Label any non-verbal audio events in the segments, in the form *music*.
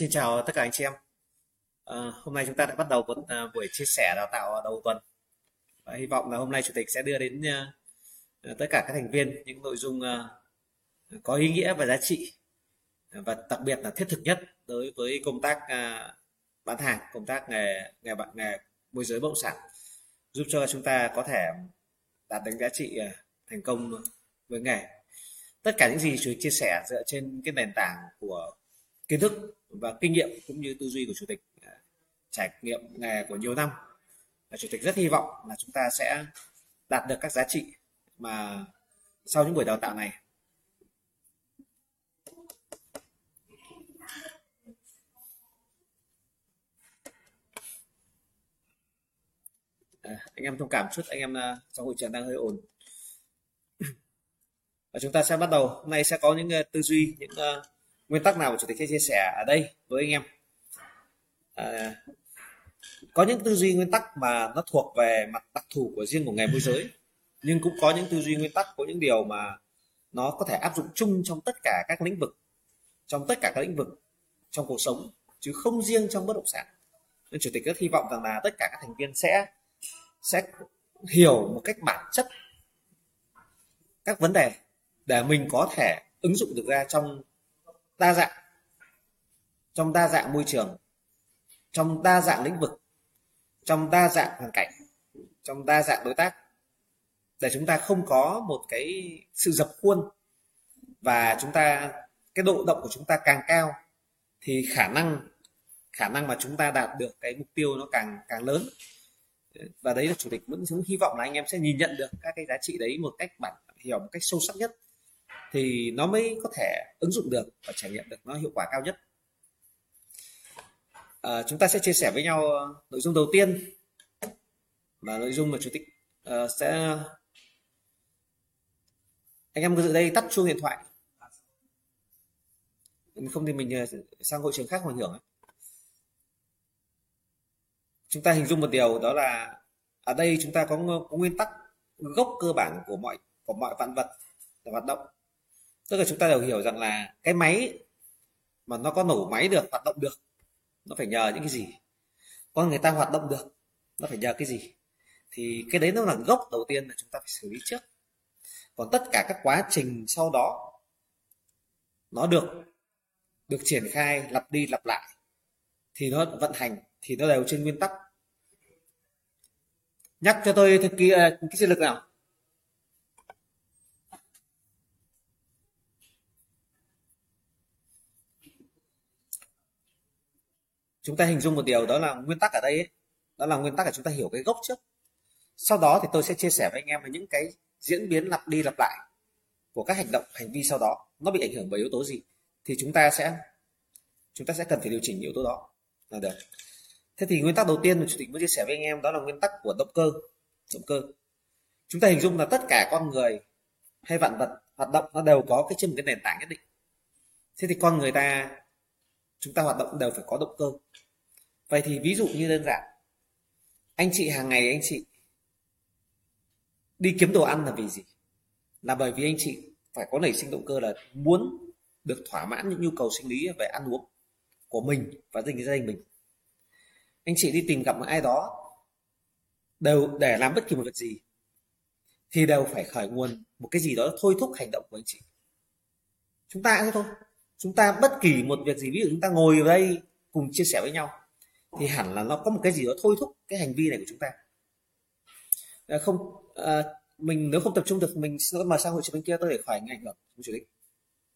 Xin chào tất cả anh chị em. À, hôm nay chúng ta đã bắt đầu một uh, buổi chia sẻ đào tạo đầu tuần. Và hy vọng là hôm nay chủ tịch sẽ đưa đến uh, tất cả các thành viên những nội dung uh, có ý nghĩa và giá trị và đặc biệt là thiết thực nhất đối với công tác bán hàng, công tác nghề nghề bạn nghề môi giới bất động sản giúp cho chúng ta có thể đạt đến giá trị thành công với nghề. Tất cả những gì chủ tịch chia sẻ dựa trên cái nền tảng của kiến thức và kinh nghiệm cũng như tư duy của chủ tịch à, trải nghiệm nghề của nhiều năm. Và chủ tịch rất hy vọng là chúng ta sẽ đạt được các giá trị mà sau những buổi đào tạo này. À, anh em thông cảm chút anh em à, trong hội trường đang hơi ồn. Và chúng ta sẽ bắt đầu. Hôm nay sẽ có những uh, tư duy những uh, nguyên tắc nào mà chủ tịch sẽ chia sẻ ở đây với anh em? À, có những tư duy nguyên tắc mà nó thuộc về mặt đặc thù của riêng của nghề môi giới nhưng cũng có những tư duy nguyên tắc có những điều mà nó có thể áp dụng chung trong tất cả các lĩnh vực trong tất cả các lĩnh vực trong cuộc sống chứ không riêng trong bất động sản. Nên chủ tịch rất hy vọng rằng là tất cả các thành viên sẽ sẽ hiểu một cách bản chất các vấn đề để mình có thể ứng dụng được ra trong đa dạng, trong đa dạng môi trường, trong đa dạng lĩnh vực, trong đa dạng hoàn cảnh, trong đa dạng đối tác, để chúng ta không có một cái sự dập khuôn và chúng ta, cái độ động của chúng ta càng cao thì khả năng khả năng mà chúng ta đạt được cái mục tiêu nó càng càng lớn. Và đấy là chủ tịch vẫn hy vọng là anh em sẽ nhìn nhận được các cái giá trị đấy một cách bản, hiểu một cách sâu sắc nhất thì nó mới có thể ứng dụng được và trải nghiệm được nó hiệu quả cao nhất. À, chúng ta sẽ chia sẻ với nhau nội dung đầu tiên và nội dung mà chủ tịch uh, sẽ anh em cứ dự đây tắt chuông điện thoại. Không thì mình à, sang hội trường khác hoàn hưởng chúng ta hình dung một điều đó là ở đây chúng ta có, có nguyên tắc gốc cơ bản của mọi của mọi vạn vật hoạt động tức là chúng ta đều hiểu rằng là cái máy mà nó có nổ máy được, hoạt động được, nó phải nhờ những cái gì? Con người ta hoạt động được, nó phải nhờ cái gì? Thì cái đấy nó là gốc đầu tiên là chúng ta phải xử lý trước. Còn tất cả các quá trình sau đó, nó được được triển khai lặp đi lặp lại, thì nó vận hành, thì nó đều trên nguyên tắc. Nhắc cho tôi thực kỳ cái chiến lực nào? Chúng ta hình dung một điều đó là nguyên tắc ở đây ấy, đó là nguyên tắc là chúng ta hiểu cái gốc trước. Sau đó thì tôi sẽ chia sẻ với anh em về những cái diễn biến lặp đi lặp lại của các hành động hành vi sau đó. Nó bị ảnh hưởng bởi yếu tố gì? Thì chúng ta sẽ chúng ta sẽ cần phải điều chỉnh yếu tố đó là được. Thế thì nguyên tắc đầu tiên mà chủ tịch muốn chia sẻ với anh em đó là nguyên tắc của động cơ động cơ. Chúng ta hình dung là tất cả con người hay vạn vật hoạt động nó đều có cái trên một cái nền tảng nhất định. Thế thì con người ta chúng ta hoạt động đều phải có động cơ. Vậy thì ví dụ như đơn giản, anh chị hàng ngày anh chị đi kiếm đồ ăn là vì gì? Là bởi vì anh chị phải có nảy sinh động cơ là muốn được thỏa mãn những nhu cầu sinh lý về ăn uống của mình và gia đình mình. Anh chị đi tìm gặp một ai đó đều để làm bất kỳ một việc gì thì đều phải khởi nguồn một cái gì đó thôi thúc hành động của anh chị. Chúng ta thế thôi? Chúng ta bất kỳ một việc gì ví dụ chúng ta ngồi ở đây cùng chia sẻ với nhau thì hẳn là nó có một cái gì đó thôi thúc cái hành vi này của chúng ta. Ờ, không à, mình nếu không tập trung được mình sẽ mời sang hội trường bên kia tôi để khỏi ảnh hưởng của chủ tịch.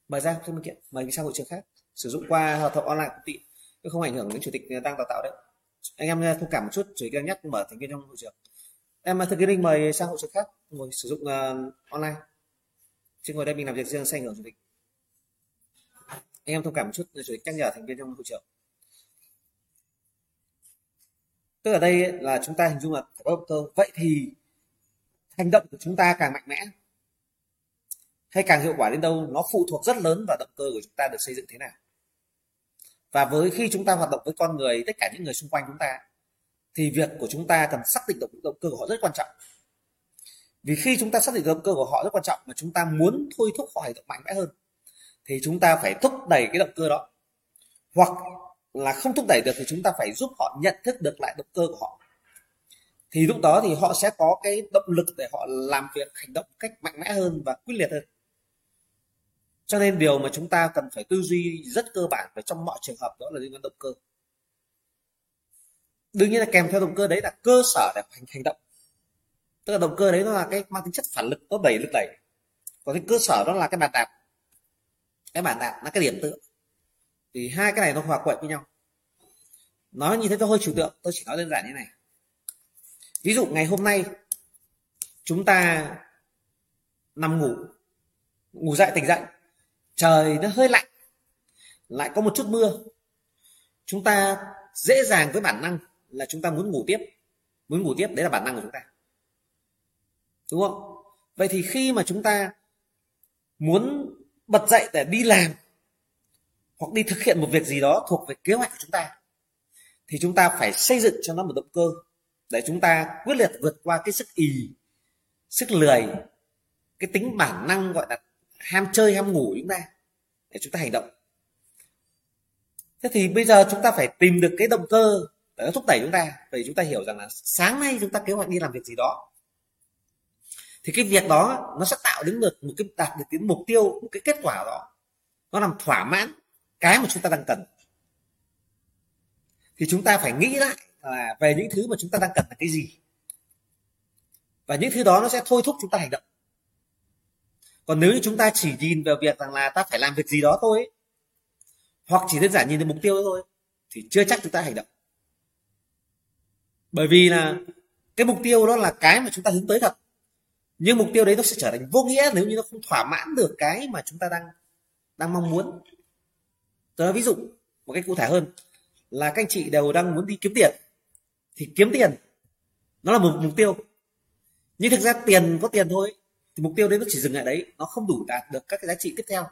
Mời ra thêm bên kia mời sang hội trường khác. Sử dụng qua hợp 同 online cũng tiện không ảnh hưởng đến chủ tịch ờ, đang đào tạo đấy. Anh em thông cảm một chút chủ tịch nhắc mở thành viên trong hội trường. Em thực kiến linh mời sang hội trường khác ngồi sử dụng uh, online. Chứ ngồi đây mình làm việc riêng sẽ ảnh hưởng chủ tịch anh em thông cảm một chút rồi nhắc nhở thành viên trong hội trường tức ở đây là chúng ta hình dung là có động cơ vậy thì hành động của chúng ta càng mạnh mẽ hay càng hiệu quả đến đâu nó phụ thuộc rất lớn vào động cơ của chúng ta được xây dựng thế nào. Và với khi chúng ta hoạt động với con người tất cả những người xung quanh chúng ta thì việc của chúng ta cần xác định động, động cơ của họ rất quan trọng. Vì khi chúng ta xác định động cơ của họ rất quan trọng mà chúng ta muốn thôi thúc họ hành động mạnh mẽ hơn thì chúng ta phải thúc đẩy cái động cơ đó. Hoặc là không thúc đẩy được thì chúng ta phải giúp họ nhận thức được lại động cơ của họ. Thì lúc đó thì họ sẽ có cái động lực để họ làm việc, hành động cách mạnh mẽ hơn và quyết liệt hơn. Cho nên điều mà chúng ta cần phải tư duy rất cơ bản về trong mọi trường hợp đó là liên quan động cơ. Đương nhiên là kèm theo động cơ đấy là cơ sở để hành hành động. Tức là động cơ đấy nó là cái mang tính chất phản lực có đẩy lực đẩy. Còn cái cơ sở đó là cái bàn đạp cái bản đạp là cái điểm tựa. Thì hai cái này nó hòa quyện với nhau. Nói như thế tôi hơi trừu tượng tôi chỉ nói đơn giản như này. Ví dụ ngày hôm nay, chúng ta nằm ngủ ngủ dậy tỉnh dậy, trời nó hơi lạnh, lại có một chút mưa. Chúng ta dễ dàng với bản năng là chúng ta muốn ngủ tiếp. Muốn ngủ tiếp, đấy là bản năng của chúng ta. Đúng không? Vậy thì khi mà chúng ta muốn bật dậy để đi làm, hoặc đi thực hiện một việc gì đó thuộc về kế hoạch của chúng ta, thì chúng ta phải xây dựng cho nó một động cơ để chúng ta quyết liệt vượt qua cái sức ì, sức lười, cái tính bản năng gọi là ham chơi, ham ngủ chúng ta để chúng ta hành động. Thế thì bây giờ chúng ta phải tìm được cái động cơ để nó thúc đẩy chúng ta, vì chúng ta hiểu rằng là sáng nay chúng ta kế hoạch đi làm việc gì đó thì cái việc đó nó sẽ tạo đến được một cái đạt được cái mục tiêu một cái kết quả đó. Nó làm thỏa mãn cái mà chúng ta đang cần. Thì chúng ta phải nghĩ lại là về những thứ mà chúng ta đang cần là cái gì. Và những thứ đó nó sẽ thôi thúc chúng ta hành động. Còn nếu như chúng ta chỉ nhìn vào việc rằng là ta phải làm việc gì đó thôi ấy, hoặc chỉ đơn giản nhìn được mục tiêu thôi thì chưa chắc chúng ta hành động. Bởi vì là cái mục tiêu đó là cái mà chúng ta hướng tới thật nhưng mục tiêu đấy nó sẽ trở thành vô nghĩa nếu như nó không thỏa mãn được cái mà chúng ta đang đang mong muốn. Tôi nói ví dụ một cách cụ thể hơn là các anh chị đều đang muốn đi kiếm tiền. Thì kiếm tiền, nó là một mục tiêu. Nhưng thực ra tiền có tiền thôi, thì mục tiêu đấy nó chỉ dừng lại đấy, nó không đủ đạt được các cái giá trị tiếp theo.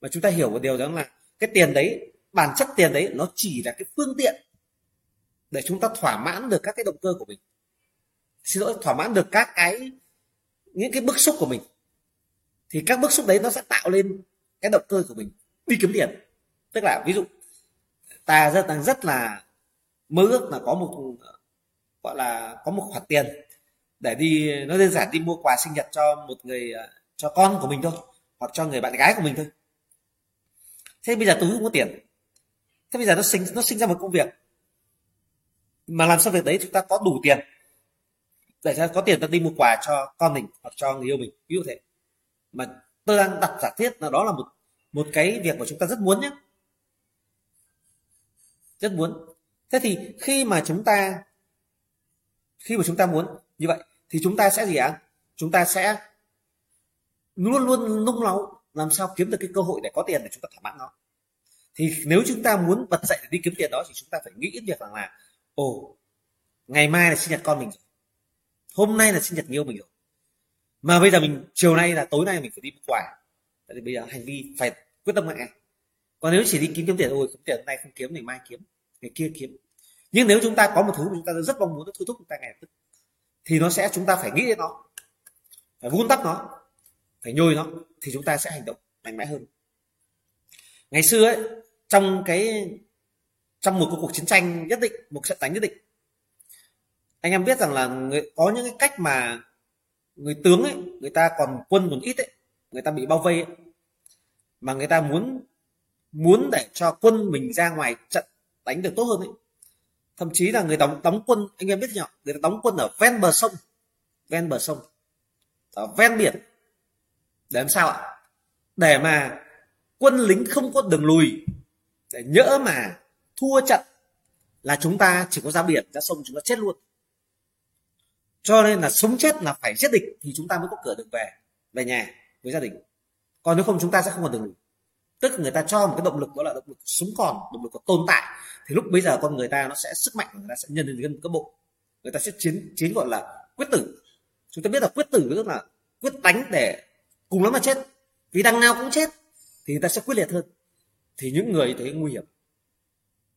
Và chúng ta hiểu một điều đó là cái tiền đấy, bản chất tiền đấy nó chỉ là cái phương tiện để chúng ta thỏa mãn được các cái động cơ của mình. Xin lỗi, thỏa mãn được các cái những cái bức xúc của mình, thì các bức xúc đấy nó sẽ tạo lên cái động cơ của mình đi kiếm tiền. Tức là ví dụ, ta rất, đang rất là mơ ước là có một, gọi là có một khoản tiền để đi, nó đơn giản đi mua quà sinh nhật cho một người à, cho con của mình thôi, hoặc cho người bạn gái của mình thôi. Thế bây giờ tôi không có tiền. Thế bây giờ nó sinh nó sinh ra một công việc. Mà làm sao việc đấy chúng ta có đủ tiền? Để cho có tiền ta đi mua quà cho con mình hoặc cho người yêu mình? Ví dụ thế. Mà tôi đang đặt giả thiết là đó là một một cái việc mà chúng ta rất muốn nhé. Rất muốn. Thế thì khi mà chúng ta, khi mà chúng ta muốn như vậy, thì chúng ta sẽ gì ạ? Chúng ta sẽ luôn luôn nung nấu, làm sao kiếm được cái cơ hội để có tiền để chúng ta thỏa mãn nó. Thì nếu chúng ta muốn bật dậy để đi kiếm tiền đó, thì chúng ta phải nghĩ đến việc rằng là, ồ, ngày mai là sinh nhật con mình rồi hôm nay là sinh nhật người yêu mình rồi. Mà bây giờ mình, chiều nay là tối nay mình phải đi mua quà. Tại vì bây giờ hành vi phải quyết tâm mạnh còn nếu chỉ đi kiếm kiếm tiền thôi, kiếm tiền hôm nay không kiếm thì mai kiếm, ngày kia kiếm. Nhưng nếu chúng ta có một thứ mà chúng ta rất mong muốn nó thôi thúc chúng ta ngày tức, thì nó sẽ, chúng ta phải nghĩ đến nó, phải vun tắt nó, phải nhồi nó, thì chúng ta sẽ hành động mạnh mẽ hơn. Ngày xưa ấy, trong cái, trong một cuộc chiến tranh nhất định, một trận đánh nhất định anh em biết rằng là người, có những cái cách mà người tướng ấy người ta còn quân còn ít ấy người ta bị bao vây ấy, mà người ta muốn muốn để cho quân mình ra ngoài trận đánh được tốt hơn ấy. Thậm chí là người đóng đóng quân anh em biết nhỉ? Người ta đóng quân ở ven bờ sông ven bờ sông ở ven biển. Để làm sao ạ? Để mà quân lính không có đường lùi để nhỡ mà thua trận là chúng ta chỉ có ra biển ra sông chúng ta chết luôn cho nên là sống chết là phải giết địch thì chúng ta mới có cửa được về về nhà, với gia đình. Còn nếu không, chúng ta sẽ không còn đường tức người ta cho một cái động lực đó là động lực sống còn, động lực có tồn tại, thì lúc bây giờ con người ta nó sẽ sức mạnh, người ta sẽ nhân lên cấp bộ. Người ta sẽ chiến chiến gọi là quyết tử. Chúng ta biết là quyết tử tức là quyết đánh để cùng lắm mà chết. Vì đằng nào cũng chết, thì người ta sẽ quyết liệt hơn. Thì những người thấy nguy hiểm.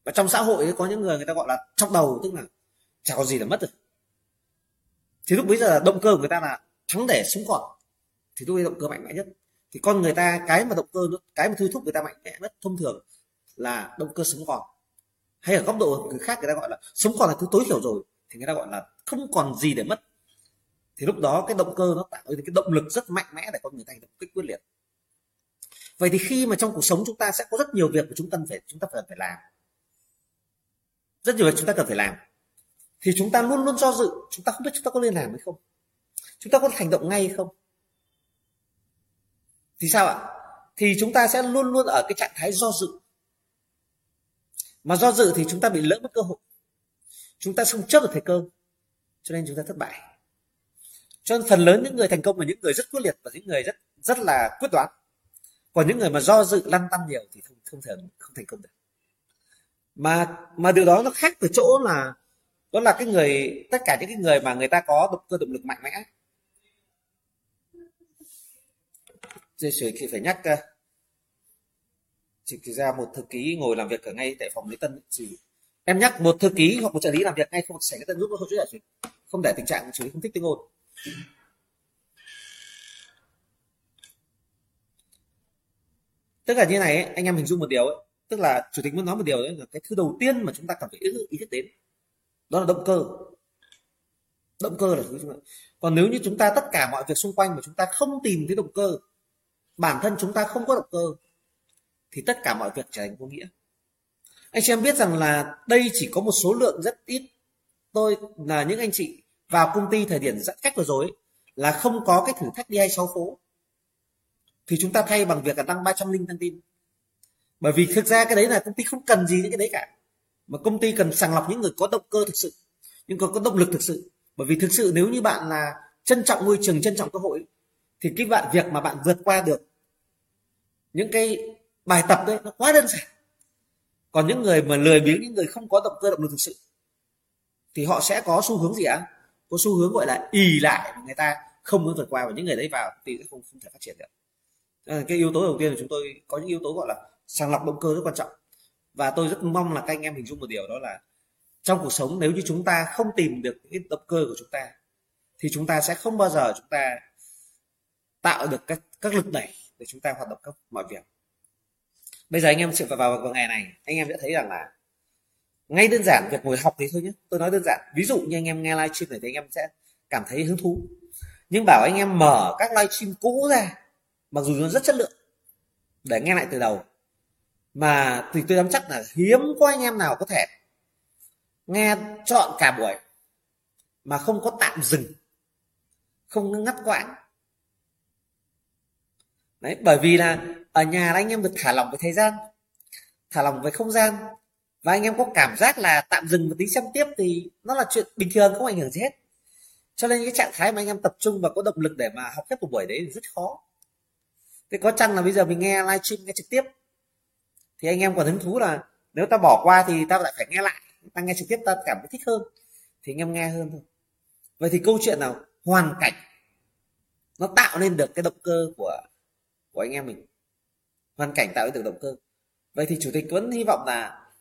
Và trong xã hội có những người người ta gọi là trong đầu, tức là chả có gì là mất rồi thì lúc bây giờ động cơ của người ta là thắng để sống còn. Thì lúc ấy động cơ mạnh mẽ nhất. Thì con người ta, cái mà động cơ cái mà thôi thúc người ta mạnh mẽ nhất, thông thường là động cơ sống còn. Hay ở góc độ người khác người ta gọi là sống còn là thứ tối thiểu rồi, thì người ta gọi là không còn gì để mất. Thì lúc đó cái động cơ nó tạo ra cái động lực rất mạnh mẽ để con người ta hành động cách quyết liệt. Vậy thì khi mà trong cuộc sống chúng ta sẽ có rất nhiều việc mà chúng ta phải, chúng ta cần phải làm. Rất nhiều việc chúng ta cần phải làm thì chúng ta luôn luôn do dự, chúng ta không biết chúng ta có nên làm hay không. Chúng ta có hành động ngay hay không. Thì sao ạ? Thì chúng ta sẽ luôn luôn ở cái trạng thái do dự. Mà do dự thì chúng ta bị lỡ mất cơ hội. Chúng ta không chấp được thời cơ, cho nên chúng ta thất bại. Cho nên phần lớn những người thành công là những người rất quyết liệt và những người rất rất là quyết đoán. Còn những người mà do dự, lăn tăn nhiều thì không không thể, không thành công được. Mà mà điều đó nó khác từ chỗ là đó là cái người tất cả những cái người mà người ta có động cơ động lực mạnh mẽ. Chỉ khi phải nhắc ờ, chỉ ra một thư ký ngồi làm việc ở ngay tại phòng lễ tân chỉ em nhắc một thư ký hoặc một trợ lý làm việc ngay không sẽ lễ tân giúp không trợ không để tình trạng chủ không thích tiếng ồn. Tức là như này ấy, anh em hình dung một điều ấy, tức là chủ tịch muốn nói một điều đấy là cái thứ đầu tiên mà chúng ta cần phải ý thức đến đó là động cơ. Động cơ là thứ chúng ta còn nếu như chúng ta tất cả mọi việc xung quanh mà chúng ta không tìm thấy động cơ, bản thân chúng ta không có động cơ, thì tất cả mọi việc trở thành vô nghĩa. Anh chị em biết rằng là đây chỉ có một số lượng rất ít. Tôi là những anh chị vào công ty thời điểm giãn cách vừa rồi là không có cái thử thách đi hay sáu phố. Thì chúng ta thay bằng việc là đăng 300 link đăng tin. Bởi vì thực ra cái đấy là công ty không cần gì những cái đấy cả mà công ty cần sàng lọc những người có động cơ thực sự, những người có động lực thực sự. Bởi vì thực sự nếu như bạn là trân trọng môi trường, trân trọng cơ hội, thì cái bạn việc mà bạn vượt qua được những cái bài tập đấy nó quá đơn giản. Còn những người mà lười biếng, những người không có động cơ, động lực thực sự, thì họ sẽ có xu hướng gì ạ? Có xu hướng gọi là ì lại người ta không muốn vượt qua, và những người đấy vào thì sẽ không không thể phát triển được. Ờ, cái yếu tố đầu tiên là chúng tôi có những yếu tố gọi là sàng lọc động cơ rất quan trọng và tôi rất mong là các anh em hình dung một điều đó là trong cuộc sống nếu như chúng ta không tìm được cái động cơ của chúng ta thì chúng ta sẽ không bao giờ chúng ta tạo được các các lực đẩy để chúng ta hoạt động các mọi việc. Bây giờ anh em sẽ vào, vào, vào ngày này anh em sẽ thấy rằng là ngay đơn giản việc ngồi học thì thôi nhé. Tôi nói đơn giản ví dụ như anh em nghe livestream này thì anh em sẽ cảm thấy hứng thú. Nhưng bảo anh em mở các livestream cũ ra mặc dù nó rất chất lượng để nghe lại từ đầu mà thì tôi dám chắc là hiếm có anh em nào có thể nghe chọn cả buổi mà không có tạm dừng, không ngắt quãng. Đấy, bởi vì là ở nhà anh em được thả lỏng về thời gian, thả lỏng về không gian, và anh em có cảm giác là tạm dừng một tí xem tiếp thì nó là chuyện bình thường, không ảnh hưởng gì hết. Cho nên cái trạng thái mà anh em tập trung và có động lực để mà học hết một buổi đấy thì rất khó. Thế có chăng là bây giờ mình nghe livestream, nghe trực tiếp thì anh em còn hứng thú là nếu ta bỏ qua thì ta lại phải nghe lại ta nghe trực tiếp ta cảm thấy thích hơn. Thì anh em nghe hơn thôi. Vậy thì câu chuyện nào? Hoàn cảnh. Nó tạo nên được cái động cơ của của anh em mình. Hoàn cảnh tạo nên được động cơ. Vậy thì chủ tịch vẫn hy vọng là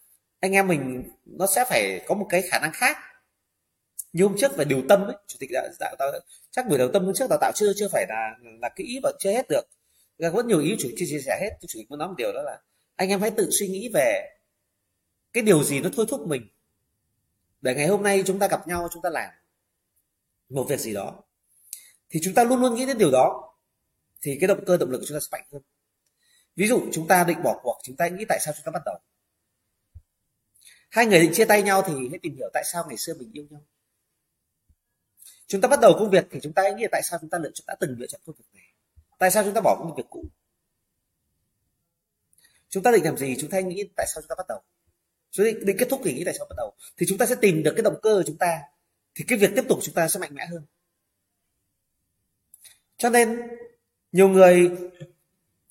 anh em mình nó sẽ phải có một cái khả năng khác. Như hôm trước về điều tâm ấy chủ tịch đã tạo, tạo chắc buổi đầu tâm hôm trước đào tạo chưa chưa phải là là kỹ và chưa hết được. Có rất nhiều ý chủ tịch chia sẻ hết. Chủ tịch muốn nói một điều đó là anh em hãy tự suy nghĩ về cái điều gì nó thôi thúc mình để ngày hôm nay chúng ta gặp nhau chúng ta làm một việc gì đó thì chúng ta luôn luôn nghĩ đến điều đó thì cái động cơ động lực của chúng ta sẽ mạnh hơn ví dụ chúng ta định bỏ cuộc chúng ta nghĩ tại sao chúng ta bắt đầu hai người định chia tay nhau thì hãy tìm hiểu tại sao ngày xưa mình yêu nhau chúng ta bắt đầu công việc thì chúng ta hãy nghĩ tại sao chúng ta lựa chọn đã từng lựa chọn công việc này tại sao chúng ta bỏ công việc cũ chúng ta định làm gì, chúng ta nghĩ tại sao chúng ta bắt đầu. Chúng ta định kết thúc thì nghĩ tại sao bắt đầu. Thì chúng ta sẽ tìm được cái động cơ của chúng ta. Thì cái việc tiếp tục chúng ta sẽ mạnh mẽ hơn. Cho nên, nhiều người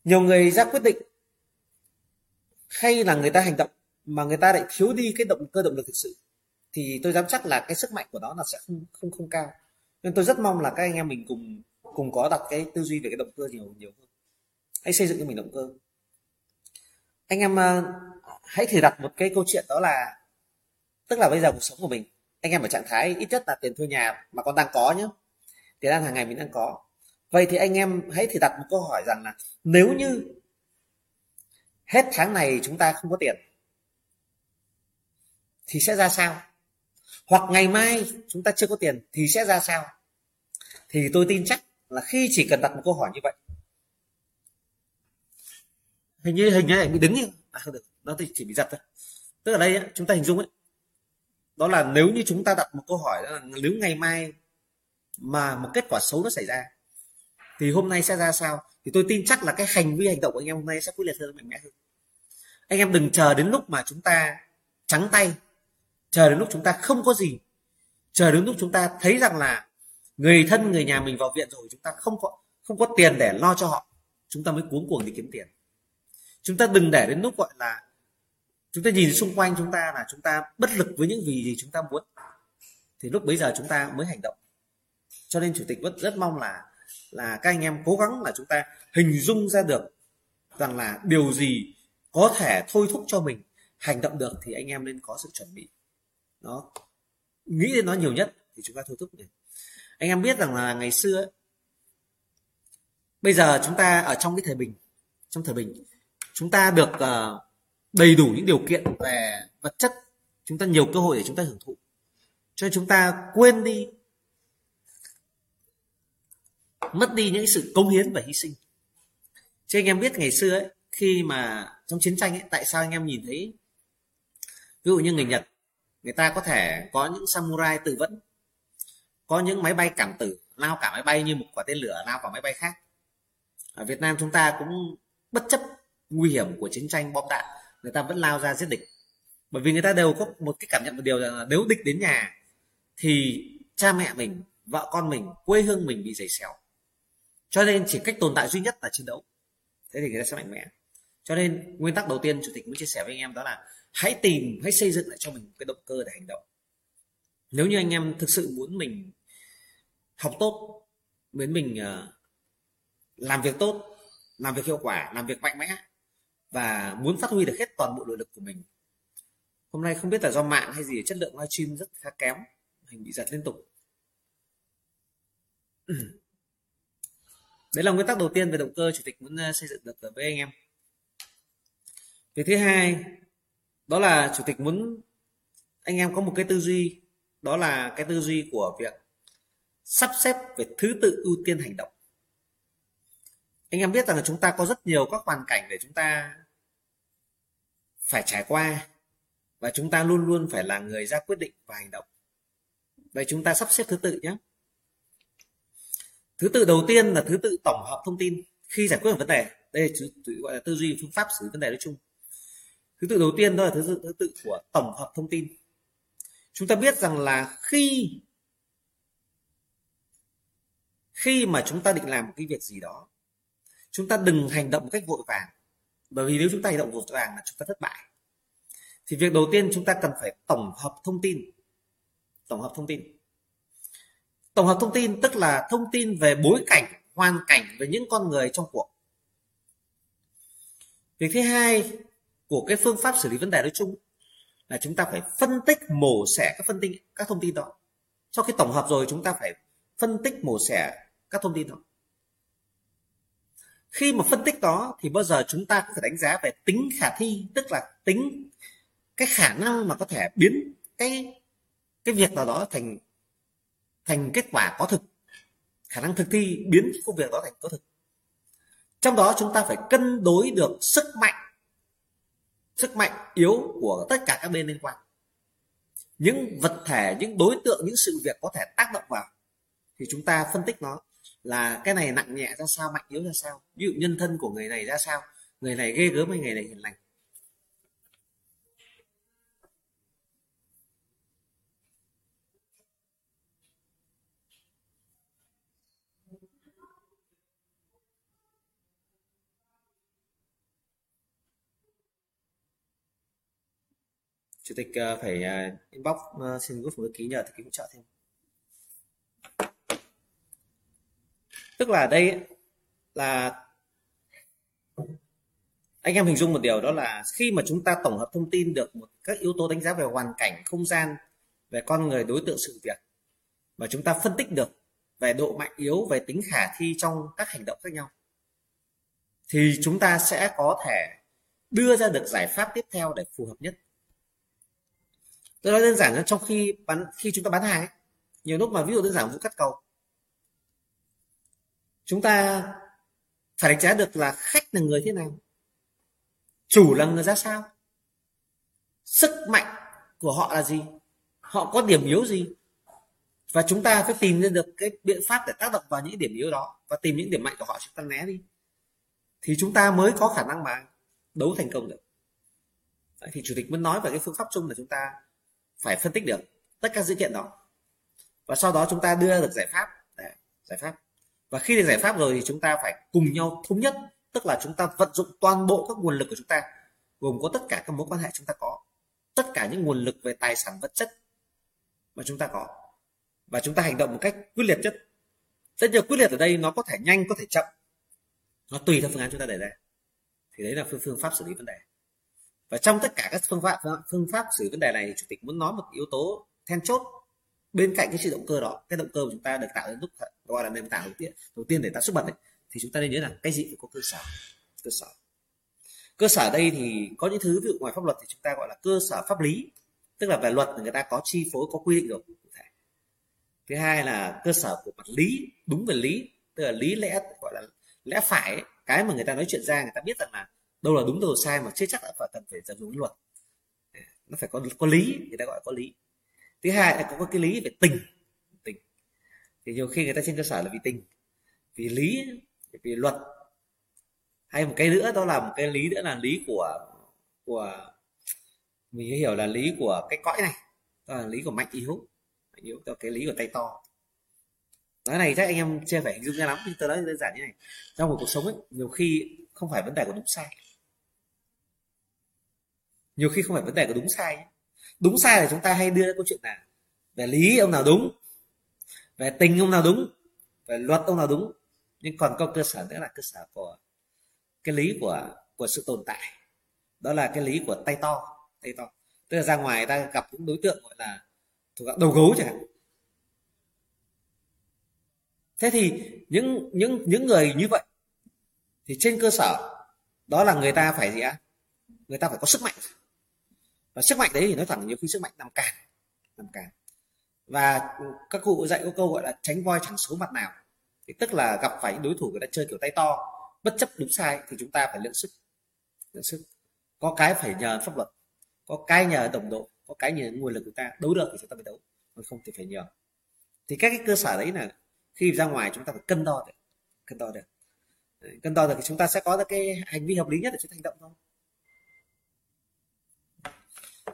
nhiều người ra quyết định hay là người ta hành động mà người ta lại thiếu đi cái động cơ, động lực thực sự, thì tôi dám chắc là cái sức mạnh của nó là sẽ không không không cao. Nên tôi rất mong là các anh em mình cùng cùng có đặt cái tư duy về cái động cơ nhiều nhiều hơn. Hãy xây dựng cho mình động cơ anh em ờ, hãy thử đặt một cái câu chuyện đó là, tức là bây giờ cuộc sống của mình, anh em ở trạng thái ít nhất là tiền thuê nhà mà con đang có nhé tiền ăn hàng ngày mình đang có. Vậy thì anh em hãy thử đặt một câu hỏi rằng là nếu như hết tháng này chúng ta không có tiền, thì sẽ ra sao? Hoặc ngày mai chúng ta chưa có tiền thì sẽ ra sao? Thì tôi tin chắc là khi chỉ cần đặt một câu hỏi như vậy hình như hình như bị đứng như à không được. Nó chỉ bị giật thôi. Tức là đây ấy, chúng ta hình dung ấy. Đó là nếu như chúng ta đặt một câu hỏi đó là nếu ngày mai mà một kết quả xấu nó xảy ra thì hôm nay sẽ ra sao? Thì tôi tin chắc là cái hành vi hành động của anh em hôm nay sẽ quyết liệt hơn mạnh mẽ hơn. Anh em đừng chờ đến lúc mà chúng ta trắng tay. Chờ đến lúc chúng ta không có gì. Chờ đến lúc chúng ta thấy rằng là người thân người nhà mình vào viện rồi chúng ta không có không có tiền để lo cho họ chúng ta mới cuống cuồng đi kiếm tiền chúng ta đừng để đến lúc gọi là chúng ta nhìn xung quanh chúng ta là chúng ta bất lực với những gì gì chúng ta muốn. Thì lúc bấy giờ chúng ta mới hành động. Cho nên chủ tịch vẫn rất mong là là các anh em cố gắng là chúng ta hình dung ra được rằng là điều gì có thể thôi thúc cho mình hành động được thì anh em nên có sự chuẩn bị. Nó nghĩ đến nó nhiều nhất thì chúng ta thôi thúc được anh em biết rằng là ngày xưa ấy, bây giờ chúng ta ở trong cái thời bình trong thời bình chúng ta được uh, đầy đủ những điều kiện về vật chất chúng ta nhiều cơ hội để chúng ta hưởng thụ. Cho nên chúng ta quên đi mất đi những sự công hiến và hy sinh. Chứ anh em biết ngày xưa ấy khi mà trong chiến tranh ấy tại sao anh em nhìn thấy ví dụ như người nhật người ta có thể có những samurai tự vẫn có những máy bay cảm tử lao cả máy bay như một quả tên lửa lao cả máy bay khác. Ở Việt Nam chúng ta cũng bất chấp nguy hiểm của chiến tranh bom đạn, người ta vẫn lao ra giết địch. Bởi vì người ta đều có một cái cảm nhận một điều là nếu địch đến nhà thì cha mẹ mình, vợ con mình, quê hương mình bị giày xéo. Cho nên chỉ cách tồn tại duy nhất là chiến đấu. Thế thì người ta sẽ mạnh mẽ. Cho nên nguyên tắc đầu tiên chủ tịch muốn chia sẻ với anh em đó là hãy tìm, hãy xây dựng lại cho mình cái động cơ để hành động. Nếu như anh em thực sự muốn mình học tốt, muốn mình ờ, làm việc tốt, làm việc hiệu quả, làm việc mạnh mẽ và muốn phát huy được hết toàn bộ nội lực của mình. Hôm nay không biết là do mạng hay gì, chất lượng livestream rất khá kém, hình bị giật liên tục. Đấy là nguyên tắc đầu tiên về động cơ chủ tịch muốn uh, xây dựng được với anh em. Việc thứ hai, đó là chủ tịch muốn anh em có một cái tư duy, đó là cái tư duy của việc sắp xếp về thứ tự ưu tiên hành động anh em biết rằng là chúng ta có rất nhiều các hoàn cảnh để chúng ta phải trải qua và chúng ta luôn luôn phải là người ra quyết định và hành động. Vậy chúng ta sắp xếp thứ tự nhé. Thứ tự đầu tiên là thứ tự tổng hợp thông tin khi giải quyết một vấn đề. Đây là gọi là tư duy phương pháp xử lý vấn đề nói chung. Thứ tự đầu tiên đó là thứ tự, thứ tự của tổng hợp thông tin. Chúng ta biết rằng là khi khi mà chúng ta định làm một cái việc gì đó chúng ta đừng hành động một cách vội vàng. Bởi vì nếu chúng ta hành động vội vàng là chúng ta thất bại. Thì việc đầu tiên chúng ta cần phải tổng hợp thông tin. Tổng hợp thông tin. Tổng hợp thông tin tức là thông tin về bối cảnh, hoàn cảnh về những con người trong cuộc. Việc thứ hai của cái phương pháp xử lý vấn đề nói chung là chúng ta phải phân tích, mổ xẻ các phân tích, các thông tin đó. Sau khi tổng hợp rồi, chúng ta phải phân tích, mổ xẻ các thông tin đó khi mà phân tích đó thì bao giờ chúng ta cũng phải đánh giá về tính khả thi, tức là tính cái khả năng mà có thể biến cái cái việc nào đó thành thành kết quả có thực. Khả năng thực thi biến công việc đó thành có thực. Trong đó chúng ta phải cân đối được sức mạnh sức mạnh yếu của tất cả các bên liên quan. Những vật thể, những đối tượng, những sự việc có thể tác động vào thì chúng ta phân tích nó là cái này nặng nhẹ ra sao, mạnh yếu ra sao? Ví dụ nhân thân của người này ra sao? Người này ghê gớm hay người này hiền lành? Chủ tịch ờ, phải ờ, inbox ờ, xin góp một ký nhờ thì ký hỗ trợ thêm. Tức là đây là anh em hình dung một điều đó là khi mà chúng ta tổng hợp thông tin được một các yếu tố đánh giá về hoàn cảnh không gian về con người đối tượng sự việc và chúng ta phân tích được về độ mạnh yếu về tính khả thi trong các hành động khác nhau thì chúng ta sẽ có thể đưa ra được giải pháp tiếp theo để phù hợp nhất. Tôi nói đơn giản là trong khi bán khi chúng ta bán hàng ấy, nhiều lúc mà ví dụ đơn giản vụ cắt cầu chúng ta phải đánh giá được là khách là người thế nào. Chủ là người ra sao. Sức mạnh của họ là gì. Họ có điểm yếu gì. Và chúng ta phải tìm ra được cái biện pháp để tác động vào những điểm yếu đó và tìm những điểm mạnh của họ chúng ta né đi. Thì chúng ta mới có khả năng mà đấu thành công được. Đấy, thì chủ tịch muốn nói về cái phương pháp chung là chúng ta phải phân tích được tất cả dữ kiện đó. Và sau đó chúng ta đưa được giải pháp để giải pháp và khi được giải pháp rồi thì chúng ta phải cùng nhau thống nhất, tức là chúng ta vận dụng toàn bộ các nguồn lực của chúng ta, gồm có tất cả các mối quan hệ chúng ta có, tất cả những nguồn lực về tài sản vật chất mà chúng ta có. Và chúng ta hành động một cách quyết liệt nhất. Rất nhiều quyết liệt ở đây nó có thể nhanh, có thể chậm. Nó tùy theo phương án chúng ta đề ra. Thì đấy là phương phương pháp xử lý vấn đề. Và trong tất cả các phương pháp phương pháp xử lý vấn đề này, chủ tịch muốn nói một yếu tố then chốt bên cạnh cái sự động cơ đó cái động cơ của chúng ta được tạo ra lúc gọi là nền tảng đầu tiên đầu tiên để tạo xuất bật ấy, thì chúng ta nên nhớ rằng cái gì phải có cơ sở cơ sở. Cơ sở đây thì có những thứ ví dụ ngoài pháp luật thì chúng ta gọi là cơ sở pháp lý tức là về luật người ta có chi phối có quy định rồi cụ thể. Thứ hai là cơ sở của mặt lý đúng về lý tức là lý lẽ gọi là lẽ phải ấy. cái mà người ta nói chuyện ra người ta biết rằng là đâu là đúng đâu là sai mà chưa chắc là phải cần phải dùng dụng luật. Nó phải có có lý người ta gọi là có lý thứ hai là có cái lý về tình. Tình. Thì nhiều khi người ta trên cơ sở là vì tình. Vì lý, vì luật. Hay một cái nữa, đó là một cái lý nữa là lý của của, mình hiểu là lý của cái cõi này. Đó là lý của mạnh yếu. Mạnh yếu cho cái lý của tay to. Nói này chắc anh em chưa phải hình dung ra lắm, nhưng tôi nói đơn giản như này. Trong một cuộc sống ấy, nhiều khi không phải vấn đề của đúng sai. Nhiều khi không phải vấn đề của đúng sai đúng sai là chúng ta hay đưa ra câu chuyện là, về lý ông nào đúng, về tình ông nào đúng, về luật ông nào đúng. Nhưng còn có cơ sở nữa là cơ sở của cái lý của của sự tồn tại. Đó là cái lý của tay to tay to. Tức là ra ngoài ta gặp những đối tượng gọi là thuộc đầu gấu chẳng hạn. Thế thì những những những người như vậy thì trên cơ sở đó là người ta phải gì ạ? Người ta phải có sức mạnh và sức mạnh đấy thì nói thẳng nhiều khi sức mạnh nằm cản nằm cản và các cụ dạy có câu gọi là tránh voi chẳng số mặt nào. Thì tức là gặp phải đối thủ người ta chơi kiểu tay to, bất chấp đúng sai thì chúng ta phải lượng sức lượng sức. Có cái phải nhờ pháp luật, có cái nhờ đồng đội, có cái nhờ nguồn lực của ta đấu được thì chúng ta phải đấu, còn không thì phải nhờ. Thì các cái cơ sở đấy là khi ra ngoài chúng ta phải cân đo được, cân đo được. Cân đo được thì chúng ta sẽ có được cái hành vi hợp lý nhất để chúng ta hành động thôi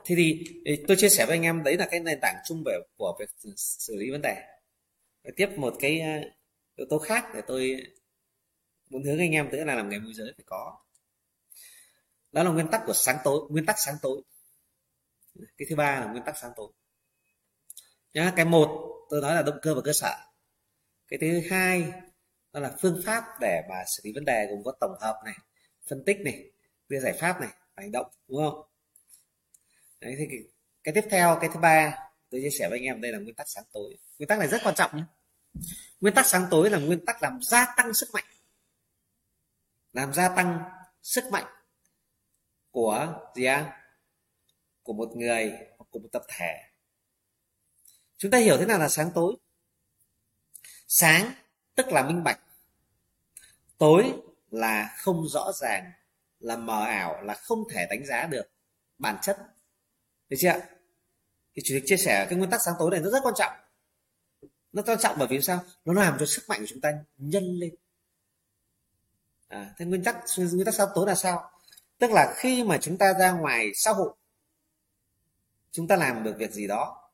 thế thì tôi chia sẻ với anh em, đấy là cái nền tảng chung về, của việc xử lý vấn đề. Và tiếp một cái yếu tố khác để tôi muốn hướng anh em tới là làm nghề môi giới phải có. Đó là nguyên tắc của sáng tối, nguyên tắc sáng tối. Cái thứ ba là nguyên tắc sáng tối. Nhá, cái một, tôi nói là động cơ và cơ sở. Cái thứ hai, đó là phương pháp để mà xử lý vấn đề gồm có tổng hợp này, phân tích này, đưa giải pháp này, hành động, đúng không? Đấy, thì cái, cái tiếp theo cái thứ ba tôi chia sẻ với anh em đây là nguyên tắc sáng tối. Nguyên tắc này rất quan trọng nhé. Nguyên tắc sáng tối là nguyên tắc làm gia tăng sức mạnh. Làm gia tăng sức mạnh của gì à? của một người hoặc của một tập thể. Chúng ta hiểu thế nào là sáng tối? Sáng tức là minh bạch. Tối là không rõ ràng là mờ ảo là không thể đánh giá được bản chất được chưa thì chủ tịch chia sẻ cái nguyên tắc sáng tối này nó rất quan trọng. Nó quan trọng bởi vì sao? Nó làm cho sức mạnh của chúng ta nhân lên. À, thế nguyên tắc nguyên tắc sáng tối là sao? Tức là khi mà chúng ta ra ngoài xã hội chúng ta làm được việc gì đó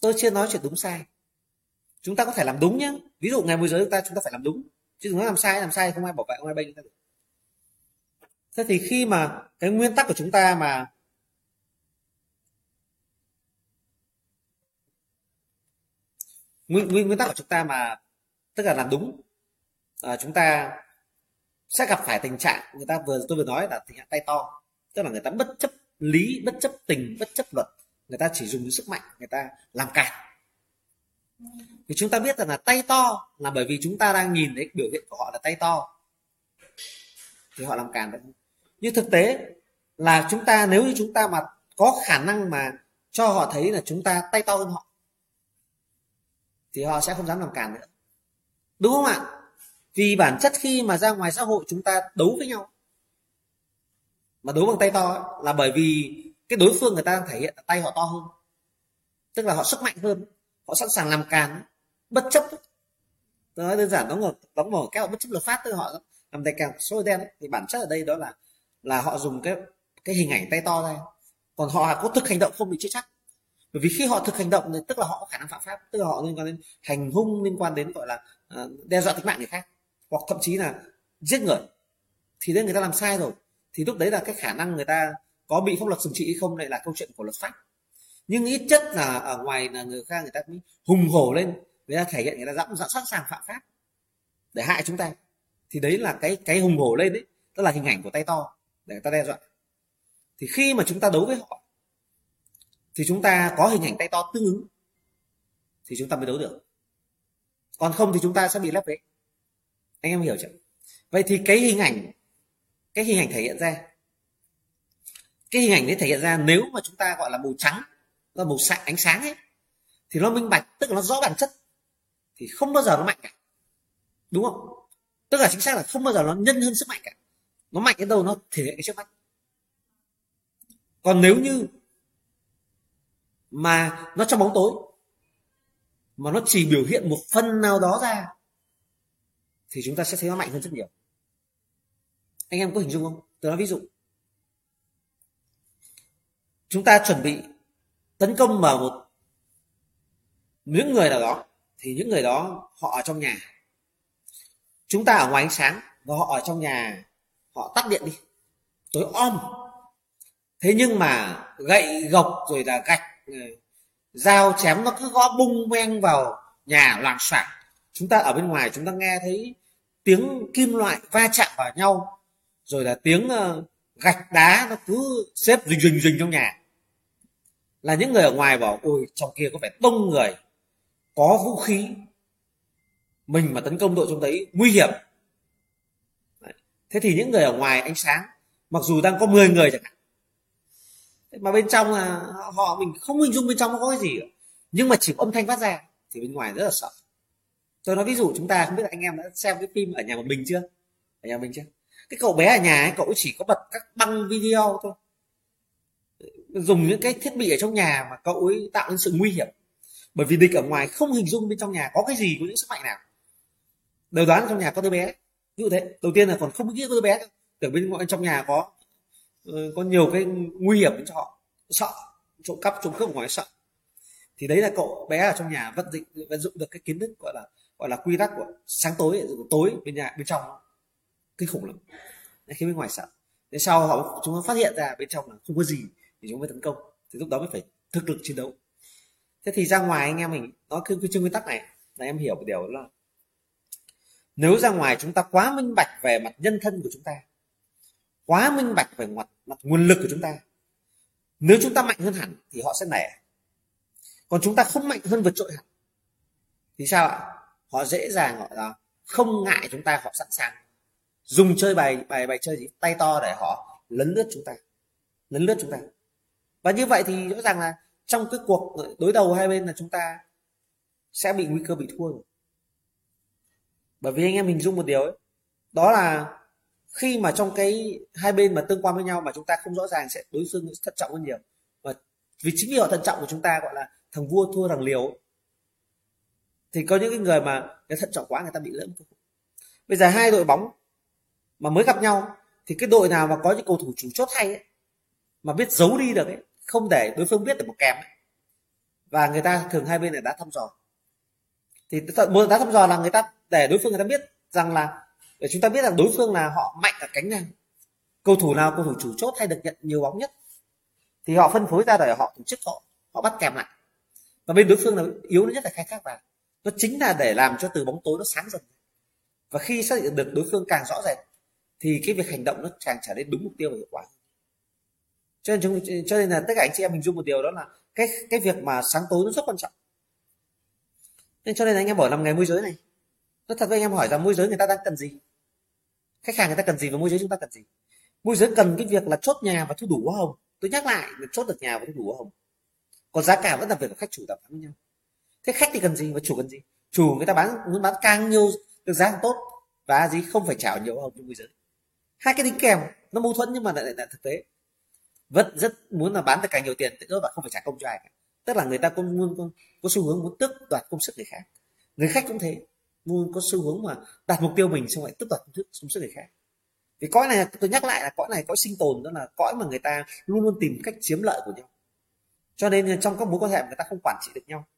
tôi chưa nói chuyện đúng sai. Chúng ta có thể làm đúng nhé ví dụ ngày môi giới chúng ta chúng ta phải làm đúng. Chứ đừng nói làm sai làm sai không ai bảo vệ không ai bênh. chúng ta được. Thế thì khi mà cái nguyên tắc của chúng ta mà nguyên nguyên nguyên tắc của chúng ta mà tức là làm đúng à, chúng ta sẽ gặp phải tình trạng người ta vừa tôi vừa nói là tình trạng tay to. Tức là người ta bất chấp lý bất chấp tình bất chấp luật. Người ta chỉ dùng sức mạnh người ta làm cản thì chúng ta biết rằng là tay to là bởi vì chúng ta đang nhìn thấy biểu hiện của họ là tay to. Thì họ làm cản được nhưng thực tế là chúng ta nếu như chúng ta mà có khả năng mà cho họ thấy là chúng ta tay to hơn họ thì họ sẽ không dám làm càn nữa. Đúng không ạ? Vì bản chất khi mà ra ngoài xã hội chúng ta đấu với nhau, mà đấu bằng tay to là bởi vì cái đối phương người ta đang thể hiện là tay họ to hơn. Tức là họ sức mạnh hơn, họ sẵn sàng làm càn, bất chấp. Tôi nói đơn giản, đóng ngược đóng mở kéo bất chấp luật pháp tức họ làm tay càng số đen ấy. thì bản chất ở đây đó là là họ dùng cái cái hình ảnh tay to ra. Còn họ có thực hành động không bị chết chắc bởi vì khi họ thực hành động thì tức là họ có khả năng phạm pháp tức là họ liên quan đến hành hung liên quan đến gọi là ờ, đe dọa tính mạng người khác hoặc thậm chí là giết người. Thì đấy người ta làm sai rồi. Thì lúc đấy là cái khả năng người ta có bị pháp luật trừng trị hay không lại là câu chuyện của luật pháp. Nhưng ít nhất là ở ngoài là người khác người ta cũng hùng hổ lên người ta thể hiện người ta dám, dám sẵn sàng phạm pháp để hại chúng ta. Thì đấy là cái cái hùng hổ lên đấy tức là hình ảnh của tay to để người ta đe dọa. Thì khi mà chúng ta đấu với họ thì chúng ta có hình ảnh tay to tương ứng, thì chúng ta mới đấu được. Còn không thì chúng ta sẽ bị lép vế. Anh em hiểu chưa? Vậy thì cái hình ảnh, cái hình ảnh thể hiện ra, cái hình ảnh đấy thể hiện ra nếu mà chúng ta gọi là màu trắng là màu sạch ánh sáng ấy, thì nó minh bạch, tức là nó rõ bản chất, thì không bao giờ nó mạnh cả. Đúng không? Tức là chính xác là không bao giờ nó nhân hơn sức mạnh cả. Nó mạnh đến đâu nó thể hiện cái trước mắt còn nếu như mà nó trong bóng tối, mà nó chỉ biểu hiện một phần nào đó ra, thì chúng ta sẽ thấy nó mạnh hơn rất nhiều. Anh em có hình dung không? Tôi nói ví dụ. Chúng ta chuẩn bị tấn công vào một những người nào đó, thì những người đó họ ở trong nhà. Chúng ta ở ngoài ánh sáng và họ ở trong nhà, họ tắt điện đi, tối om. Thế nhưng mà gậy gộc rồi là gạch dao chém nó cứ gõ bung men vào nhà loạn soạn chúng ta ở bên ngoài chúng ta nghe thấy tiếng kim loại va chạm vào nhau, rồi là tiếng ờ, gạch đá nó cứ xếp rình rình rình trong nhà. Là những người ở ngoài bảo, ôi, trong kia có vẻ đông người, có vũ khí. Mình mà tấn công đội trong đấy, nguy hiểm. Thế thì những người ở ngoài ánh sáng, mặc dù đang có 10 người chẳng hạn mà bên trong là họ mình không hình dung bên trong nó có cái gì nhưng mà chỉ có âm thanh phát ra, thì bên ngoài rất là sợ. Tôi nói ví dụ chúng ta không biết là anh em đã xem cái phim ở nhà một mình chưa? Ở nhà mình chưa? Cái cậu bé ở nhà ấy, cậu chỉ có bật các băng video thôi. Dùng những cái thiết bị ở trong nhà mà cậu ấy tạo nên sự nguy hiểm. Bởi vì địch ở ngoài không hình dung bên trong nhà có cái gì, có những sức mạnh nào. Đều đoán trong nhà có đứa bé. Như thế, đầu tiên là còn không biết có đứa bé tưởng bên ngoài trong nhà có Ừ, có nhiều cái nguy hiểm cho họ. Sợ. Trộm cắp, trộm cướp ngoài sợ. Thì đấy là cậu bé ở trong nhà vận dụng vận dụng được cái kiến thức gọi là gọi là quy tắc của sáng tối tối bên nhà, bên trong. Kinh khủng lắm. Khi bên ngoài sợ. Thế sau họ, chúng nó phát hiện ra bên trong là không có gì thì chúng mới tấn công. Thì lúc đó mới phải thực lực chiến đấu. Thế thì ra ngoài anh em mình, nó cứ cái chương nguyên tắc này. Là em hiểu một điều là, nếu ra ngoài chúng ta quá minh bạch về mặt nhân thân của chúng ta quá minh bạch về mặt, mặt nguồn lực của chúng ta. Nếu chúng ta mạnh hơn hẳn thì họ sẽ nể. Còn chúng ta không mạnh hơn vượt trội hẳn thì sao ạ? Họ dễ dàng gọi là không ngại chúng ta họ sẵn sàng dùng chơi bài bài bài chơi gì tay to để họ lấn lướt chúng ta lấn lướt chúng ta. Và như vậy thì rõ ràng là trong cái cuộc đối đầu hai bên là chúng ta sẽ bị nguy cơ bị thua rồi. Bởi vì anh em hình dung một điều ấy đó là khi mà trong cái hai bên mà tương quan với nhau mà chúng ta không rõ ràng sẽ đối phương thận trọng hơn nhiều và vì chính vì họ thận trọng của chúng ta gọi là thằng vua thua thằng liều thì có những cái người mà cái thận trọng quá người ta bị lỡ bây giờ hai đội bóng mà mới gặp nhau thì cái đội nào mà có những cầu thủ chủ chốt hay ấy, mà biết giấu đi được ấy không để đối phương biết được một kèm ấy. và người ta thường hai bên là đã thăm dò thì một đá thăm dò là người ta để đối phương người ta biết rằng là để chúng ta biết rằng đối phương là họ mạnh ở cánh nào, cầu thủ nào, cầu thủ chủ chốt hay được nhận nhiều bóng nhất, thì họ phân phối ra để họ tổ chức họ họ bắt kèm lại. Và bên đối phương là yếu nhất là khai thác vào nó chính là để làm cho từ bóng tối nó sáng dần. Và khi xác định được đối phương càng rõ rệt, thì cái việc hành động nó càng trở nên đúng mục tiêu và hiệu quả cho nên chúng, cho nên là tất cả anh chị em mình dung một điều đó là cái cái việc mà sáng tối nó rất quan trọng. Nên cho nên anh em bỏ làm nghề môi giới này, nó thật với anh em hỏi rằng môi giới người ta đang cần gì? Khách hàng người ta cần gì và môi giới chúng ta cần gì? Môi giới cần cái việc là chốt nhà và thu đủ hoa hồng tôi nhắc lại là chốt được nhà và thu đủ hoa hồng còn giá cả vẫn là việc của khách chủ đàm phán với nhau thế khách thì cần gì và chủ cần gì? Chủ người ta bán muốn bán càng nhiều được giá càng tốt và gì không phải trả nhiều hồng cho môi giới. Hai cái tính kèm nó mâu thuẫn nhưng mà lại là thực tế. Vẫn rất muốn là bán được càng nhiều tiền tức là không phải trả công cho ai cả. Tức là người ta cũng luôn có, có xu hướng muốn tước đoạt công sức người khác. Người khách cũng thế luôn có xu hướng mà đạt mục tiêu mình xong lại tước đoạt công sức, công sức người khác. Vì cõi này tôi nhắc lại là cõi này cõi sinh tồn đó là cõi mà người ta luôn luôn tìm cách chiếm lợi của nhau. Cho nên trong các mối quan hệ người ta không quản trị được nhau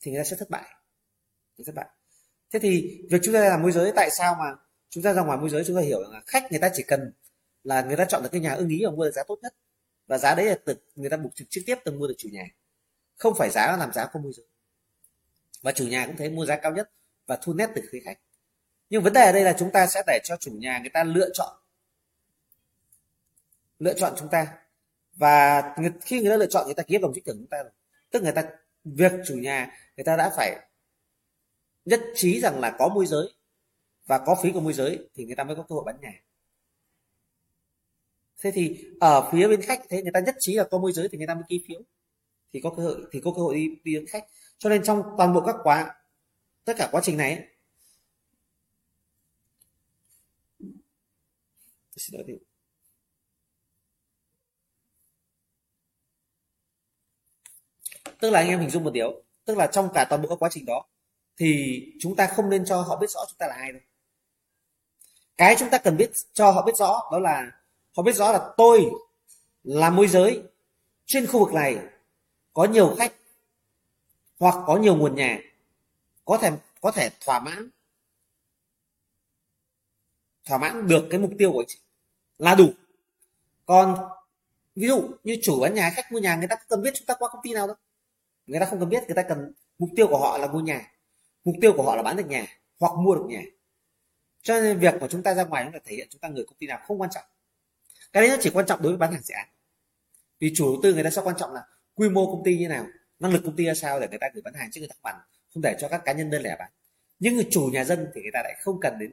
thì người ta sẽ thất bại. Thất bại. Thế thì việc chúng ta làm môi giới tại sao mà chúng ta ra ngoài môi giới chúng ta hiểu là khách người ta chỉ cần là người ta chọn được cái nhà ưng ý và mua được giá tốt nhất. Và giá đấy là từ người ta buộc trực trực tiếp từng mua được chủ nhà. Không phải giá làm giá không môi giới. Và chủ nhà cũng thấy mua giá cao nhất và thu nét từ phía khách nhưng vấn đề ở đây là chúng ta sẽ để cho chủ nhà người ta lựa chọn. Lựa chọn chúng ta. Và khi người ta lựa chọn người ta ký hợp đồng trích thưởng chúng ta rồi. Tức người ta việc chủ nhà người ta đã phải nhất trí rằng là có môi giới và có phí của môi giới thì người ta mới có cơ hội bán nhà. Thế thì ở phía bên khách thế người ta nhất trí là có môi giới thì người ta mới ký phiếu. Thì có cơ hội thì có cơ hội đi, đi đến khách. Cho nên trong toàn bộ các quá tất cả quá trình này xin lỗi thì tức là anh em hình dung một điều, tức là trong cả toàn bộ các quá trình đó, thì chúng ta không nên cho họ biết rõ chúng ta là ai đâu. Cái chúng ta cần biết, cho họ biết rõ đó là, họ biết rõ là tôi là môi giới. Trên khu vực này có nhiều khách hoặc có nhiều nguồn nhà có thể có thể thỏa mãn. Thỏa mãn được cái mục tiêu của chị là đủ. Còn ví dụ như chủ bán nhà khách mua nhà, người ta cần biết chúng ta qua công ty nào đâu. Người ta không cần biết, người ta cần mục tiêu của họ là mua nhà. Mục tiêu của họ là bán được nhà hoặc mua được nhà. Cho nên việc mà chúng ta ra ngoài nó là thể hiện chúng ta người công ty nào không quan trọng. Cái đấy nó chỉ quan trọng đối với bán hàng dự án. Vì chủ đầu tư người ta sẽ quan trọng là quy mô công ty như nào, năng lực công ty ra sao để người ta gửi bán hàng chứ người ta không không để cho các cá nhân đơn lẻ bán. Nhưng người chủ nhà dân thì người ta lại không cần đến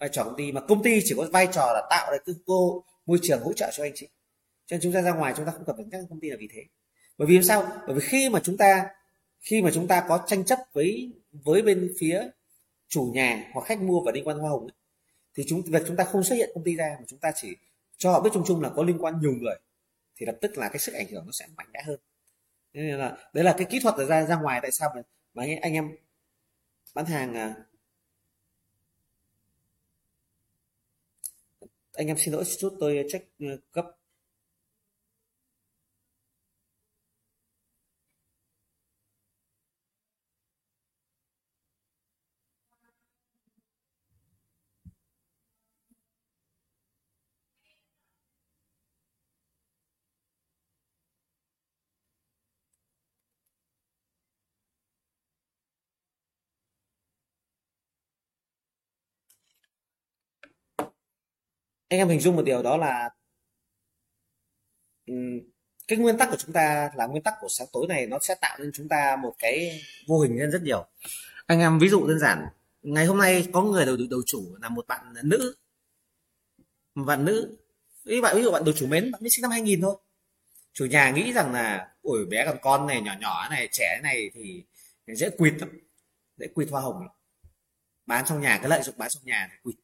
vai trò công ty mà công ty chỉ có vai trò là tạo ra cái cô môi trường hỗ trợ cho anh chị. Cho nên chúng ta ra ngoài chúng ta không cần phải nhắc công ty là vì thế. Bởi vì sao? Bởi vì khi mà chúng ta khi mà chúng ta có tranh chấp với với bên phía chủ nhà hoặc khách mua và liên quan hoa hồng ấy, thì chúng việc chúng ta không xuất hiện công ty ra mà chúng ta chỉ cho họ biết chung chung là có liên quan nhiều người thì lập tức là cái sức ảnh hưởng nó sẽ mạnh mẽ hơn. Nên là đấy là cái kỹ thuật ra ra ngoài tại sao mà, mà anh em bán hàng à, anh em xin lỗi chút tôi check ừ, cấp anh em hình dung một điều đó là cái nguyên tắc của chúng ta là nguyên tắc của sáng tối này nó sẽ tạo nên chúng ta một cái vô hình lên rất nhiều. Anh em ví dụ đơn giản, ngày hôm nay có người đầu đầu chủ là một bạn nữ. Một bạn nữ ý bạn, ví dụ bạn đầu chủ mến, bạn mới sinh năm 2000 thôi. Chủ nhà nghĩ rằng là ủi bé còn con này, nhỏ nhỏ này, trẻ này thì dễ quỵt lắm, dễ quỵt hoa hồng lắm. bán trong nhà cái lợi dụng bán trong nhà thì quỵt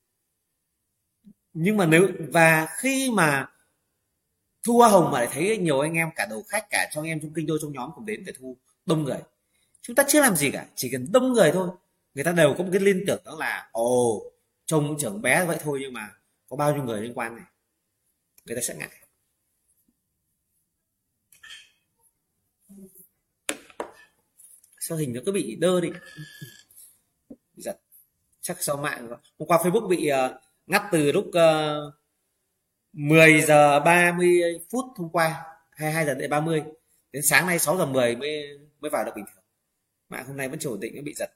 nhưng mà nếu và khi mà thu hoa hồng mà lại thấy nhiều anh em cả đầu khách cả cho anh em trong kinh đô trong nhóm cùng đến để thu đông người. Chúng ta chưa làm gì cả chỉ cần đông người thôi. Người ta đều có một cái liên tưởng đó là ồ trông trưởng bé vậy thôi nhưng mà có bao nhiêu người liên quan này? Người ta sẽ ngại. Sao hình nó cứ bị đơ đi? Giật. Chắc sau mạng hôm qua facebook bị uh, ngắt từ lúc ờ, uh, 10 giờ 30 phút hôm qua 22 giờ 30 đến sáng nay 6 giờ 10 mới mới vào được bình thường. Mạng hôm nay vẫn chưa ổn định nó bị giật.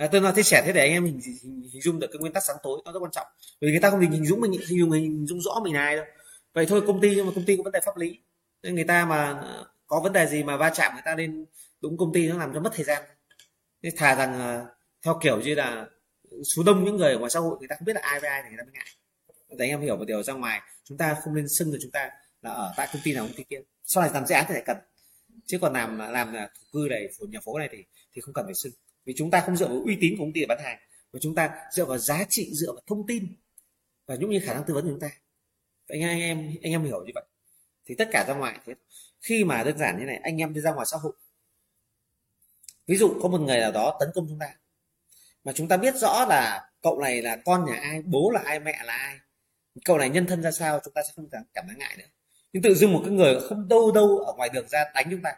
À, tôi nói chia sẻ thế để anh em hình, hình, hình dung được cái nguyên tắc sáng tối nó rất quan trọng. Vì người ta không hình, hình dung mình hình dung hình dung rõ mình ai đâu. Vậy thôi công ty nhưng mà công ty có vấn đề pháp lý. Nên người ta mà ờ, có vấn đề gì mà va chạm người ta nên đúng công ty nó làm cho mất thời gian. Nên thà rằng ờ, theo kiểu như là số đông những người ở ngoài xã hội người ta không biết là ai với ai thì người ta mới ngại. Để anh em hiểu một điều ra ngoài chúng ta không nên xưng được chúng ta là ở tại công ty nào công ty kia. Sau này làm dự án thì lại cần. Chứ còn làm làm là thổ cư này của nhà phố này thì thì không cần phải xưng. Vì chúng ta không dựa vào uy tín của công ty để bán hàng mà chúng ta dựa vào giá trị dựa vào thông tin. Và cũng như khả năng tư vấn của chúng ta. Anh, anh em anh em hiểu như vậy. Thì tất cả ra ngoài thế khi mà đơn giản như này anh em đi ra ngoài xã hội. Ví dụ có một người nào đó tấn công chúng ta mà chúng ta biết rõ là cậu này là con nhà ai, bố là ai, mẹ là ai. Cậu này nhân thân ra sao, chúng ta sẽ không cảm thấy ngại nữa. Nhưng tự dưng một cái người không đâu đâu ở ngoài đường ra đánh chúng ta,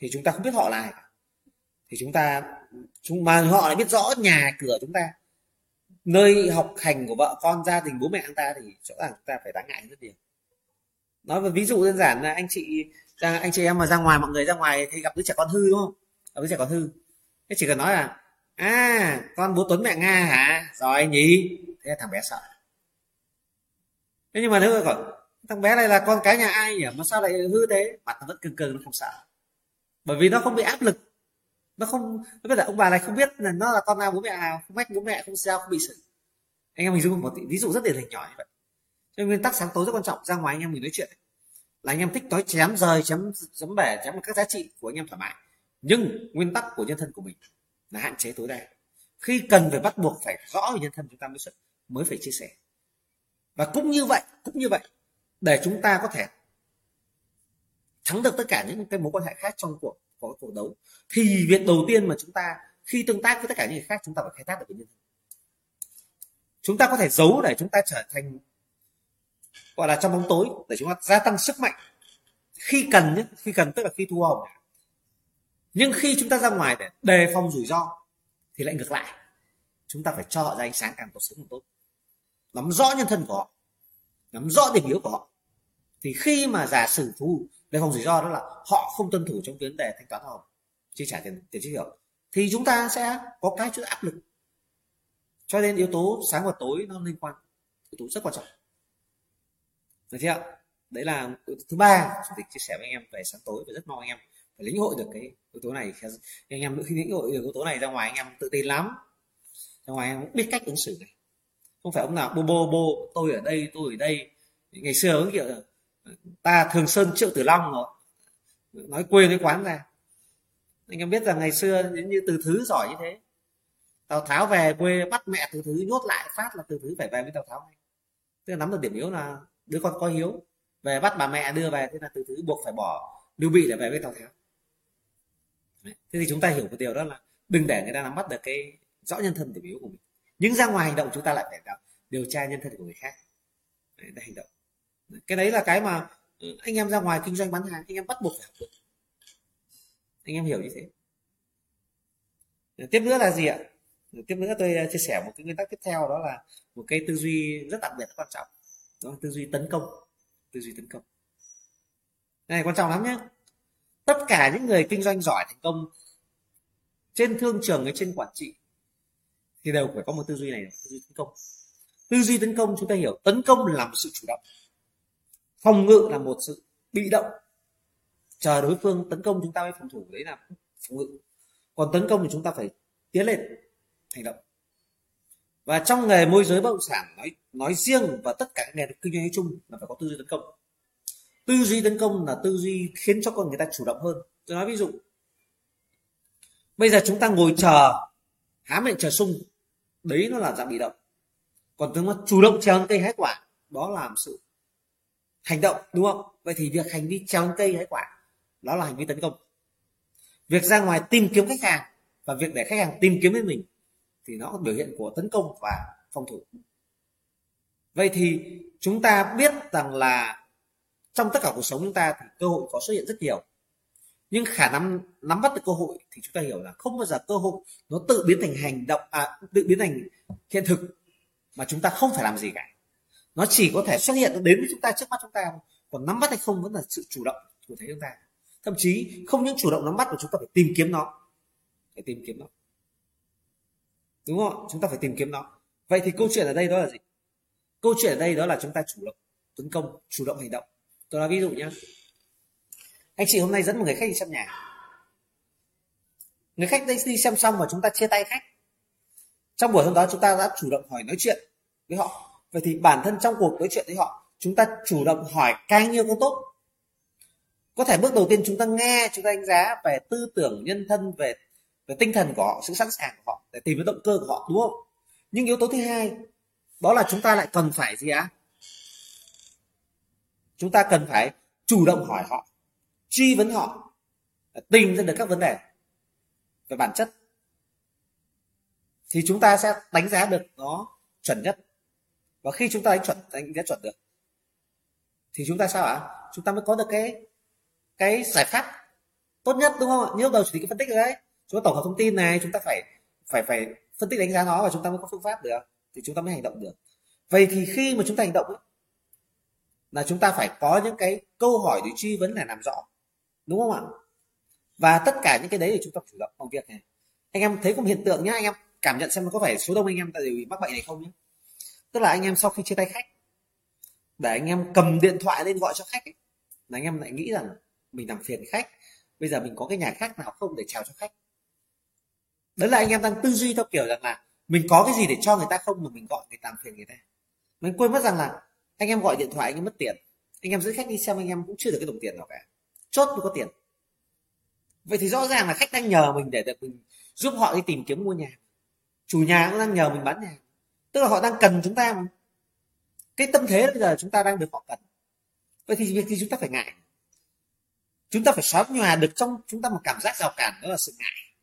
thì chúng ta không biết họ là ai. Thì chúng ta, chúng, mà họ lại biết rõ nhà cửa chúng ta. Nơi học hành của vợ con, gia đình bố mẹ chúng ta thì rõ ràng chúng ta phải đáng ngại rất nhiều. Nói về ví dụ đơn giản là anh chị anh chị em mà ra ngoài, mọi người ra ngoài thì gặp đứa trẻ con hư, đúng không? Gặp đứa trẻ con hư. Thế chỉ cần nói là à con bố tuấn mẹ nga hả? Rồi nhỉ. Thế thằng bé sợ. Thế nhưng mà nếu mà còn thằng bé này là con cái nhà ai nhỉ? Mà sao lại hư thế? Mặt nó vẫn cưng cưng nó không sợ. Bởi vì nó không bị áp lực. Nó không nó biết là ông bà này không biết là nó là con nào, bố mẹ nào, không mách bố mẹ, không sao, không bị xử anh em mình dùng một ví dụ rất điển hình nhỏ như vậy. Cho nguyên tắc sáng tối rất quan trọng, ra ngoài anh em mình nói chuyện. Là anh em thích nói chém rời, chém chấm bể, chém các giá trị của anh em thoải mái. Nhưng nguyên tắc của nhân thân của mình là hạn chế tối đa. Khi cần phải bắt buộc phải rõ về nhân thân chúng ta mới mới phải chia sẻ. Và cũng như vậy, cũng như vậy, để chúng ta có thể thắng được tất cả những cái mối quan hệ khác trong cuộc, có cuộc đấu, thì việc đầu tiên mà chúng ta, khi tương tác với tất cả những người khác, chúng ta phải khai thác được cái nhân thân. Chúng ta có thể giấu để chúng ta trở thành, gọi là, trong bóng tối, để chúng ta gia tăng sức mạnh. Khi cần nhé, khi cần, tức là khi thu hồng nhưng khi chúng ta ra ngoài để đề phòng rủi ro, thì lại ngược lại. Chúng ta phải cho họ ra ánh sáng càng tốt sớm càng tốt. Nắm rõ nhân thân của họ, nắm rõ điểm yếu của họ. Thì khi mà giả sử thu đề phòng rủi ro đó là họ không tuân thủ trong vấn đề thanh toán hồng, chi trả tiền tiền chi hiểu thì chúng ta sẽ có cái chút áp lực. Cho nên yếu tố sáng và tối nó liên quan, yếu tố rất quan trọng. Được chưa? Đấy là thứ ba chủ tịch chia sẻ với anh em về sáng tối và rất mong anh em phải lĩnh hội được cái yếu tố này. Anh em khi lĩnh hội được yếu tố này ra ngoài, anh em tự tin lắm. Ra ngoài anh em biết cách ứng xử này. Không phải ông nào, bô bô bô, tôi ở đây, tôi ở đây. Ngày xưa ứng kiểu ta thường sơn, triệu tử long rồi. Nói quê, nói quán ra. Anh em biết rằng ngày xưa như từ thứ giỏi như thế. Tào tháo về quê bắt mẹ từ thứ, nhốt lại phát là từ thứ phải về với tào tháo ngay. Tức là nắm được điểm yếu là đứa con có hiếu. Về bắt bà mẹ đưa về, thế là từ thứ buộc phải bỏ lưu bị để về với tào tháo thế thì chúng ta hiểu một điều đó là đừng để người ta nắm bắt được cái rõ nhân thân điểm yếu của mình. Nhưng ra ngoài hành động chúng ta lại phải điều tra nhân thân của người khác. Để hành động. Cái đấy là cái mà ừ, anh em ra ngoài kinh doanh bán hàng, anh em bắt buộc phải học được. Anh em hiểu như thế. Tiếp nữa là gì ạ? Tiếp nữa tôi ờ, chia sẻ một cái nguyên tắc tiếp theo, đó là một cái tư duy rất đặc biệt quan trọng. Đó là tư duy tấn công. Tư duy tấn công. Này, quan trọng lắm nhé tất cả những người kinh doanh giỏi thành công trên thương trường hay trên quản trị thì đều phải có một tư duy này tư duy tấn công. Tư duy tấn công chúng ta hiểu, tấn công là một sự chủ động. Phòng ngự là một sự bị động. Chờ đối phương tấn công chúng ta mới phòng thủ, đấy là phòng ngự. Còn tấn công thì chúng ta phải tiến lên, hành động. Và trong nghề môi giới bất động sản, nói nói riêng và tất cả nghề kinh doanh nói chung là phải có tư duy tấn công tư duy tấn công là tư duy khiến cho con người ta chủ động hơn. Tôi nói ví dụ, bây giờ chúng ta ngồi chờ, há miệng chờ sung, đấy nó là dạng bị động. Còn chúng ta chủ động trèo cây hái quả, đó là sự hành động, đúng không? Vậy thì việc hành vi trèo cây hái quả, đó là hành vi tấn công. Việc ra ngoài tìm kiếm khách hàng và việc để khách hàng tìm kiếm với mình thì nó có biểu hiện của tấn công và phòng thủ. Vậy thì chúng ta biết rằng là trong tất cả cuộc sống chúng ta thì cơ hội có xuất hiện rất nhiều. Nhưng khả năng nắm bắt được cơ hội thì chúng ta hiểu là không bao giờ cơ hội nó tự biến thành hành động à, tự biến thành hiện thực mà chúng ta không phải làm gì cả. Nó chỉ có thể xuất hiện đến với chúng ta trước mắt chúng ta còn nắm bắt hay không vẫn là sự chủ động của thấy chúng ta. Thậm chí không những chủ động nắm bắt mà chúng ta phải tìm kiếm nó. Phải tìm kiếm nó. Đúng không chúng ta phải tìm kiếm nó. Vậy thì câu chuyện ở đây đó là gì? Câu chuyện ở đây đó là chúng ta chủ động tấn công chủ động hành động tôi nói ví dụ nhé anh chị hôm nay dẫn một người khách đi xem nhà. Người khách đi xem xong và chúng ta chia tay khách. Trong buổi hôm đó chúng ta đã chủ động hỏi nói chuyện với họ. Vậy thì bản thân trong cuộc nói chuyện với họ, chúng ta chủ động hỏi càng nhiều càng tốt. Có thể bước đầu tiên chúng ta nghe, chúng ta đánh giá về tư tưởng, nhân thân, về về tinh thần của họ, sự sẵn sàng của họ để tìm cái động cơ của họ, đúng không? Nhưng yếu tố thứ hai, đó là chúng ta lại cần phải gì ạ? Chúng ta cần phải chủ động hỏi họ truy vấn họ tìm ra được các vấn đề về bản chất. Thì chúng ta sẽ đánh giá được nó chuẩn nhất. Và khi chúng ta đánh chuẩn đánh giá chuẩn được. Thì chúng ta sao ạ? Chúng ta mới có được cái cái giải pháp tốt nhất đúng không ạ? Như lúc đầu chỉ cái phân tích đấy. Chúng ta tổng hợp thông tin này chúng ta phải phải phải phân tích đánh giá nó và chúng ta mới có phương pháp được. Thì chúng ta mới hành động được. Vậy thì khi mà chúng ta hành động ấy, là chúng ta phải có những cái câu hỏi để truy vấn là làm rõ đúng không ạ? Và tất cả những cái đấy thì chúng ta chủ động công việc này. Anh em thấy có một hiện tượng nhá anh em cảm nhận xem có phải số đông anh em tại vì mắc bệnh này không nhé tức là anh em sau khi chia tay khách để anh em cầm điện thoại lên gọi cho khách ấy, là anh em lại nghĩ rằng mình làm phiền khách bây giờ mình có cái nhà khác nào không để chào cho khách. Đấy là anh em đang tư duy theo kiểu rằng là mình có cái gì để cho người ta không mà mình gọi người ta làm phiền người ta. Mình quên mất rằng là anh em gọi điện thoại, anh em mất tiền. Anh em dẫn khách đi xem, anh em cũng chưa được cái đồng tiền nào cả. Chốt mới có tiền. Vậy thì rõ ràng là khách đang nhờ mình để được mình giúp họ đi tìm kiếm mua nhà. Chủ nhà cũng đang nhờ mình bán nhà. Tức là họ đang cần chúng ta mà. Cái tâm thế bây giờ chúng ta đang được họ cần. Vậy thì việc gì chúng ta phải ngại? Chúng ta phải xóa nhòa được trong chúng ta một cảm giác rào cản, đó là sự ngại.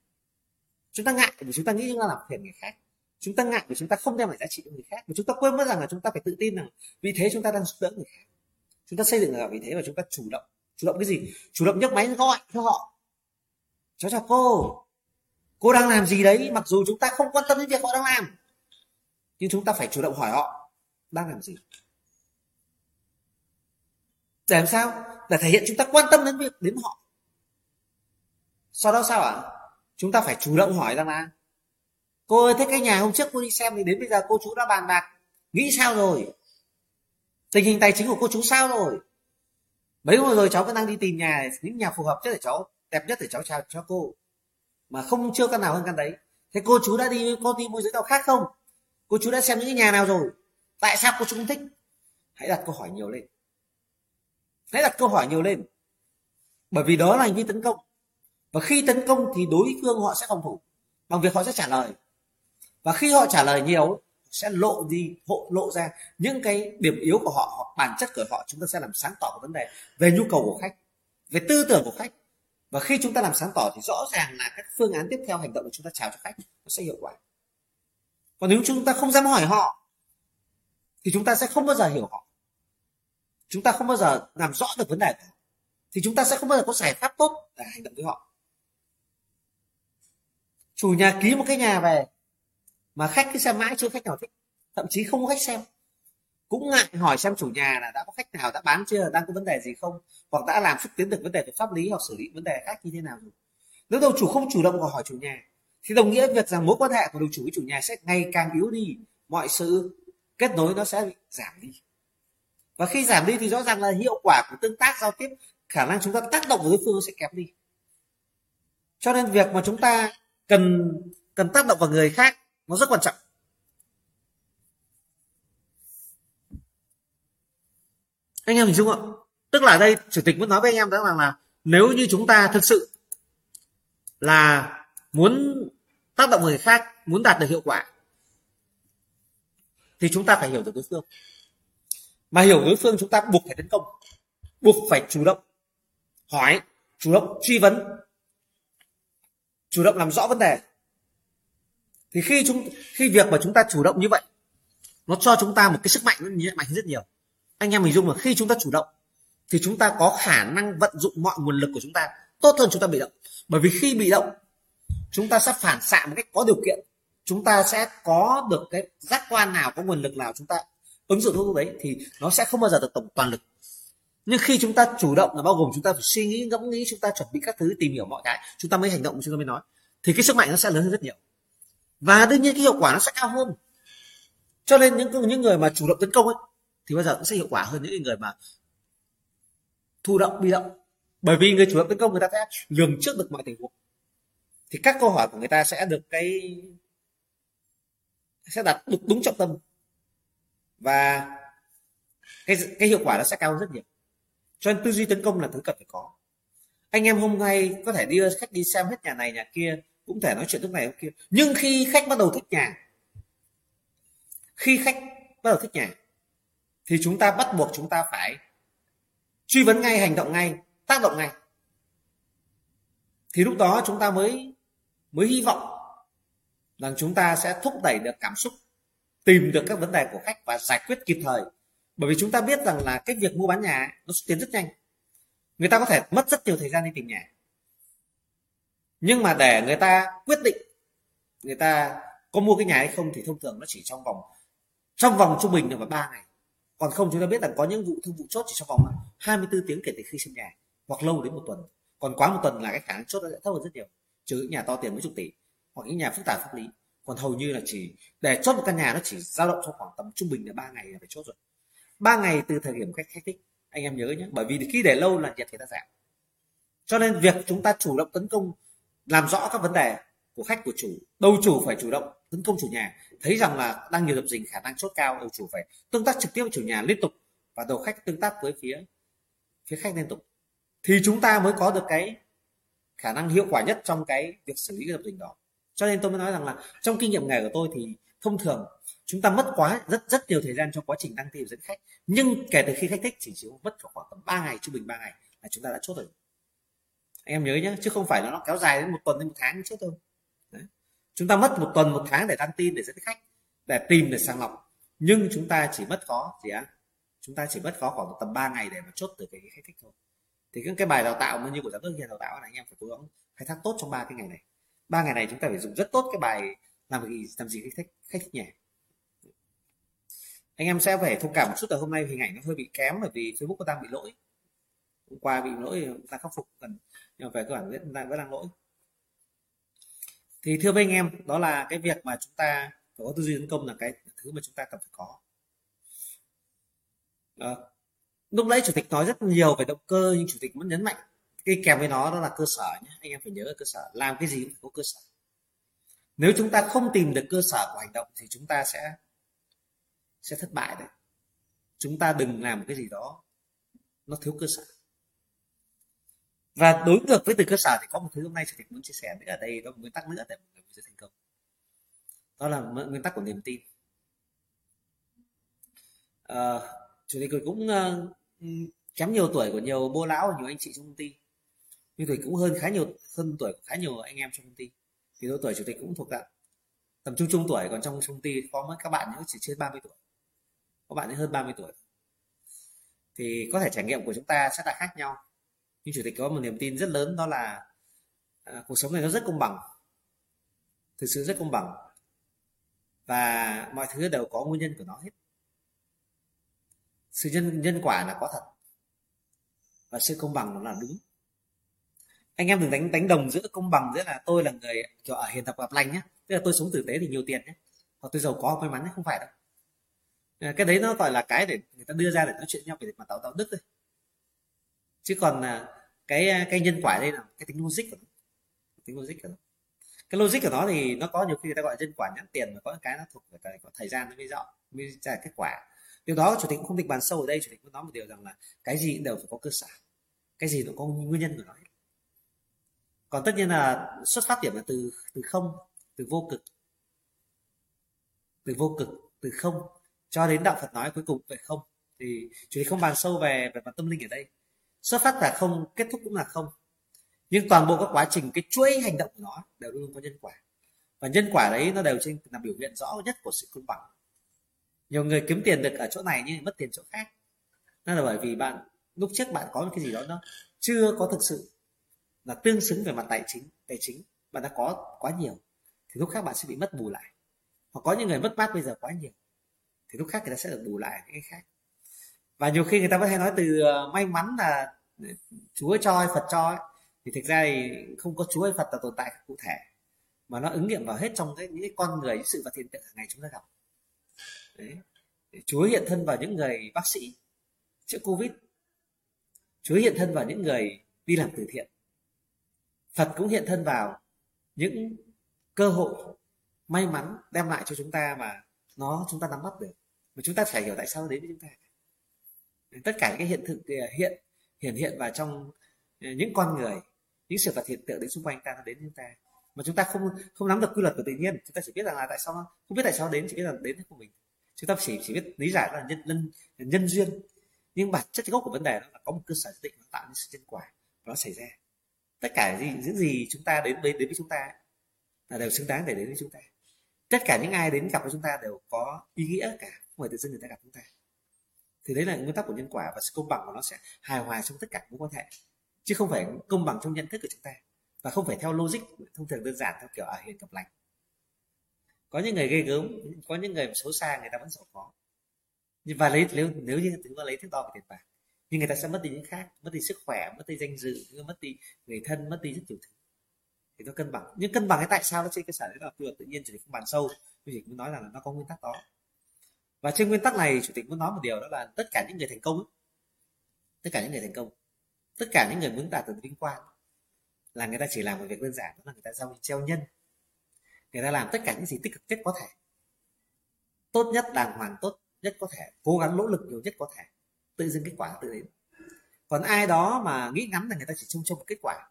Chúng ta ngại vì chúng ta nghĩ chúng ta làm phiền người khác chúng ta ngại vì chúng ta không đem lại giá trị cho người khác. Và chúng ta quên mất rằng là chúng ta phải tự tin rằng vì thế chúng ta đang giúp đỡ người khác. Chúng ta xây dựng là vì thế và chúng ta chủ động. Chủ động cái gì? Chủ động nhấc máy gọi cho họ. Cháu chào cô. Cô đang làm gì đấy? Mặc dù chúng ta không quan tâm đến việc họ đang làm. Nhưng chúng ta phải chủ động hỏi họ, đang làm gì? Để làm sao? Để thể hiện chúng ta quan tâm đến việc, đến họ. Sau đó sao ạ? À? chúng ta phải chủ động hỏi rằng là cô ơi thế cái nhà hôm trước cô đi xem thì đến bây giờ cô chú đã bàn bạc. Nghĩ sao rồi? Tình hình tài chính của cô chú sao rồi? Mấy hôm rồi cháu vẫn đang đi tìm nhà, những nhà phù hợp nhất để cháu, đẹp nhất để cháu chào cho cô. Mà không, chưa căn nào hơn căn đấy. Thế cô chú đã đi cô đi môi giới nào khác không? Cô chú đã xem những cái nhà nào rồi? Tại sao cô chú không thích? Hãy đặt câu hỏi nhiều lên. Hãy đặt câu hỏi nhiều lên. Bởi vì đó là hành vi tấn công. Và khi tấn công thì đối phương họ sẽ phòng thủ. Bằng việc họ sẽ trả lời và khi họ trả lời nhiều, sẽ lộ đi, hộ, lộ ra những cái điểm yếu của họ hoặc bản chất của họ. Chúng ta sẽ làm sáng tỏ vấn đề về nhu cầu của khách, về tư tưởng của khách. Và khi chúng ta làm sáng tỏ thì rõ ràng là các phương án tiếp theo hành động của chúng ta chào cho khách nó sẽ hiệu quả. Còn nếu chúng ta không dám hỏi họ, thì chúng ta sẽ không bao giờ hiểu họ. Chúng ta không bao giờ làm rõ được vấn đề của họ. Thì chúng ta sẽ không bao giờ có giải pháp tốt để hành động với họ. Chủ nhà ký một cái nhà về mà khách cứ xem mãi, chưa khách nào thích. Thậm chí không có khách xem. Cũng ngại hỏi xem chủ nhà là đã có khách nào, đã bán chưa, đang có vấn đề gì không, hoặc đã làm xúc tiến được vấn đề về pháp lý hoặc xử lý vấn đề khác như thế nào rồi. Nếu đầu chủ không chủ động hỏi chủ nhà, thì đồng nghĩa việc rằng mối quan hệ của đầu chủ với chủ nhà sẽ ngày càng yếu đi. Mọi sự kết nối nó sẽ bị giảm đi. Và khi giảm đi thì rõ ràng là hiệu quả của tương tác giao tiếp, khả năng chúng ta tác động của đối phương sẽ kém đi. Cho nên việc mà chúng ta cần cần tác động vào người khác nó rất quan trọng. Anh em hình dung không tức là đây chủ tịch muốn nói với anh em đó là, là nếu như chúng ta thực sự là muốn tác động người khác muốn đạt được hiệu quả thì chúng ta phải hiểu được đối phương. Mà hiểu đối phương chúng ta buộc phải tấn công buộc phải chủ động hỏi chủ động truy vấn chủ động làm rõ vấn đề thì khi chúng khi việc mà chúng ta chủ động như vậy nó cho chúng ta một cái sức mạnh nó mạnh rất nhiều anh em mình dung là khi chúng ta chủ động thì chúng ta có khả năng vận dụng mọi nguồn lực của chúng ta tốt hơn chúng ta bị động bởi vì khi bị động chúng ta sẽ phản xạ một cách có điều kiện chúng ta sẽ có được cái giác quan nào có nguồn lực nào chúng ta ứng dụng thuốc đấy thì nó sẽ không bao giờ được tổng toàn lực nhưng khi chúng ta chủ động là bao gồm chúng ta phải suy nghĩ ngẫm nghĩ chúng ta chuẩn bị các thứ tìm hiểu mọi cái chúng ta mới hành động chúng ta mới nói thì cái sức mạnh nó sẽ lớn hơn rất nhiều và đương nhiên cái hiệu quả nó sẽ cao hơn. Cho nên những những người mà chủ động tấn công ấy, thì bao giờ cũng sẽ hiệu quả hơn những người mà thụ động, bị động. Bởi vì người chủ động tấn công người ta sẽ lường trước được mọi tình huống. Thì các câu hỏi của người ta sẽ được cái, sẽ đặt được đúng trọng tâm. Và cái cái hiệu quả nó sẽ cao hơn rất nhiều. Cho nên tư duy tấn công là thứ cần phải có. Anh em hôm nay có thể đưa khách đi xem hết nhà này, nhà kia cũng thể nói chuyện lúc này lúc kia. Nhưng khi khách bắt đầu thích nhà khi khách bắt đầu thích nhà thì chúng ta bắt buộc chúng ta phải truy vấn ngay, hành động ngay, tác động ngay. Thì lúc đó chúng ta mới mới hy vọng rằng chúng ta sẽ thúc đẩy được cảm xúc, tìm được các vấn đề của khách và giải quyết kịp thời. Bởi vì chúng ta biết rằng là cái việc mua bán nhà, nó tiến rất nhanh. Người ta có thể mất rất nhiều thời gian đi tìm nhà nhưng mà để người ta quyết định, người ta có mua cái nhà hay không thì thông thường nó chỉ trong vòng trong vòng trung bình là phải ba ngày. Còn không, chúng ta biết rằng có những vụ thương vụ chốt chỉ trong vòng 24 tiếng kể từ khi xem nhà, hoặc lâu đến một tuần. Còn quá một tuần là cái khả năng chốt nó sẽ thấp hơn rất nhiều, trừ những nhà to tiền mấy chục tỷ, hoặc những nhà phức tạp pháp lý. Còn hầu như là chỉ, để chốt một căn nhà nó chỉ dao động trong khoảng tầm trung bình là ba ngày là phải chốt rồi. Ba ngày từ thời điểm khách khách thích. Anh em nhớ nhé, bởi vì khi để lâu là nhiệt người ta giảm. Cho nên việc chúng ta chủ động tấn công làm rõ các vấn đề của khách, của chủ. Đầu chủ phải chủ động tấn công chủ nhà. Thấy rằng là đang nhiều dập dình khả năng chốt cao đầu chủ phải tương tác trực tiếp với chủ nhà liên tục và đầu khách tương tác với phía phía khách liên tục. Thì chúng ta mới có được cái khả năng hiệu quả nhất trong cái việc xử lý cái dập dình đó. Cho nên tôi mới nói rằng là trong kinh nghiệm nghề của tôi thì thông thường chúng ta mất quá, rất rất nhiều thời gian trong quá trình đăng tin dẫn khách. Nhưng kể từ khi khách thích chỉ chỉ mất khoảng tầm 3 ngày, trung bình 3 ngày là chúng ta đã chốt rồi anh em nhớ nhé chứ không phải là nó kéo dài đến một tuần đến một tháng trước thôi Đấy. chúng ta mất một tuần một tháng để đăng tin để dẫn khách để tìm để sàng lọc. Nhưng chúng ta chỉ mất khó gì á chúng ta chỉ mất khó khoảng tầm 3 ngày để mà chốt từ cái khách thích thôi. Thì cái, cái bài đào tạo như của giám đốc kia đào tạo là anh em phải cố gắng khai thác tốt trong ba cái ngày này. Ba ngày này chúng ta phải dùng rất tốt cái bài làm gì làm gì khách thích khách thích nhà anh em sẽ phải thông cảm một chút là hôm nay hình ảnh nó hơi bị kém bởi vì Facebook của đang bị lỗi. Hôm qua bị lỗi ta khắc phục. Cần nhưng về cơ bản vẫn đang vẫn đang lỗi. Thì thưa với anh em đó là cái việc mà chúng ta phải có tư duy tấn công là cái thứ mà chúng ta cần phải có. À, lúc nãy chủ tịch nói rất nhiều về động cơ nhưng chủ tịch vẫn nhấn mạnh cái kèm với nó đó là cơ sở nhé. Anh em phải nhớ cơ sở làm cái gì cũng phải có cơ sở. Nếu chúng ta không tìm được cơ sở của hành động thì chúng ta sẽ sẽ thất bại đấy. Chúng ta đừng làm cái gì đó nó thiếu cơ sở và đối ngược với từ cơ sở thì có một thứ hôm nay chủ tịch muốn chia sẻ nữa ở đây đó là nguyên tắc nữa để mọi người sẽ thành công. Đó là nguyên tắc của niềm tin. À, chủ tịch cũng uh, kém nhiều tuổi của nhiều bố lão nhiều anh chị trong công ty. Nhưng tuổi cũng hơn khá nhiều hơn tuổi của khá nhiều anh em trong công ty. Thì độ tuổi chủ tịch cũng thuộc dạng tầm trung trung tuổi còn trong công ty có mấy các bạn nữa chỉ trên 30 tuổi. Có bạn hơn 30 tuổi. Thì có thể trải nghiệm của chúng ta sẽ là khác nhau nhưng chủ tịch có một niềm tin rất lớn đó là à, cuộc sống này nó rất công bằng. Thực sự rất công bằng. Và mọi thứ đều có nguyên nhân của nó hết. Sự nhân nhân quả là có thật. Và sự công bằng nó là đúng. Anh em đừng đánh đánh đồng giữa công bằng giữa là tôi là người kiểu ở hiền tập gặp lành nhé tức là tôi sống tử tế thì nhiều tiền nhé hoặc tôi giàu có may mắn nhé không phải đâu. À, cái đấy nó gọi là cái để người ta đưa ra để nói chuyện nhau về mặt đạo đạo đức thôi. Chứ còn là cái à, cái nhân quả đây là cái tính logic của nó. Tính logic của nó. Cái logic của nó thì nó có nhiều khi người ta gọi nhân quả nhãn tiền, mà có cái nó thuộc về cái có thời gian nó mới rõ, mới ra kết quả. Điều đó chủ tịch cũng không định bàn sâu ở đây, chủ tịch muốn nói một điều rằng là cái gì cũng đều phải có cơ sở. Cái gì nó có nguyên nhân của nó còn tất nhiên là xuất phát điểm là từ từ không, từ vô cực. Từ vô cực, từ không, cho đến đạo Phật nói cuối cùng về không. Thì chủ tịch không bàn sâu về về mặt tâm linh ở đây xuất phát là không, kết thúc cũng là không. Nhưng toàn bộ các quá trình, cái chuỗi hành động của nó đều luôn có nhân quả. Và nhân quả đấy nó đều trên, là biểu hiện rõ nhất của sự công bằng. Nhiều người kiếm tiền được ở chỗ này nhưng mất tiền chỗ khác. Đó là bởi vì bạn, lúc trước bạn có một cái gì đó nó chưa có thực sự là tương xứng về mặt tài chính tài chính. Bạn đã có quá nhiều, thì lúc khác bạn sẽ bị mất bù lại. Hoặc có những người mất mát bây giờ quá nhiều, thì lúc khác người ta sẽ được bù lại cái khác và nhiều khi người ta vẫn hay nói từ ờ, may mắn là chúa cho hay phật cho ấy. thì thực ra thì không có chúa hay phật là tồn tại cụ thể. Mà nó ứng nghiệm vào hết trong cái, những cái con người, những sự vật hiện tượng hàng ngày chúng ta gặp. Đấy. chúa hiện thân vào những người bác sĩ chữa covid. Chúa hiện thân vào những người đi làm từ thiện. Phật cũng hiện thân vào những cơ hội may mắn đem lại cho chúng ta mà nó, chúng ta nắm bắt được. Mà chúng ta phải hiểu tại sao nó đến với chúng ta tất cả những cái hiện thực à, hiện hiện hiện vào trong à, những con người, những sự vật hiện tượng đến xung quanh ta, đến chúng ta. Mà chúng ta không không nắm được quy luật của tự nhiên, chúng ta chỉ biết rằng là tại sao, không biết tại sao đến, chỉ biết là đến của mình. Chúng ta chỉ chỉ biết lý giải là nhân nhân nhân duyên. Nhưng bản chất gốc của vấn đề đó là có một cơ sở nhất định nó tạo nên sự nhân quả, nó xảy ra. Tất cả gì, những gì chúng ta đến với đến với chúng ta là đều xứng đáng để đến với chúng ta. Tất cả những ai đến gặp với chúng ta đều có ý nghĩa cả, không phải tự dưng người ta gặp chúng ta thì đấy là nguyên tắc của nhân quả và sự công bằng của nó sẽ hài hòa trong tất cả mối quan hệ. Chứ không phải công bằng trong nhận thức của chúng ta và không phải theo logic, thông thường đơn giản theo kiểu ở hiền gặp lành. Có những người ghê gớm, có những người xấu xa, người ta vẫn giàu có. Và lấy nếu nếu như chúng ta lấy thước đo về tiền bạc nhưng người ta sẽ mất đi những khác, mất đi sức khỏe, mất đi danh dự, mất đi người thân, mất đi rất nhiều thứ. Thì nó cân bằng. Nhưng cân bằng cái tại sao nó trên cơ sở đấy là quy luật tự nhiên chỉ không bàn sâu? Tôi chỉ muốn nói là nó có nguyên tắc đó và trên nguyên tắc này, chủ tịch muốn nói một điều đó là tất cả những người thành công tất cả những người thành công, tất cả những người muốn đạt được vinh quang là người ta chỉ làm một việc đơn giản, đó là người ta giao treo nhân. Người ta làm tất cả những gì tích cực nhất có thể. Tốt nhất, đàng hoàng tốt nhất có thể, cố gắng nỗ lực nhiều nhất có thể, tự dưng kết quả tự đến. Còn ai đó mà nghĩ ngắn là người ta chỉ trông trông kết quả.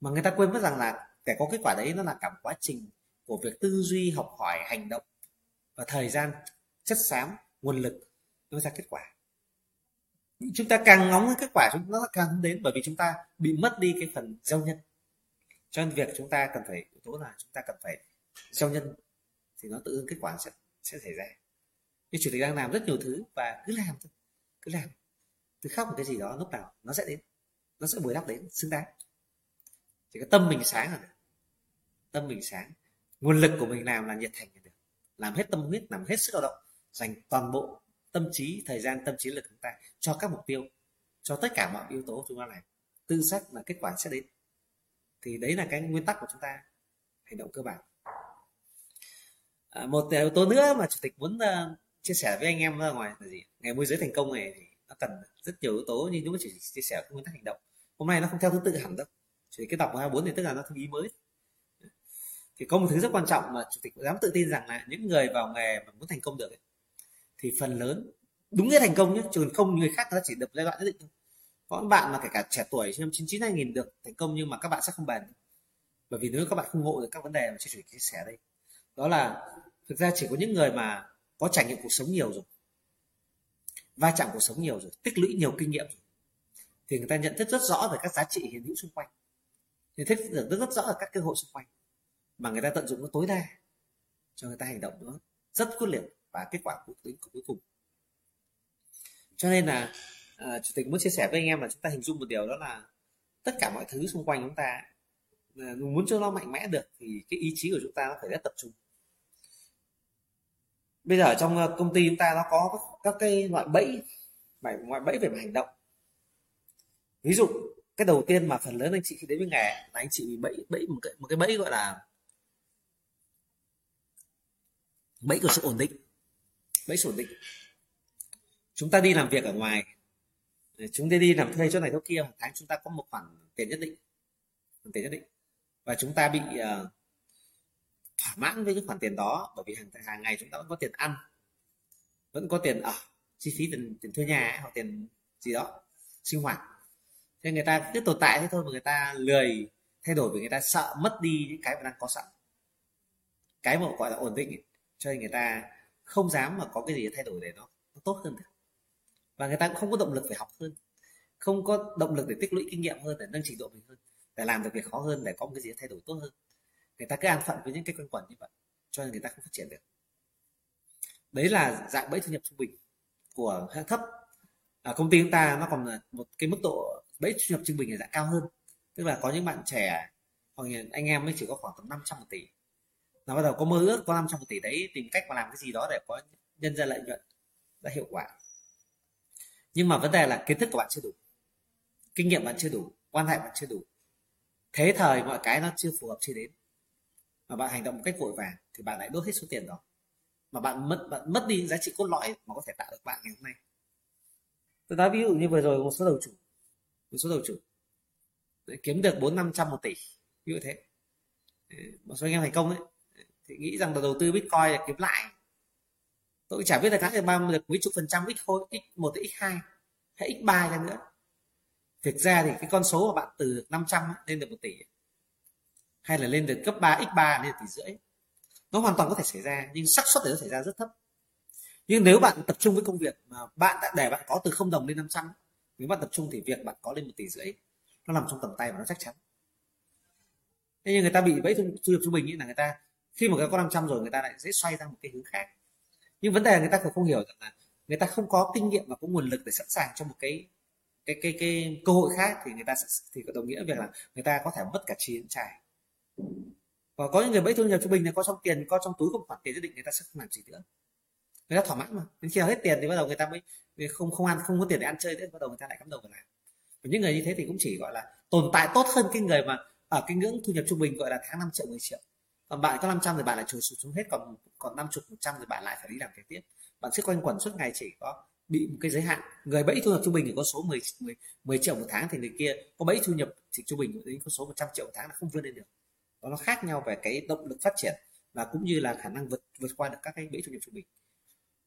Mà người ta quên mất rằng là để có kết quả đấy nó là cả một quá trình của việc tư duy, học hỏi, hành động và thời gian chất xám, nguồn lực nó ra kết quả. Chúng ta càng ngóng kết quả chúng, nó càng không đến bởi vì chúng ta bị mất đi cái phần giao nhân. Cho nên việc chúng ta cần phải, yếu tố là chúng ta cần phải giao nhân thì nó tự nhiên kết quả sẽ sẽ xảy ra. Nhưng chủ tịch đang làm rất nhiều thứ và cứ làm thôi, cứ làm. Cứ khóc một cái gì đó, lúc nào nó sẽ đến, nó sẽ bồi đắp đến, xứng đáng. Chỉ có tâm mình sáng là được. Tâm mình sáng. Nguồn lực của mình làm là nhiệt thành là được. Làm hết tâm huyết, làm hết sức lao động dành toàn bộ tâm trí thời gian tâm trí lực chúng ta cho các mục tiêu cho tất cả mọi yếu tố chúng ta làm tư sắc là kết quả sẽ đến. Thì đấy là cái nguyên tắc của chúng ta. Hành động cơ bản. À, một yếu tố nữa mà chủ tịch muốn uh, chia sẻ với anh em ra ngoài là gì? Ngày môi giới thành công này thì nó cần rất nhiều yếu tố nhưng chúng ta chỉ chia sẻ nguyên tắc hành động. Hôm nay nó không theo thứ tự hẳn đâu. Chỉ cái đọc hai bốn thì tức là nó thêm ý mới. Thì có một thứ rất quan trọng mà chủ tịch dám tự tin rằng là những người vào nghề mà muốn thành công được ấy, thì phần lớn đúng nghĩa thành công nhé chứ không người khác nó chỉ được giai đoạn nhất định thôi. Có những bạn mà kể cả trẻ tuổi năm 99 2000 được thành công nhưng mà các bạn sẽ không bền. Bởi vì nếu các bạn không ngộ được các vấn đề mà chị chia sẻ đây đó là thực ra chỉ có những người mà có trải nghiệm cuộc sống nhiều rồi va chạm cuộc sống nhiều rồi tích lũy nhiều kinh nghiệm rồi thì người ta nhận thức rất rõ về các giá trị hiện hữu xung quanh. Nhận thức được rất, rất rõ về các cơ hội xung quanh mà người ta tận dụng nó tối đa cho người ta hành động nó rất quyết liệt và kết quả cuối, cuối cùng. Cho nên là uh, chủ tịch muốn chia sẻ với anh em là chúng ta hình dung một điều đó là tất cả mọi thứ xung quanh chúng ta uh, muốn cho nó mạnh mẽ được thì cái ý chí của chúng ta nó phải rất tập trung. Bây giờ trong ờ, công ty chúng ta nó có các, các cái loại bẫy loại bẫy về mặt hành động. Ví dụ cái đầu tiên mà phần lớn anh chị khi đến với nghề là anh chị bị bẫy bẫy một cái một cái bẫy gọi là bẫy của sự ổn định bẫy ổn định? Chúng ta đi làm việc ở ngoài. Chúng ta đi làm thuê chỗ này chỗ kia hàng tháng chúng ta có một khoản tiền nhất định. Khoản tiền nhất định. Và chúng ta bị uh, thỏa mãn với cái khoản tiền đó bởi vì hàng hàng ngày chúng ta vẫn có tiền ăn vẫn có tiền ở chi phí tiền tiền thuê nhà hoặc tiền gì đó sinh hoạt. Thế người ta cứ tồn tại thế thôi mà người ta lười thay đổi vì người ta sợ mất đi những cái mà đang có sẵn. Cái mà gọi là ổn định ấy. cho nên người ta không dám mà có cái gì thay đổi để nó, nó tốt hơn cả. Và người ta cũng không có động lực để học hơn không có động lực để tích lũy kinh nghiệm hơn để nâng trình độ mình hơn để làm được việc khó hơn để có một cái gì thay đổi tốt hơn. Người ta cứ an phận với những cái quanh quẩn như vậy cho nên người ta không phát triển được. Đấy là dạng bẫy thu nhập trung bình của hạng thấp. Ở công ty chúng ta nó còn là một cái mức độ bẫy thu nhập trung bình là dạng cao hơn. Tức là có những bạn trẻ hoặc anh em mới chỉ có khoảng tầm 500 một tỷ là bắt đầu có mơ ước, có 500 một tỷ đấy, tìm cách mà làm cái gì đó để có nhân ra lợi nhuận đã hiệu quả. Nhưng mà vấn đề là kiến thức của bạn chưa đủ, kinh nghiệm bạn chưa đủ, quan hệ bạn chưa đủ. Thế thời mọi cái nó chưa phù hợp chưa đến, mà bạn hành động một cách vội vàng thì bạn lại đốt hết số tiền đó. Mà bạn mất bạn mất đi giá trị cốt lõi mà có thể tạo được bạn ngày hôm nay. Tôi nói ví dụ như vừa rồi một số đầu chủ, một số đầu chủ kiếm được bốn năm trăm một tỷ như thế. Một số anh em thành công ấy thì nghĩ rằng là đầu tư bitcoin là kiếm lãi. Tôi chả biết là các ba được mấy chục phần trăm x thôi x một x hai hay x ba ra nữa. Thực ra thì cái con số mà bạn từ 500 lên được một tỷ. Hay là lên được cấp 3 x3 lên tỷ rưỡi. Nó hoàn toàn có thể xảy ra nhưng xác suất để nó xảy ra rất thấp. Nhưng nếu bạn tập trung với công việc mà bạn đã để bạn có từ không đồng lên 500 nếu bạn tập trung thì việc bạn có lên một tỷ rưỡi nó nằm trong tầm tay và nó chắc chắn. Thế nhưng người ta bị bẫy thu, thu nhập trung bình như là người ta khi mà người ta có 500 rồi người ta lại dễ xoay sang một cái hướng khác. Nhưng vấn đề là người ta cũng không hiểu rằng là người ta không có kinh nghiệm và có nguồn lực để sẵn sàng cho một cái cái cái cái cơ hội khác thì người ta thì có đồng nghĩa việc là người ta có thể mất cả chi trải. Và có những người bẫy thu nhập trung bình là có trong tiền, có trong túi có một khoản tiền nhất định người ta sẽ không làm gì nữa. Người ta thỏa mãn mà. Đến khi nào hết tiền thì bắt đầu người ta mới không không ăn, không có tiền để ăn chơi nữa, bắt đầu người ta lại cắm đầu vào làm. Và những người như thế thì cũng chỉ gọi là tồn tại tốt hơn cái người mà ở cái ngưỡng thu nhập trung bình gọi là tháng 5 triệu 10 triệu còn bạn có 500 thì bạn lại trừ sụt xuống hết còn còn 50 100 thì bạn lại phải đi làm việc tiếp. Bạn sẽ quanh quẩn suốt ngày chỉ có bị một cái giới hạn. Người bẫy thu nhập trung bình thì có số 10, 10, 10 triệu một tháng thì người kia có bẫy thu nhập thì trung bình đến con số 100 triệu một tháng là không vươn lên được. Đó nó khác nhau về cái động lực phát triển và cũng như là khả năng vượt vượt qua được các cái bẫy thu nhập trung bình.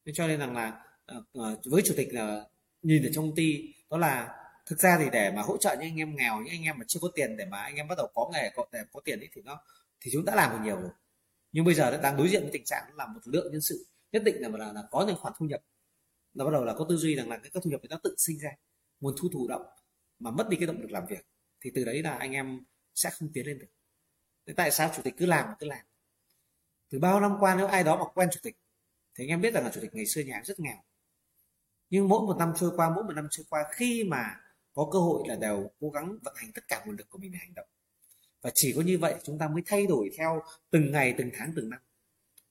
Nên cho nên rằng là ờ, ờ, với chủ tịch là nhìn ở trong công ty đó là thực ra thì để mà hỗ trợ những anh em nghèo những anh em mà chưa có tiền để mà anh em bắt đầu có nghề có để có tiền ấy thì nó thì chúng đã làm được nhiều rồi. Nhưng bây giờ nó đang đối diện với tình trạng là một lượng nhân sự nhất định là là, là có những khoản thu nhập. Là bắt đầu là có tư duy rằng là cái thu nhập nó tự sinh ra nguồn thu thụ động mà mất đi cái động lực làm việc. Thì từ đấy là anh em sẽ không tiến lên được. Thế tại sao chủ tịch cứ làm mà cứ làm? Từ bao năm qua nếu ai đó mà quen chủ tịch thì anh em biết rằng là chủ tịch ngày xưa nhà rất nghèo. Nhưng mỗi một năm trôi qua mỗi một năm trôi qua khi mà có cơ hội là đều cố gắng vận hành tất cả nguồn lực của mình để hành động và chỉ có như vậy chúng ta mới thay đổi theo từng ngày, từng tháng, từng năm.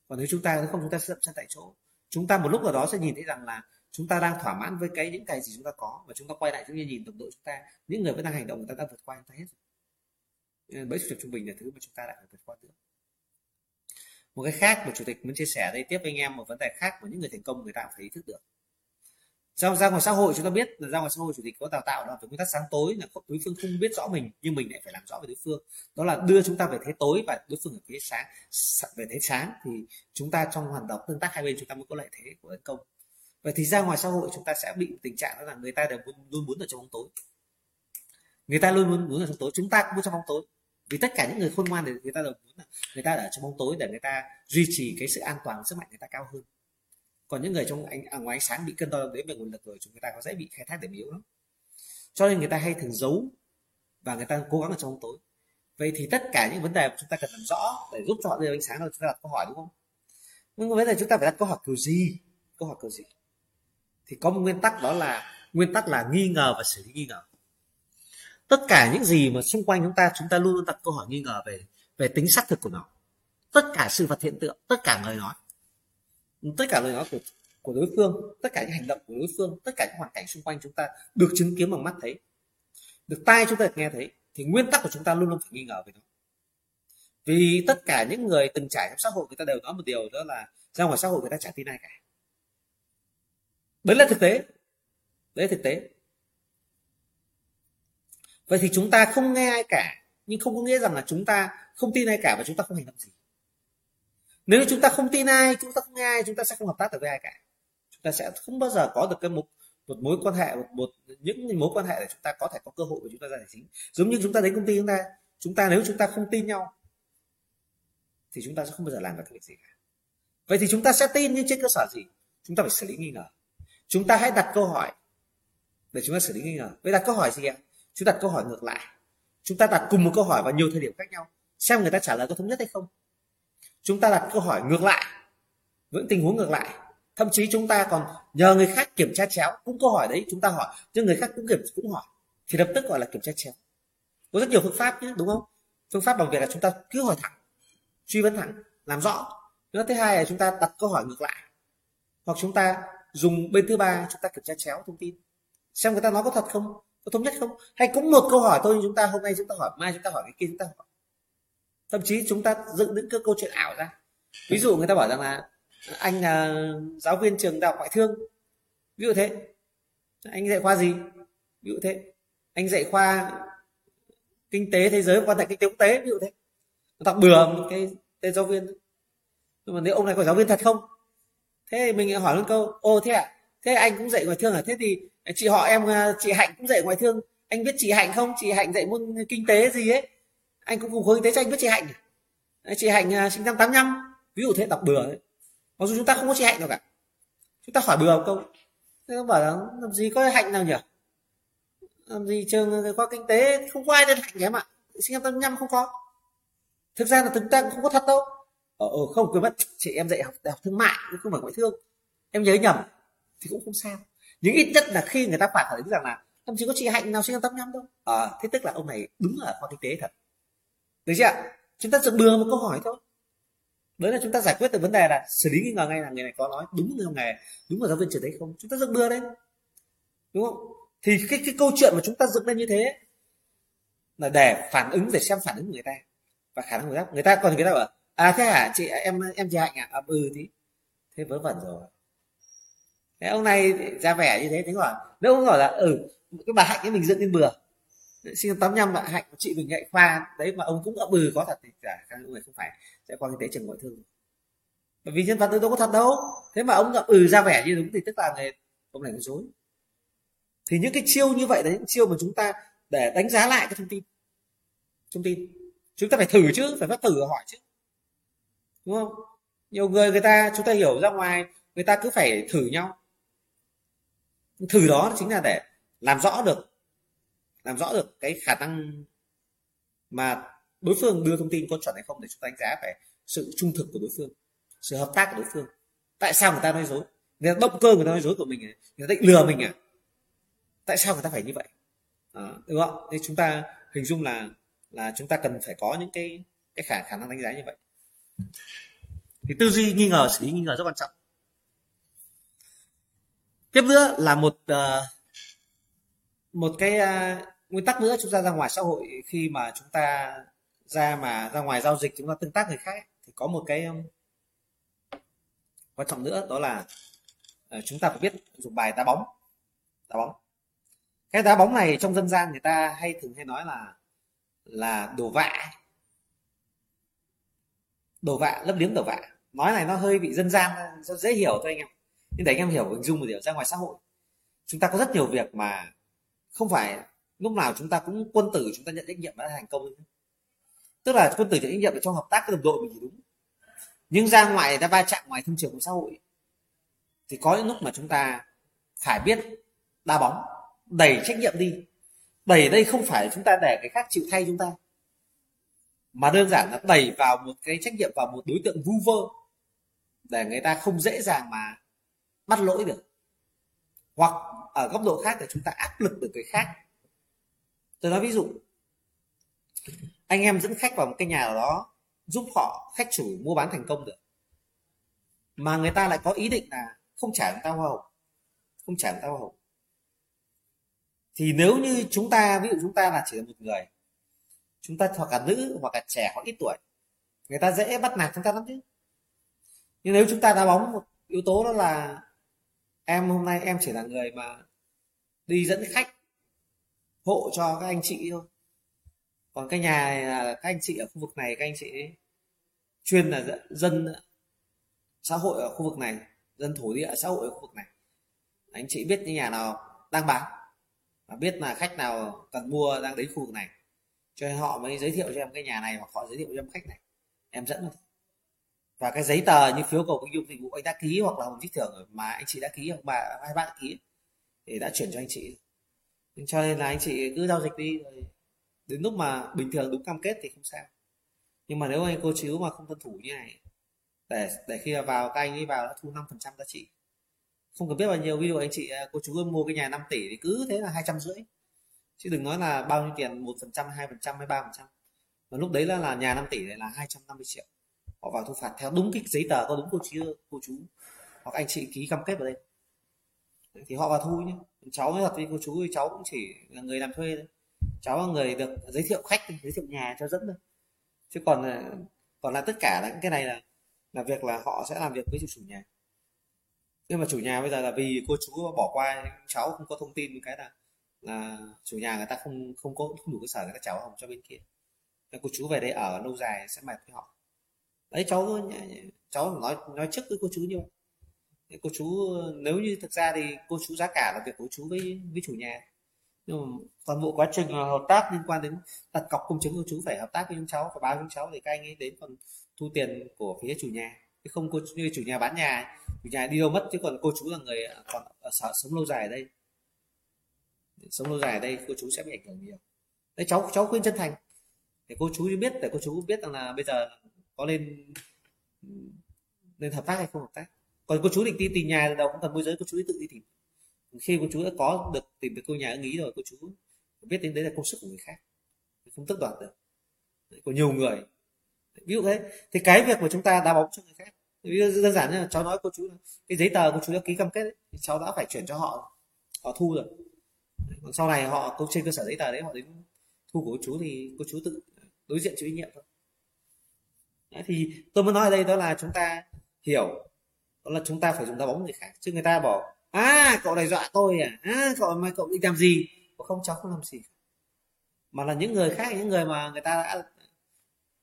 Còn nếu chúng ta nếu không, chúng ta sẽ dậm chân tại chỗ. Chúng ta một lúc nào đó sẽ nhìn thấy rằng là chúng ta đang thỏa mãn với cái, những cái gì chúng ta có và chúng ta quay lại, chúng ta nhìn đồng đội chúng ta, những người vẫn đang hành động, người ta đã vượt qua chúng ta hết rồi. Bẫy chủ trung bình là thứ mà chúng ta đã phải vượt qua nữa một cái khác mà chủ tịch muốn chia sẻ đây, tiếp với anh em, một vấn đề khác của những người thành công, người ta phải ý thức được ra, ra ngoài xã hội chúng ta biết là ra ngoài xã hội chủ tịch có đào tạo là về nguyên tắc sáng tối là đối phương không biết rõ mình nhưng mình lại phải làm rõ về đối phương. Đó là đưa chúng ta về thế tối và đối phương ở thế sáng về thế sáng thì chúng ta trong hoạt động tương tác hai bên chúng ta mới có lợi thế của tấn công. Vậy thì ra ngoài xã hội chúng ta sẽ bị tình trạng đó là người ta đều luôn muốn ở trong bóng tối. Người ta luôn muốn muốn ở trong tối chúng ta cũng muốn trong bóng tối. Vì tất cả những người khôn ngoan thì người ta đều muốn là người ta ở trong bóng tối để người ta duy trì cái sự an toàn sức mạnh người ta cao hơn còn những người trong ánh ở ngoài ánh sáng bị cân đo đến về nguồn lực rồi, chúng ta có dễ bị khai thác điểm yếu lắm. Cho nên người ta hay thường giấu và người ta cố gắng ở trong tối. Vậy thì tất cả những vấn đề chúng ta cần làm rõ để giúp cho họ đưa ánh sáng rồi chúng ta đặt câu hỏi, đúng không? Nhưng vấn đề chúng ta phải đặt câu hỏi kiểu gì? Câu hỏi kiểu gì? Thì có một nguyên tắc đó là, nguyên tắc là nghi ngờ và xử lý nghi ngờ. Tất cả những gì mà xung quanh chúng ta chúng ta luôn luôn đặt câu hỏi nghi ngờ về về tính xác thực của nó. Tất cả sự vật hiện tượng, tất cả lời nói tất cả lời nói của của đối phương, tất cả những hành động của đối phương, tất cả những hoàn cảnh xung quanh chúng ta được chứng kiến bằng mắt thấy. Được tai chúng ta được nghe thấy, thì nguyên tắc của chúng ta luôn luôn phải nghi ngờ về nó. Vì tất cả những người từng trải trong xã hội người ta đều nói một điều, đó là ra ngoài xã hội người ta chẳng tin ai cả. Đấy là thực tế. Đấy là thực tế. Vậy thì chúng ta không nghe ai cả, nhưng không có nghĩa rằng là chúng ta không tin ai cả và chúng ta không hành động gì nếu chúng ta không tin ai chúng ta không nghe ai chúng ta sẽ không hợp tác được với ai cả chúng ta sẽ không bao giờ có được cái một một mối quan hệ một, một những mối quan hệ để chúng ta có thể có cơ hội để chúng ta ra tài chính giống như chúng ta đến công ty chúng ta chúng ta nếu chúng ta không tin nhau thì chúng ta sẽ không bao giờ làm được cái việc gì cả vậy thì chúng ta sẽ tin nhưng trên cơ sở gì chúng ta phải xử lý nghi ngờ chúng ta hãy đặt câu hỏi để chúng ta xử lý nghi ngờ vậy đặt câu hỏi gì ạ chúng ta đặt câu hỏi ngược lại chúng ta đặt cùng một câu hỏi vào nhiều thời điểm khác nhau xem người ta trả lời có thống nhất hay không chúng ta đặt câu hỏi ngược lại với tình huống ngược lại thậm chí chúng ta còn nhờ người khác kiểm tra chéo cũng câu hỏi đấy chúng ta hỏi nhưng người khác cũng kiểm cũng hỏi thì lập tức gọi là kiểm tra chéo có rất nhiều phương pháp nhé đúng không phương pháp bằng việc là chúng ta cứ hỏi thẳng truy vấn thẳng làm rõ nữa thứ hai là chúng ta đặt câu hỏi ngược lại hoặc chúng ta dùng bên thứ ba chúng ta kiểm tra chéo thông tin xem người ta nói có thật không có thống nhất không hay cũng một câu hỏi thôi chúng ta hôm nay chúng ta hỏi mai chúng ta hỏi cái kia chúng ta hỏi thậm chí chúng ta dựng những cái câu chuyện ảo ra. Ví dụ người ta bảo rằng là anh là giáo viên trường đại học ngoại thương. Ví dụ thế. Anh dạy khoa gì? Ví dụ thế. Anh dạy khoa kinh tế thế giới quan hệ kinh tế quốc tế, ví dụ thế. Đọc bừa một cái tên giáo viên. Nhưng mà nếu ông này có giáo viên thật không? Thế mình hỏi luôn câu, ô, thế ạ à? thế anh cũng dạy ngoại thương à? Thế thì chị họ em à, chị hạnh cũng dạy ngoại thương. Anh biết chị hạnh không? Chị hạnh dạy môn kinh tế gì ấy? Anh cũng cùng khối kinh tế cho anh biết chị hạnh. Chị hạnh à, sinh năm 85 ví dụ thế đọc bừa ấy. mặc dù chúng ta không có chị hạnh đâu cả. Chúng ta hỏi bừa một câu. Thế nó bảo là làm gì có hạnh nào nhỉ? Làm gì trường khoa kinh tế? Không có ai tên hạnh em ạ. Sinh năm 85 không có. Thực ra là chúng ta cũng không có thật đâu. Ờ, ờ không quên mất. Chị em dạy học đại học thương mại cũng không phải ngoại thương. Em nhớ nhầm thì cũng không sao. Nhưng ít nhất là khi người ta phản hồi rằng là thậm chí có chị hạnh nào sinh năm 85 đâu. À, thế tức là ông này đúng là khoa kinh tế thật được chưa chúng ta dựng bừa một câu hỏi thôi. Đấy là chúng ta giải quyết được vấn đề là xử lý nghi ngờ ngay là người này có nói đúng người nghề đúng là giáo viên trường đấy không? Chúng ta dựng bừa đấy. Đúng không? Thì cái cái câu chuyện mà chúng ta dựng lên như thế là để phản ứng để xem phản ứng của người ta. Và khả năng người ta người ta còn người ta bảo à thế hả? Chị em em chị hạnh à, à ừ thì thế vớ vẩn rồi. Thế ông này ra vẻ như thế thế gọi nếu ông hỏi là ừ cái bà hạnh ấy mình dựng lên bừa sinh năm tám năm bạn hạnh của chị mình ngại khoa, đấy mà ông cũng ấp ừ có thật thì cả các người không phải sẽ qua kinh tế trường ngoại thương. Bởi vì nhân vật tôi đâu có thật đâu. Thế mà ông ngậm ừ ra vẻ như đúng thì tức là người ông này nói dối. Thì những cái chiêu như vậy là những chiêu mà chúng ta để đánh giá lại cái thông tin. Thông tin. Chúng ta phải thử chứ, phải phát thử hỏi chứ. Đúng không? Nhiều người người ta, chúng ta hiểu ra ngoài, người ta cứ phải thử nhau. Thử đó chính là để làm rõ được làm rõ được cái khả năng mà đối phương đưa thông tin có chuẩn hay không để chúng ta đánh giá về sự trung thực của đối phương sự hợp tác của đối phương. Tại sao người ta nói dối? Người ta động cơ người ta nói dối của mình người ta định lừa mình à? Tại sao người ta phải như vậy? À, đúng không? Thế chúng ta hình dung là là chúng ta cần phải có những cái cái khả khả năng đánh giá như vậy. Thì tư duy nghi ngờ xử lý nghi ngờ rất quan trọng. Tiếp nữa là một uh, một cái uh, nguyên tắc nữa chúng ta ra ngoài xã hội khi mà chúng ta ra mà ra ngoài giao dịch chúng ta tương tác người khác thì có một cái um, quan trọng nữa đó là uh, chúng ta phải biết dùng bài đá bóng đá bóng. Cái đá bóng này trong dân gian người ta hay thường hay nói là là đồ vạ đồ vạ lấp liếm đồ vạ. Nói này nó hơi bị dân gian rất dễ hiểu thôi anh em. Nhưng để anh em hiểu hình dung một điều ra ngoài xã hội chúng ta có rất nhiều việc mà không phải lúc nào chúng ta cũng quân tử, chúng ta nhận trách nhiệm đã thành công tức là quân tử nhận trách nhiệm trong hợp tác với đồng đội mình thì đúng. Nhưng ra ngoài ta va chạm ngoài thương trường của xã hội, thì có những lúc mà chúng ta phải biết đá bóng, đẩy trách nhiệm đi. Đẩy đây không phải chúng ta để cái khác chịu thay chúng ta, mà đơn giản là đẩy vào một cái trách nhiệm vào một đối tượng vu vơ để người ta không dễ dàng mà bắt lỗi được. Hoặc ở góc độ khác là chúng ta áp lực được người khác tôi nói ví dụ, anh em dẫn khách vào một cái nhà nào đó, giúp họ, khách chủ mua bán thành công được, mà người ta lại có ý định là không trả người ta hoa hồng, không trả người ta hoa hồng. Thì nếu như chúng ta, ví dụ chúng ta là chỉ là một người, chúng ta hoặc là nữ, hoặc là trẻ, hoặc ít tuổi, người ta dễ bắt nạt chúng ta lắm chứ. Nhưng nếu chúng ta đá bóng, một yếu tố đó là em hôm nay em chỉ là người mà đi dẫn khách hộ cho các anh chị thôi. Còn cái nhà này là các anh chị ở khu vực này, các anh chị chuyên là dân xã hội ở khu vực này, dân thổ địa xã hội ở khu vực này. Anh chị biết những nhà nào đang bán và biết là khách nào cần mua đang đến khu vực này. Cho nên họ mới giới thiệu cho em cái nhà này hoặc họ giới thiệu cho em khách này. Em dẫn thôi. Và cái giấy tờ như phiếu cầu kinh dụng dịch vụ anh đã ký hoặc là hồng trích thưởng mà anh chị đã ký hoặc bà hai bạn đã ký thì đã chuyển cho anh chị cho nên là anh chị cứ giao dịch đi, rồi đến lúc mà bình thường đúng cam kết thì không sao. Nhưng mà nếu anh cô chú mà không tuân thủ như này, để để khi vào, các anh ấy vào đã thu 5% giá trị không cần biết bao nhiêu, ví dụ anh chị à, cô chú mua cái nhà 5 tỷ thì cứ thế là hai trăm rưỡi. Chứ đừng nói là bao nhiêu tiền, một phần trăm, hai phần trăm hay ba phần trăm. Và lúc đấy là là nhà 5 tỷ này là 250 triệu. Họ vào thu phạt theo đúng cái giấy tờ có đúng cô chú cô chú. Hoặc anh chị ký cam kết vào đây thì họ vào thu nhé cháu nói thật với cô chú thì cháu cũng chỉ là người làm thuê thôi. Cháu là người được giới thiệu khách giới thiệu nhà cho dẫn thôi. Chứ còn ờ, còn là tất cả là cái này là là việc là họ sẽ làm việc với chủ nhà. Nhưng mà chủ nhà bây giờ là vì cô chú bỏ qua, cháu không có thông tin cái là là chủ nhà người ta không không có, không đủ cơ sở người ta cháu hồng cho bên kia. Cô chú về đây ở lâu dài sẽ mệt với họ. Đấy, cháu cháu nói nói trước với cô chú như vậy cô chú, nếu như thực ra thì cô chú giá cả là việc của chú với với chủ nhà. Nhưng mà toàn bộ quá trình hợp tác liên quan đến đặt cọc công chứng của chú, phải hợp tác với chúng cháu và báo chúng cháu để các anh ấy đến còn thu tiền của phía chủ nhà. Chứ không cô như chủ nhà bán nhà chủ nhà đi đâu mất, chứ còn cô chú là người à, còn ở sống lâu dài ở đây. Sống lâu dài ở đây, cô chú sẽ bị ảnh hưởng nhiều. Đấy, cháu cháu khuyên chân thành. Để cô chú biết, để cô chú biết rằng là bây giờ có nên nên hợp tác hay không hợp tác còn cô chú định đi tìm nhà từ đầu cũng cần môi giới cô chú tự đi tìm. Khi cô chú đã có được tìm được cô nhà ưng ý rồi cô chú biết đến đấy là công sức của người khác. Không tức đoạt được. Của nhiều người. Ví dụ thế. Thì cái việc của chúng ta đá bóng cho người khác ví dụ đơn giản như là cháu nói cô chú cái giấy tờ cô chú đã ký cam kết ấy, thì cháu đã phải chuyển cho họ họ thu rồi. Còn sau này họ cũng trên cơ sở giấy tờ đấy họ đến thu của cô chú thì cô chú tự đối diện chịu trách nhiệm thôi. Đấy, thì tôi muốn nói ở đây đó là chúng ta hiểu đó là chúng ta phải dùng đá bóng người khác chứ người ta bảo à cậu này dọa tôi à? À cậu mà cậu đi làm gì? Không cháu không làm gì mà là những người khác những người mà người ta đã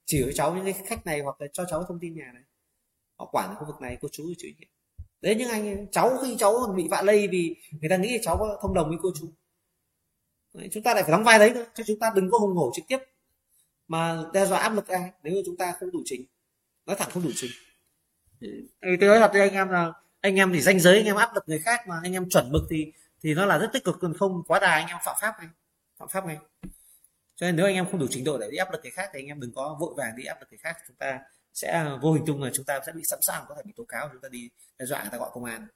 chỉ cho cháu những cái khách này hoặc là cho cháu thông tin nhà này họ quản khu vực này cô chú chịu nhiệm. Đấy những anh cháu khi cháu bị vạ lây vì người ta nghĩ cháu có thông đồng với cô chú. Đấy, chúng ta lại phải đóng vai đấy thôi chứ chúng ta đừng có hùng hổ trực tiếp mà đe dọa áp lực ai nếu như chúng ta không đủ trình nói thẳng không đủ trình thì tôi nói thật với anh em là anh em thì danh giới anh em áp lực người khác mà anh em chuẩn mực thì thì nó là rất tích cực còn không quá đà anh em phạm pháp ngay phạm pháp ngay cho nên nếu anh em không đủ trình độ để đi áp lực người khác thì anh em đừng có vội vàng đi áp lực người khác chúng ta sẽ vô hình chung là chúng ta sẽ bị sẵn sàng có thể bị tố cáo chúng ta đi đe dọa người ta gọi công an.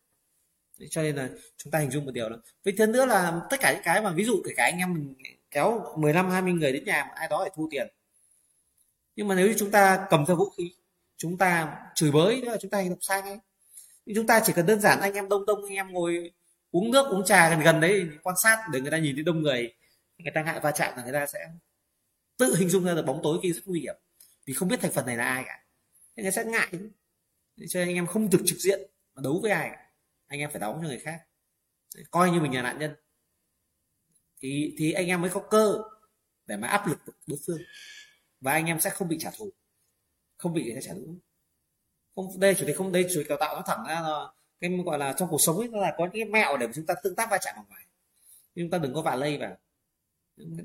Đấy, cho nên là chúng ta hình dung một điều là với thứ nữa là tất cả những cái mà ví dụ kể cả anh em mình kéo 15 20 người đến nhà mà ai đó để thu tiền. Nhưng mà nếu như chúng ta cầm theo vũ khí chúng ta chửi bới nữa chúng ta hành động sai ngay. Chúng ta chỉ cần đơn giản anh em đông đông, anh em ngồi uống nước, uống trà gần gần đấy, quan sát để người ta nhìn thấy đông người người ta ngại va chạm là người ta sẽ tự hình dung ra được bóng tối kia rất nguy hiểm. Vì không biết thành phần này là ai cả. Người người sẽ ngại. Cho nên anh em không được trực diện mà đấu với ai cả. anh em phải đóng cho người khác. Coi như mình là nạn nhân. Thì thì anh em mới có cơ để mà áp lực đối phương. Và anh em sẽ không bị trả thù không bị người ta trả đũa không, đây chủ đề không, đây chủ đề đào tạo nó thẳng ra là cái, gọi là trong cuộc sống ấy, nó là có những cái mẹo để chúng ta tương tác va chạm vào ngoài. Nhưng chúng ta đừng có vả lây vào.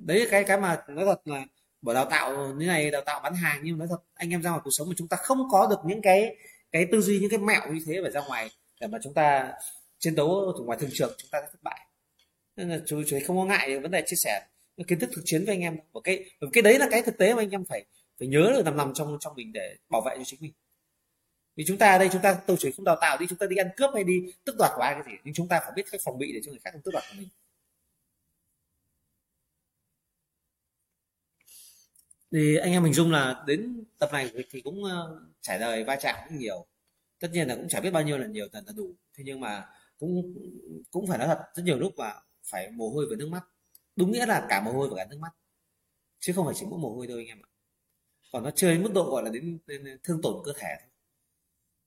Đấy là cái cái mà nói thật là bởi đào tạo như này, đào tạo bán hàng, nhưng nói thật, anh em ra ngoài cuộc sống mà chúng ta không có được những cái cái tư duy, những cái mẹo như thế phải ra ngoài để mà chúng ta chiến đấu ở ngoài thường trường, chúng ta sẽ thất bại. Nên là chú chú không có ngại vấn đề chia sẻ, kiến thức thực chiến với anh em. Của cái cái đấy là cái thực tế mà anh em phải phải nhớ được nằm nằm trong trong mình để bảo vệ cho chính mình. Vì chúng ta ở đây, chúng ta, tôi chỉ không đào tạo đi, chúng ta đi ăn cướp hay đi tức đoạt của ai cái gì, nhưng chúng ta phải biết cách phòng bị để cho người khác không tức đoạt của mình. Thì anh em mình dung là đến tập này thì cũng ờ, trải đời va chạm cũng nhiều. Tất nhiên là cũng chả biết bao nhiêu là nhiều tần là đủ. Thế nhưng mà cũng cũng phải nói thật, rất nhiều lúc mà phải mồ hôi và nước mắt. Đúng nghĩa là cả mồ hôi và cả nước mắt. Chứ không phải chỉ mỗi mồ hôi thôi anh em ạ còn nó chơi mức độ gọi là đến, đến thương tổn cơ thể. Thôi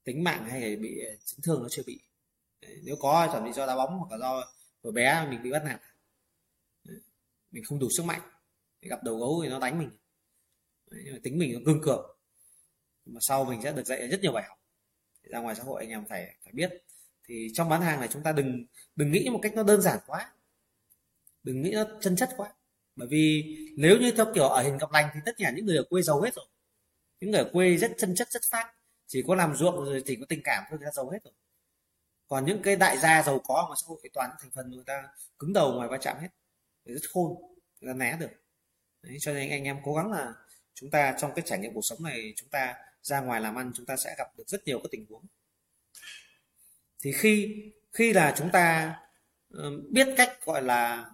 tính mạng hay bị ờ, chấn thương nó chưa bị. Nếu có chuẩn bị do đá bóng hoặc là do hồi bé mình bị bắt nạt. Mình không đủ sức mạnh để gặp đầu gấu thì nó đánh mình. Nhưng mà tính mình nó cương cường. Mà sau mình sẽ được dạy rất nhiều bài học. Ra ngoài xã hội anh em phải phải biết. Thì trong bán hàng này chúng ta đừng đừng nghĩ một cách nó đơn giản quá. Đừng nghĩ nó chân chất quá bởi vì nếu như theo kiểu ở hình gặp lành thì tất cả những người ở quê giàu hết rồi. Những người ở quê rất chân chất rất phát chỉ có làm ruộng rồi chỉ có tình cảm thôi người ta giàu hết rồi. Còn những cái đại gia giàu có mà xã hội toàn thành phần người ta cứng đầu ngoài va chạm hết thì rất khôn người ta né được. Đấy, cho nên anh em cố gắng là chúng ta trong cái trải nghiệm cuộc sống này chúng ta ra ngoài làm ăn chúng ta sẽ gặp được rất nhiều các tình huống. Thì khi khi là chúng ta biết cách gọi là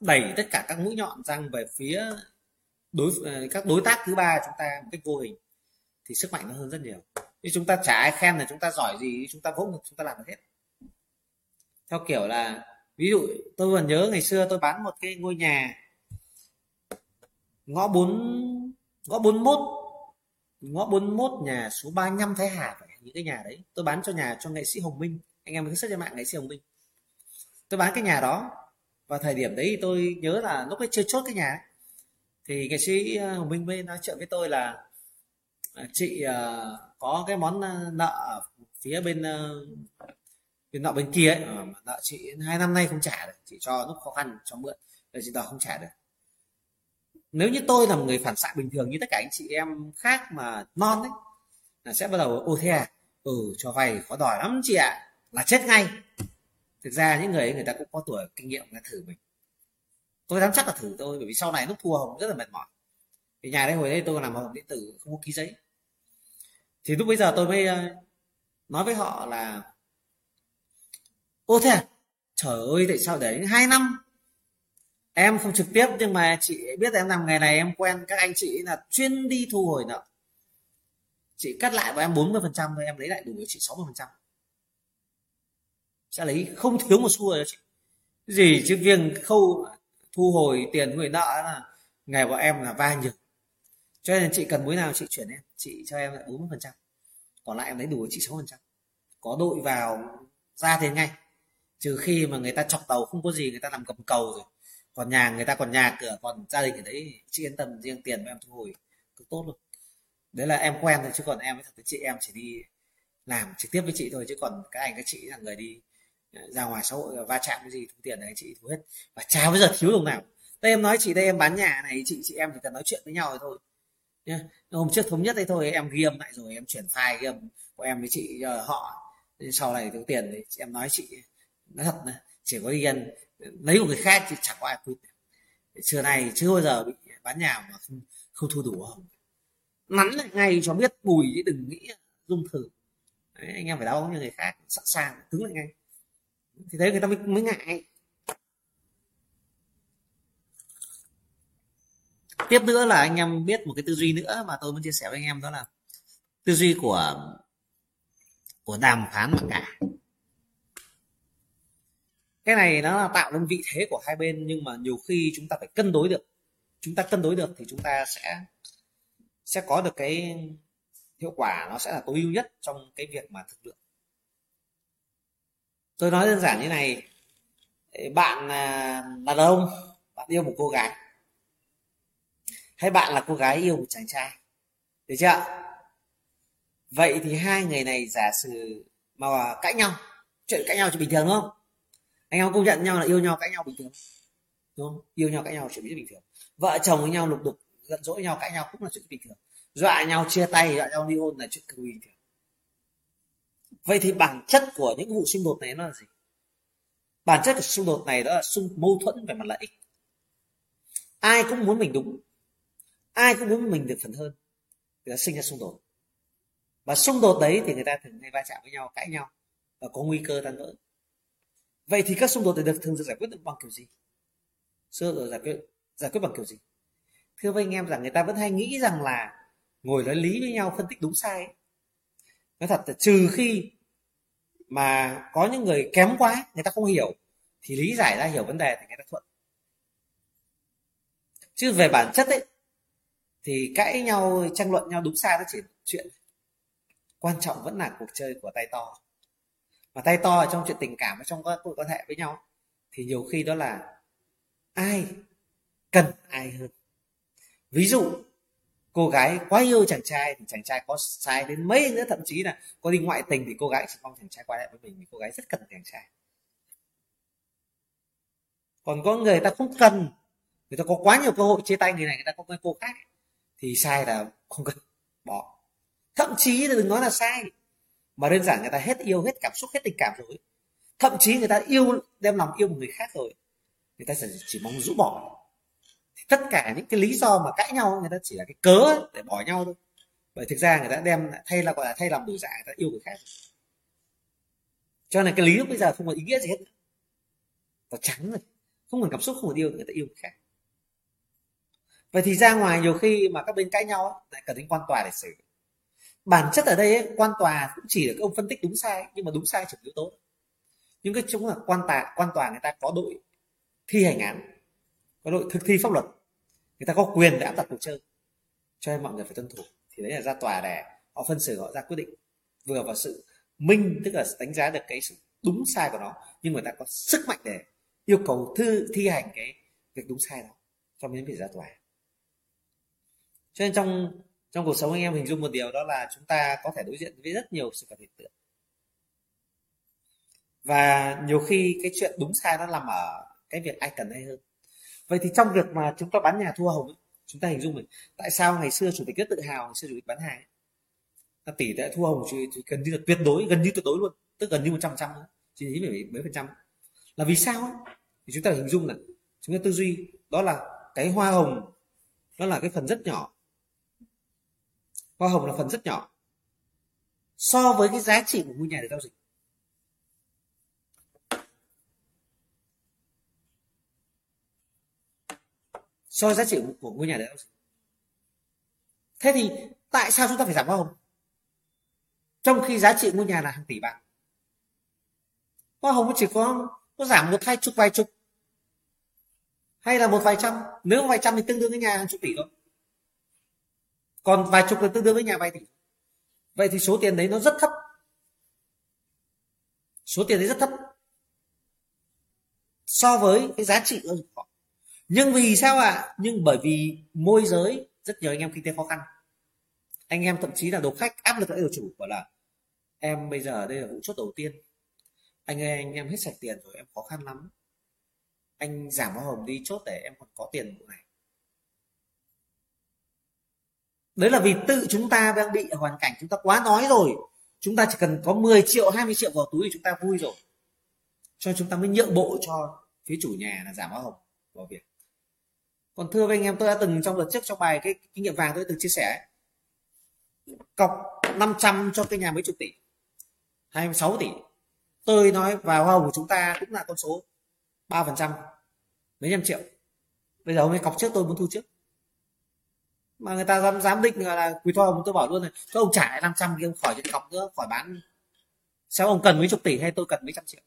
đẩy tất cả các mũi nhọn răng về phía đối ờ, các đối tác thứ ba chúng ta một cách vô hình, thì sức mạnh nó hơn rất nhiều. Nhưng chúng ta chả ai khen là chúng ta giỏi gì chúng ta vỗ ngực, chúng ta làm được hết. Theo kiểu là, ví dụ tôi còn nhớ ngày xưa tôi bán một cái ngôi nhà, ngõ 4 ngõ 41 ngõ 41 nhà số 35 Thái Hà phải, những cái nhà đấy. Tôi bán cho nhà, cho nghệ sĩ Hồng Minh. Anh em cứ search trên mạng nghệ sĩ Hồng Minh? Tôi bán cái nhà đó và thời điểm đấy tôi nhớ là lúc ấy chưa chốt cái nhà ấy. thì nghệ sĩ ờ, Hồng Minh mới nói chuyện với tôi là ờ, chị ờ, có cái món nợ phía bên bên nọ bên kia ấy. Mà nợ chị hai năm nay không trả được chị cho lúc khó khăn, cho mượn. Rồi chị đòi không trả được. Nếu như tôi là một người phản xạ bình thường như tất cả anh chị em khác mà non ấy, là sẽ bắt đầu ô thế à? Ừ cho vay khó đòi lắm chị ạ. À. là chết ngay thực ra những người ấy, người ta cũng có tuổi, kinh nghiệm là thử mình. Tôi dám chắc là thử tôi, bởi vì sau này lúc thua hồng rất là mệt mỏi. Thì nhà đây hồi đấy tôi làm hợp đồng điện tử, không có ký giấy. Thì lúc bây giờ tôi mới ờ, nói với họ là, ô, thế à? trời ơi, tại sao để hai năm? Em không trực tiếp, nhưng mà chị biết em làm nghề này, em quen các anh chị là chuyên đi thu hồi nợ. Chị cắt lại của em 40 phần trăm thôi, em lấy lại đủ với chị 60 phần trăm sẽ lấy không thiếu một xu rồi chị. Gì chứ riêng khâu thu hồi tiền người nợ là ngày của em là va nhiều. Cho nên chị cần mối nào chị chuyển em, chị cho em lại 40 phần trăm. Còn lại em lấy đủ chị sáu phần trăm. Có đội vào ra tiền ngay. Trừ khi mà người ta chọc tàu không có gì, người ta làm cầm cầu rồi. Còn nhà người ta còn nhà cửa, còn gia đình ở đấy, chị yên tâm, riêng tiền mà em thu hồi cực tốt luôn. Đấy là em quen thôi, chứ còn em với thật với chị, em chỉ đi làm trực tiếp với chị thôi, chứ còn các anh các chị là người đi ra ngoài xã hội va chạm cái gì thu tiền này chị thu hết. Và chả bao giờ thiếu đồng nào. Đây em nói chị đây em bán nhà này chị chị em chỉ cần nói chuyện với nhau rồi thôi. Nhá. Hôm trước thống nhất đây thôi em ghi âm lại rồi em chuyển file ghi âm của em với chị cho họ. Sau này thiếu tiền thì em nói chị nói thật này chỉ có yên lấy của người khác thì chẳng có ai quyết xưa này chưa bao giờ bị bán nhà mà không không thu đủ không? Nắn lại ngay cho biết bùi chứ đừng nghĩ dung thử. Đấy, anh em phải đau như người khác sẵn sàng cứng lại ngay thì thế người ta mới, mới ngại. Tiếp nữa là anh em biết một cái tư duy nữa mà tôi muốn chia sẻ với anh em đó là tư duy của của đàm phán mặc cả. Cái này nó là tạo nên vị thế của hai bên nhưng mà nhiều khi chúng ta phải cân đối được. Chúng ta cân đối được thì chúng ta sẽ sẽ có được cái hiệu quả nó sẽ là tối ưu nhất trong cái việc mà thực lượng tôi nói đơn giản như này. Bạn à, là đàn ông, bạn yêu một cô gái. Hay bạn là cô gái yêu một chàng trai. Được chưa? Vậy thì hai người này giả sử mà cãi nhau, chuyện cãi nhau chỉ bình thường, đúng không? Anh em công nhận nhau là yêu nhau, cãi nhau bình thường. Đúng không? Yêu nhau, cãi nhau chuyện rất bình thường. Vợ chồng với nhau lục đục, giận dỗi nhau, cãi nhau cũng là chuyện bình thường. Dọa nhau, chia tay, dọa nhau ly hôn là chuyện cực bình thường vậy thì bản chất của những vụ xung đột này nó là gì? Bản chất của xung đột này đó là xung mâu thuẫn về mặt lợi ích. Ai cũng muốn mình đúng, ai cũng muốn mình được phần hơn thì nó sinh ra xung đột. Và xung đột đấy thì người ta thường hay va chạm với nhau, cãi nhau và có nguy cơ tan vỡ. Vậy thì các xung đột này được thường được giải quyết được bằng kiểu gì? Xưa rồi giải quyết giải quyết bằng kiểu gì? Thưa với anh em rằng người ta vẫn hay nghĩ rằng là ngồi nói lý với nhau, phân tích đúng sai ấy. nói thật là trừ khi mà có những người kém quá, người ta không hiểu, thì lý giải ra hiểu vấn đề thì người ta thuận. Chứ về bản chất ấy, thì cãi nhau, tranh luận nhau đúng sai nó chỉ chuyện quan trọng vẫn là cuộc chơi của tay to. Mà tay to ở trong chuyện tình cảm trong các mối quan hệ với nhau, thì nhiều khi đó là ai cần ai hơn. Ví dụ cô gái quá yêu chàng trai thì chàng trai có sai đến mấy nữa, thậm chí là có đi ngoại tình thì cô gái chỉ mong chàng trai quay lại với mình vì cô gái rất cần chàng trai. Còn có người ta không cần, người ta có quá nhiều cơ hội chia tay người này, người ta có cái cô khác thì sai là không cần *laughs* bỏ. Thậm chí là đừng nói là sai, mà đơn giản người ta hết yêu, hết cảm xúc, hết tình cảm rồi. Thậm chí người ta yêu, đem lòng yêu một người khác rồi, người ta chỉ mong rũ bỏ tất cả những cái lý do mà cãi nhau người ta chỉ là cái cớ để bỏ nhau thôi. Bởi thực ra người ta đem thay là gọi là thay lòng đổi dạ người ta yêu người khác. Cho nên cái lý lúc bây giờ không có ý nghĩa gì hết. Nó trắng rồi. Không còn cảm xúc không còn yêu người ta yêu người khác. Vậy thì ra ngoài nhiều khi mà các bên cãi nhau lại cần đến quan tòa để xử. Bản chất ở đây ấy, quan tòa cũng chỉ được ông phân tích đúng sai nhưng mà đúng sai chỉ yếu tố những cái chúng là quan tòa quan tòa người ta có đội thi hành án có đội thực thi pháp luật người ta có quyền để áp đặt cuộc chơi, cho nên mọi người phải tuân thủ. Thì đấy là ra tòa để họ phân xử, họ ra quyết định. Vừa vào sự minh, tức là đánh giá được cái sự đúng sai của nó, nhưng người ta có sức mạnh để yêu cầu thư, thi hành cái việc đúng sai đó trong những việc ra tòa. Cho nên trong trong cuộc sống anh em hình dung một điều, đó là chúng ta có thể đối diện với rất nhiều sự vật hiện tượng. Và nhiều khi cái chuyện đúng sai nó nằm ở cái việc ai cần hay hơn vậy thì trong việc mà chúng ta bán nhà thua hồng chúng ta hình dung này tại sao ngày xưa chủ tịch rất tự hào ngày xưa chủ tịch bán hàng là tỷ lệ thua hồng chỉ, chỉ gần như là tuyệt đối gần như tuyệt đối luôn tức gần như một trăm trăm chỉ mấy mấy phần trăm là vì sao thì chúng ta hình dung là chúng ta tư duy đó là cái hoa hồng nó là cái phần rất nhỏ. Hoa hồng là phần rất nhỏ. So với cái giá trị của ngôi nhà để giao dịch. So với giá trị của ngôi nhà đấy thế thì tại sao chúng ta phải giảm hoa hồng trong khi giá trị ngôi nhà là hàng tỷ bạc. Hoa hồng chỉ có có giảm một hai chục, vài chục. Hay là một vài trăm. Nếu vài trăm thì tương đương với nhà hàng chục tỷ thôi. Còn vài chục là tương đương với nhà vài tỷ. Vậy thì số tiền đấy nó rất thấp. Số tiền đấy rất thấp. So với cái giá trị của họ nhưng vì sao ạ? À? nhưng bởi vì môi giới rất nhiều anh em kinh tế khó khăn. Anh em thậm chí là đồ khách áp lực lại chủ, bảo là, em bây giờ đây là vụ chốt đầu tiên. Anh ơi, anh em hết sạch tiền rồi, em khó khăn lắm. Anh giảm hoa hồng đi, chốt để em còn có tiền vụ này. Đấy là vì tự chúng ta đang bị hoàn cảnh chúng ta quá nói rồi. Chúng ta chỉ cần có 10 triệu 20 triệu vào túi thì chúng ta vui rồi. Cho chúng ta mới nhượng bộ cho phía chủ nhà là giảm hoa hồng vào việc còn thưa với anh em, tôi đã từng trong lần trước trong bài cái kinh nghiệm vàng tôi từng chia sẻ cọc 500 cho cái nhà mấy chục tỷ 26 tỷ. Tôi nói vào hoa hồng của chúng ta cũng là con số 3 phần trăm, mấy trăm triệu. Bây giờ ông ấy cọc trước tôi muốn thu trước. Mà người ta dám dám định là quý hoa hồng tôi bảo luôn này các ông trả lại 500 kia ông khỏi chuyện cọc nữa, khỏi bán. Sao ông cần mấy chục tỷ hay tôi cần mấy trăm triệu.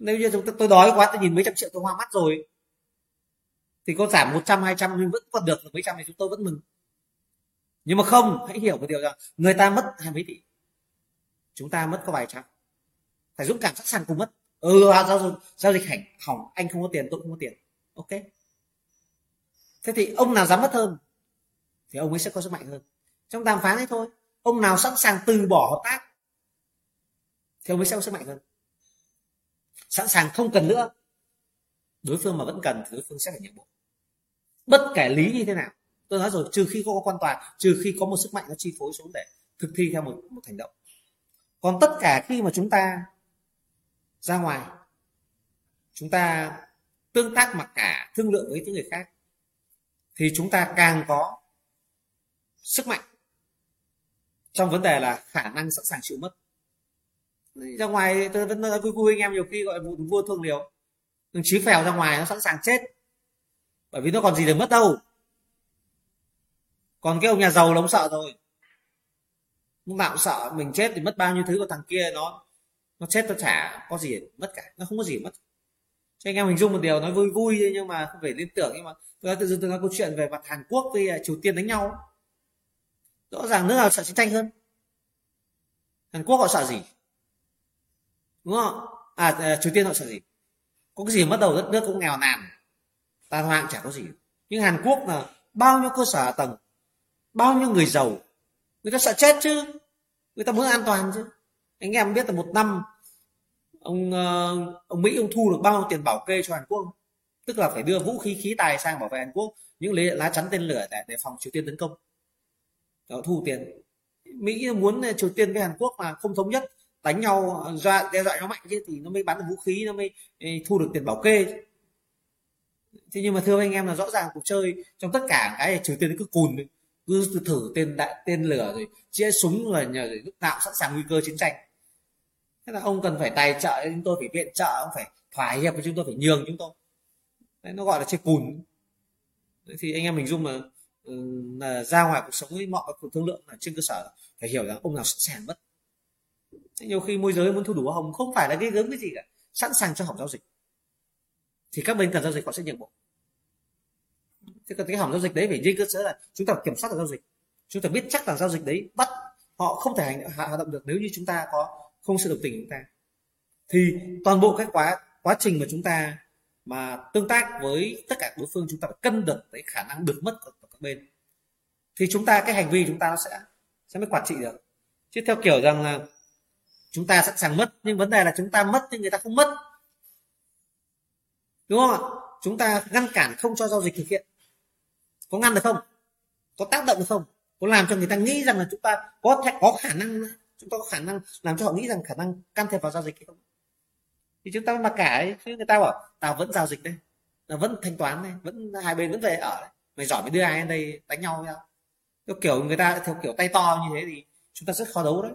Nếu như chúng tôi đói quá, tôi nhìn mấy trăm triệu tôi hoa mắt rồi thì có giảm 100 200 nhưng vẫn còn được, mấy trăm thì chúng tôi vẫn mừng. Nhưng mà không, hãy hiểu một điều rằng người ta mất hai mấy tỷ. Chúng ta mất có vài trăm. Phải dũng cảm sẵn sàng cùng mất. Ừ à, giao dịch giao dịch hỏng hỏng. Anh không có tiền, tôi không có tiền. Ok. Thế thì ông nào dám mất hơn, thì ông ấy sẽ có sức mạnh hơn. Trong đàm phán ấy thôi, ông nào sẵn sàng từ bỏ hợp tác, thì ông ấy sẽ có sức mạnh hơn. Sẵn sàng không cần nữa. Đối phương mà vẫn cần thì đối phương sẽ phải nhượng bộ bất kể lý như thế nào tôi nói rồi trừ khi có quan tòa, trừ khi có một sức mạnh nó chi phối xuống để thực thi theo một một hành động. Còn tất cả khi mà chúng ta ra ngoài chúng ta tương tác mặc cả thương lượng với những người khác thì chúng ta càng có sức mạnh trong vấn đề là khả năng sẵn sàng chịu mất. Ra ngoài tôi vẫn nói vui vui anh em nhiều khi gọi vua thương liều. Đừng chí phèo ra ngoài nó sẵn sàng chết bởi vì nó còn gì để mất đâu. Còn cái ông nhà giàu là ông sợ rồi. Lúc nào cũng sợ, mình chết thì mất bao nhiêu thứ của thằng kia, nó nó chết nó chả có gì mất cả. Nó không có gì mất. Cho anh em hình dung một điều, nói vui vui nhưng mà không phải liên tưởng nhưng mà tôi tự dưng tôi nói câu chuyện về mặt Hàn Quốc với à, Triều Tiên đánh nhau. Rõ ràng nước nào sợ chiến tranh hơn? Hàn Quốc họ sợ gì? Đúng không? À, à Triều Tiên họ sợ gì? Có cái gì mất đầu đất nước cũng nghèo nàn ta hoang chả có gì. Nhưng Hàn Quốc là bao nhiêu cơ sở hạ tầng bao nhiêu người giàu người ta sợ chết chứ. Người ta muốn an toàn chứ. Anh em biết là một năm ông ờ, ông Mỹ ông thu được bao nhiêu tiền bảo kê cho Hàn Quốc tức là phải đưa vũ khí khí tài sang bảo vệ Hàn Quốc những lá chắn tên lửa để, để phòng Triều Tiên tấn công. Đó, thu tiền. Mỹ muốn ờ, Triều Tiên với Hàn Quốc mà không thống nhất đánh nhau ờ, dọa đe dọa nhau mạnh chứ thì nó mới bắn được vũ khí nó mới thu được tiền bảo kê thế nhưng mà thưa anh em là rõ ràng cuộc chơi trong tất cả cái trừ Tiên cứ cùn cứ thử tên đại tên lửa rồi chia súng rồi nhờ lúc nào sẵn sàng nguy cơ chiến tranh. Thế là ông cần phải tài trợ chúng tôi phải viện trợ ông phải thỏa hiệp với chúng tôi phải nhường chúng tôi. Đấy, nó gọi là chơi cùn. Đấy, thì anh em mình dung mà ừ, là ra ngoài cuộc sống với mọi cuộc thương lượng là trên cơ sở phải hiểu rằng ông nào sẵn sàng mất. Thế nhiều khi môi giới muốn thu đủ hồng không phải là cái gớm cái gì cả sẵn sàng cho hỏng giao dịch thì các bên cần giao dịch họ sẽ nhượng bộ. Thế còn cái hỏng giao dịch đấy phải trên cơ sở là chúng ta kiểm soát được giao dịch. Chúng ta biết chắc là giao dịch đấy bắt họ không thể hành hoạt động được nếu như chúng ta có không sự đồng tình của chúng ta. Thì toàn bộ cái quá quá trình mà chúng ta mà tương tác với tất cả đối phương chúng ta phải cân được cái khả năng được mất của, của các bên. Thì chúng ta cái hành vi chúng ta nó sẽ sẽ mới quản trị được. Chứ theo kiểu rằng là chúng ta sẵn sàng mất nhưng vấn đề là chúng ta mất nhưng người ta không mất đúng không ạ? Chúng ta ngăn cản không cho giao dịch thực hiện. Có ngăn được không? Có tác động được không? Có làm cho người ta nghĩ rằng là chúng ta có thể, có khả năng, chúng ta có khả năng làm cho họ nghĩ rằng khả năng can thiệp vào giao dịch hay không? Thì chúng ta mới mặc cả ấy. chứ người ta bảo, tao vẫn giao dịch đây là vẫn thanh toán đây, vẫn, hai bên vẫn về ở đấy mày giỏi mới đưa ai lên đây đánh nhau nhau? Theo kiểu người ta, theo kiểu tay to như thế thì chúng ta rất khó đấu đấy.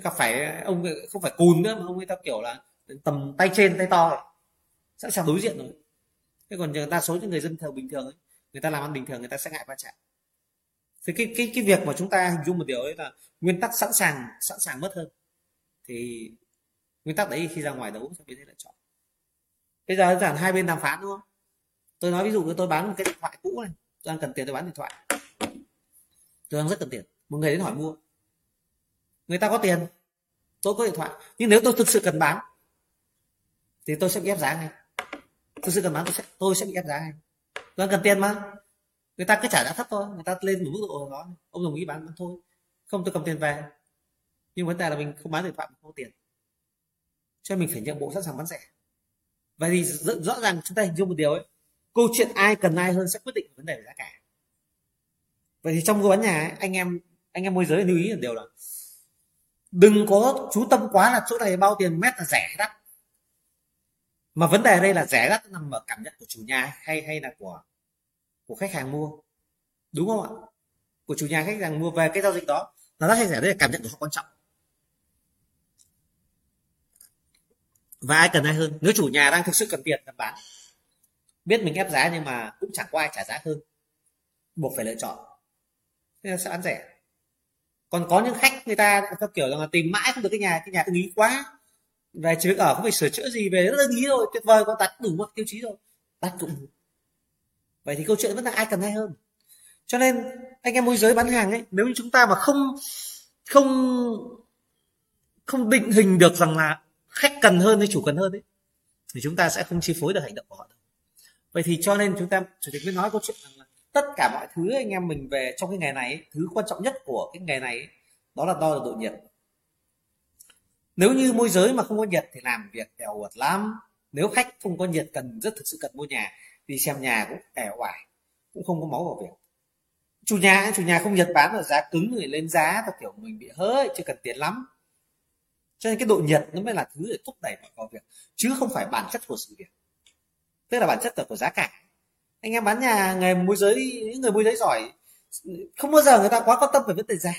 Gặp phải, ông không phải cùn nữa, mà ông ấy theo kiểu là tầm tay trên, tay to sẵn sàng đối diện rồi. Thế còn người ta số những người dân thường bình thường ấy, người ta làm ăn bình thường người ta sẽ ngại va chạm. Thì cái cái cái việc mà chúng ta hình dung một điều ấy là nguyên tắc sẵn sàng sẵn sàng mất hơn. Thì nguyên tắc đấy khi ra ngoài đấu sẽ biến thành lựa chọn. Bây giờ giản hai bên đàm phán đúng không? Tôi nói ví dụ tôi bán một cái điện thoại cũ này tôi đang cần tiền tôi bán điện thoại. Tôi đang rất cần tiền một người đến hỏi mua. Người ta có tiền tôi có điện thoại nhưng nếu tôi thực sự cần bán thì tôi sẽ ép giá ngay thực sự cần bán tôi sẽ tôi sẽ bị ép giá ngay tôi đang cần tiền mà. Người ta cứ trả giá thấp thôi. Người ta lên một mức độ đó. Ông đồng ý bán, bán thôi. Không tôi cầm tiền về. Nhưng vấn đề là mình không bán được phạm mình không có tiền. Cho nên mình phải nhượng bộ sẵn sàng bán rẻ. Vậy thì rõ ràng chúng ta hình dung một điều ấy. Câu chuyện ai cần ai hơn sẽ quyết định vấn đề về giá cả. Vậy thì trong mua bán nhà ấy, anh em anh em môi giới lưu ý một điều là đừng có chú tâm quá là chỗ này bao tiền mét là rẻ đắt mà vấn đề ở đây là rẻ đắt nằm ở cảm nhận của chủ nhà hay hay là của của khách hàng mua. Đúng không ạ? Của chủ nhà khách hàng mua về cái giao dịch đó, là đắt hay rẻ đây là cảm nhận của họ quan trọng. Và ai cần ai hơn? Nếu chủ nhà đang thực sự cần tiền, cần bán. Biết mình ép giá nhưng mà cũng chẳng có ai trả giá hơn. Buộc phải lựa chọn. Nên sẽ bán rẻ. Còn có những khách, người ta theo kiểu rằng là tìm mãi không được cái nhà cái nhà ưng ý quá về chỉ ở không phải sửa chữa gì về rất là ý rồi tuyệt vời có đặt đủ mọi tiêu chí rồi. Đặt cũng vậy thì câu chuyện vẫn là ai cần hay hơn? Cho nên anh em môi giới bán hàng ấy nếu như chúng ta mà không không không định hình được rằng là khách cần hơn hay chủ cần hơn ấy thì chúng ta sẽ không chi phối được hành động của họ đâu. Vậy thì cho nên chúng ta chủ tịch mới nói câu chuyện rằng là tất cả mọi thứ anh em mình về trong cái nghề này ấy, thứ quan trọng nhất của cái nghề này ấy, đó là đo được độ nhiệt nếu như môi giới mà không có nhiệt thì làm việc ẻo uột lắm. Nếu khách không có nhiệt cần rất thực sự cần mua nhà, đi xem nhà cũng ẻo oải, cũng không có máu vào việc. Chủ nhà chủ nhà không nhiệt bán ở giá cứng rồi lên giá và kiểu mình bị hơi, chưa cần tiền lắm. Cho nên cái độ nhiệt nó mới là thứ để thúc đẩy vào việc, chứ không phải bản chất của sự việc. Tức là bản chất của giá cả. Anh em bán nhà nghề môi giới, những người môi giới giỏi, không bao giờ người ta quá quan tâm về vấn đề giá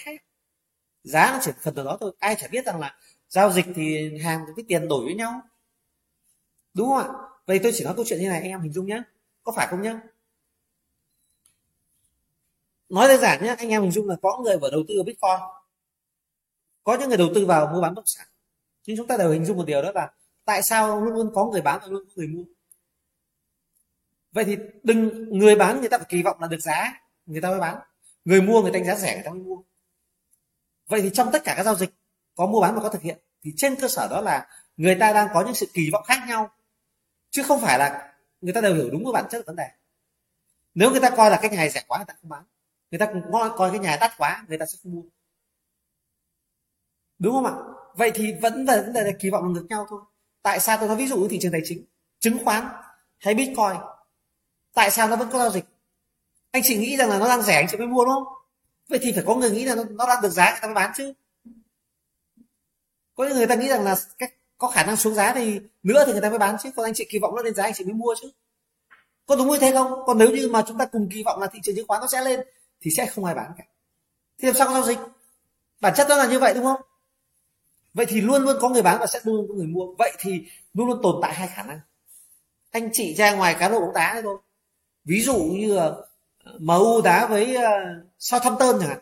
giá nó chỉ phần từ đó thôi. Ai chả biết rằng là giao dịch thì hàng với tiền đổi với nhau. Đúng không ạ? Vậy tôi chỉ nói câu chuyện như này, anh em hình dung nhé có phải không nhá? Nói đơn giản nhé anh em hình dung là có người vào đầu tư vào bitcoin. Có những người đầu tư vào mua bán bất động sản. Nhưng chúng ta đều hình dung một điều đó là tại sao luôn luôn có người bán và luôn có người mua? Vậy thì đừng, người bán người ta phải kỳ vọng là được giá, người ta mới bán. Người mua người ta đánh giá rẻ, người ta mới mua. Vậy thì trong tất cả các giao dịch có mua bán và có thực hiện thì trên cơ sở đó là người ta đang có những sự kỳ vọng khác nhau. Chứ không phải là người ta đều hiểu đúng cái bản chất vấn đề. Nếu người ta coi là cái nhà này rẻ quá người ta không bán. Người ta cũng coi cái nhà đắt quá người ta sẽ không mua. Đúng không ạ? Vậy thì vẫn là vấn đề là kỳ vọng ngược nhau thôi. Tại sao tôi nói ví dụ như thị trường tài chính chứng khoán hay bitcoin? Tại sao nó vẫn có giao dịch? Anh chị nghĩ rằng là nó đang rẻ anh chị mới mua đúng không? Vậy thì phải có người nghĩ là nó, nó đang được giá người ta mới bán chứ có những người ta nghĩ rằng là cách có khả năng xuống giá thì nữa thì người ta mới bán chứ. Còn anh chị kỳ vọng nó lên giá anh chị mới mua chứ. Có đúng như thế không? Còn nếu như mà chúng ta cùng kỳ vọng là thị trường chứng khoán nó sẽ lên thì sẽ không ai bán cả. Thì làm sao có giao dịch? Bản chất nó là như vậy đúng không? Vậy thì luôn luôn có người bán và sẽ luôn luôn có người mua. Vậy thì luôn luôn tồn tại hai khả năng. Anh chị ra ngoài cá độ bóng đá thôi. Ví dụ như ờ, MU đá với ờ, Southampton chẳng hạn.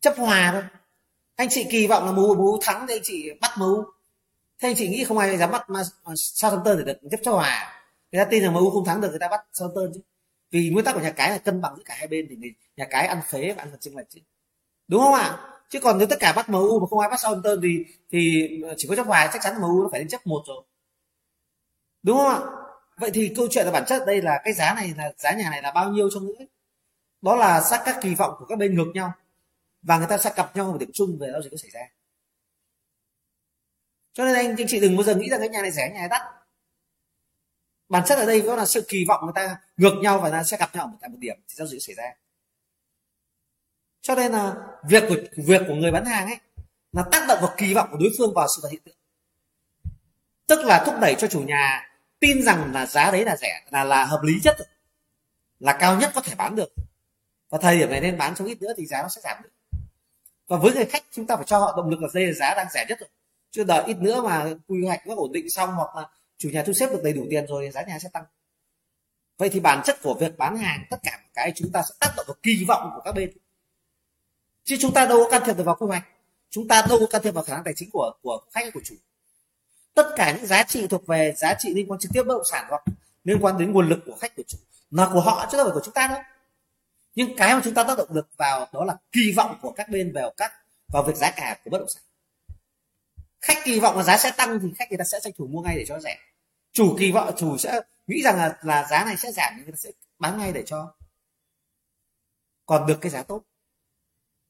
Chấp hòa thôi anh chị kỳ vọng là MU MU thắng thì anh chị bắt MU. Thế anh chị nghĩ không ai dám bắt mà Southampton để được chấp cho hòa. Người ta tin là MU không thắng được người ta bắt Southampton chứ. Vì nguyên tắc của nhà cái là cân bằng giữa cả hai bên thì nhà cái ăn phế và ăn phần chênh lệch chứ. Đúng không ạ? Chứ còn nếu tất cả bắt MU mà không ai bắt Southampton thì thì chỉ có chấp hòa chắc chắn MU nó phải đến chấp một rồi. Đúng không ạ? Vậy thì câu chuyện là bản chất đây là cái giá này là giá nhà này là bao nhiêu cho nữa đó là xác các kỳ vọng của các bên ngược nhau và người ta sẽ cặp nhau một điểm chung về giao dịch có xảy ra. Cho nên anh anh chị đừng bao giờ nghĩ rằng cái nhà này rẻ, nhà này đắt. Bản chất ở đây có là sự kỳ vọng người ta ngược nhau và nó sẽ gặp nhau tại một điểm thì giao dịch xảy ra. Cho nên là việc của việc của người bán hàng ấy là tác động vào kỳ vọng của đối phương vào sự vật hiện tượng. Tức là thúc đẩy cho chủ nhà tin rằng là giá đấy là rẻ, là là hợp lý nhất, là cao nhất có thể bán được. Và thời điểm này nên bán xuống ít nữa thì giá nó sẽ giảm được và với người khách, chúng ta phải cho họ động lực là đây là giá đang rẻ nhất rồi. Chưa đợi ít nữa mà quy hoạch nó ổn định xong hoặc là chủ nhà thu xếp được đầy đủ tiền rồi, giá nhà sẽ tăng. Vậy thì bản chất của việc bán hàng, tất cả cái chúng ta sẽ tác động vào kỳ vọng của các bên. Chứ chúng ta đâu có can thiệp được vào quy hoạch. Chúng ta đâu có can thiệp vào khả năng tài chính của của khách của chủ. Tất cả những giá trị thuộc về giá trị liên quan trực tiếp bất động sản hoặc liên quan đến nguồn lực của khách của chủ là của họ chứ không phải của chúng ta đâu nhưng cái mà chúng ta tác động được vào đó là kỳ vọng của các bên vào các, vào việc giá cả của bất động sản. Khách kỳ vọng là giá sẽ tăng thì khách người ta sẽ tranh thủ mua ngay để cho rẻ. Chủ kỳ vọng, chủ sẽ nghĩ rằng là là giá này sẽ giảm thì người ta sẽ bán ngay để cho còn được cái giá tốt.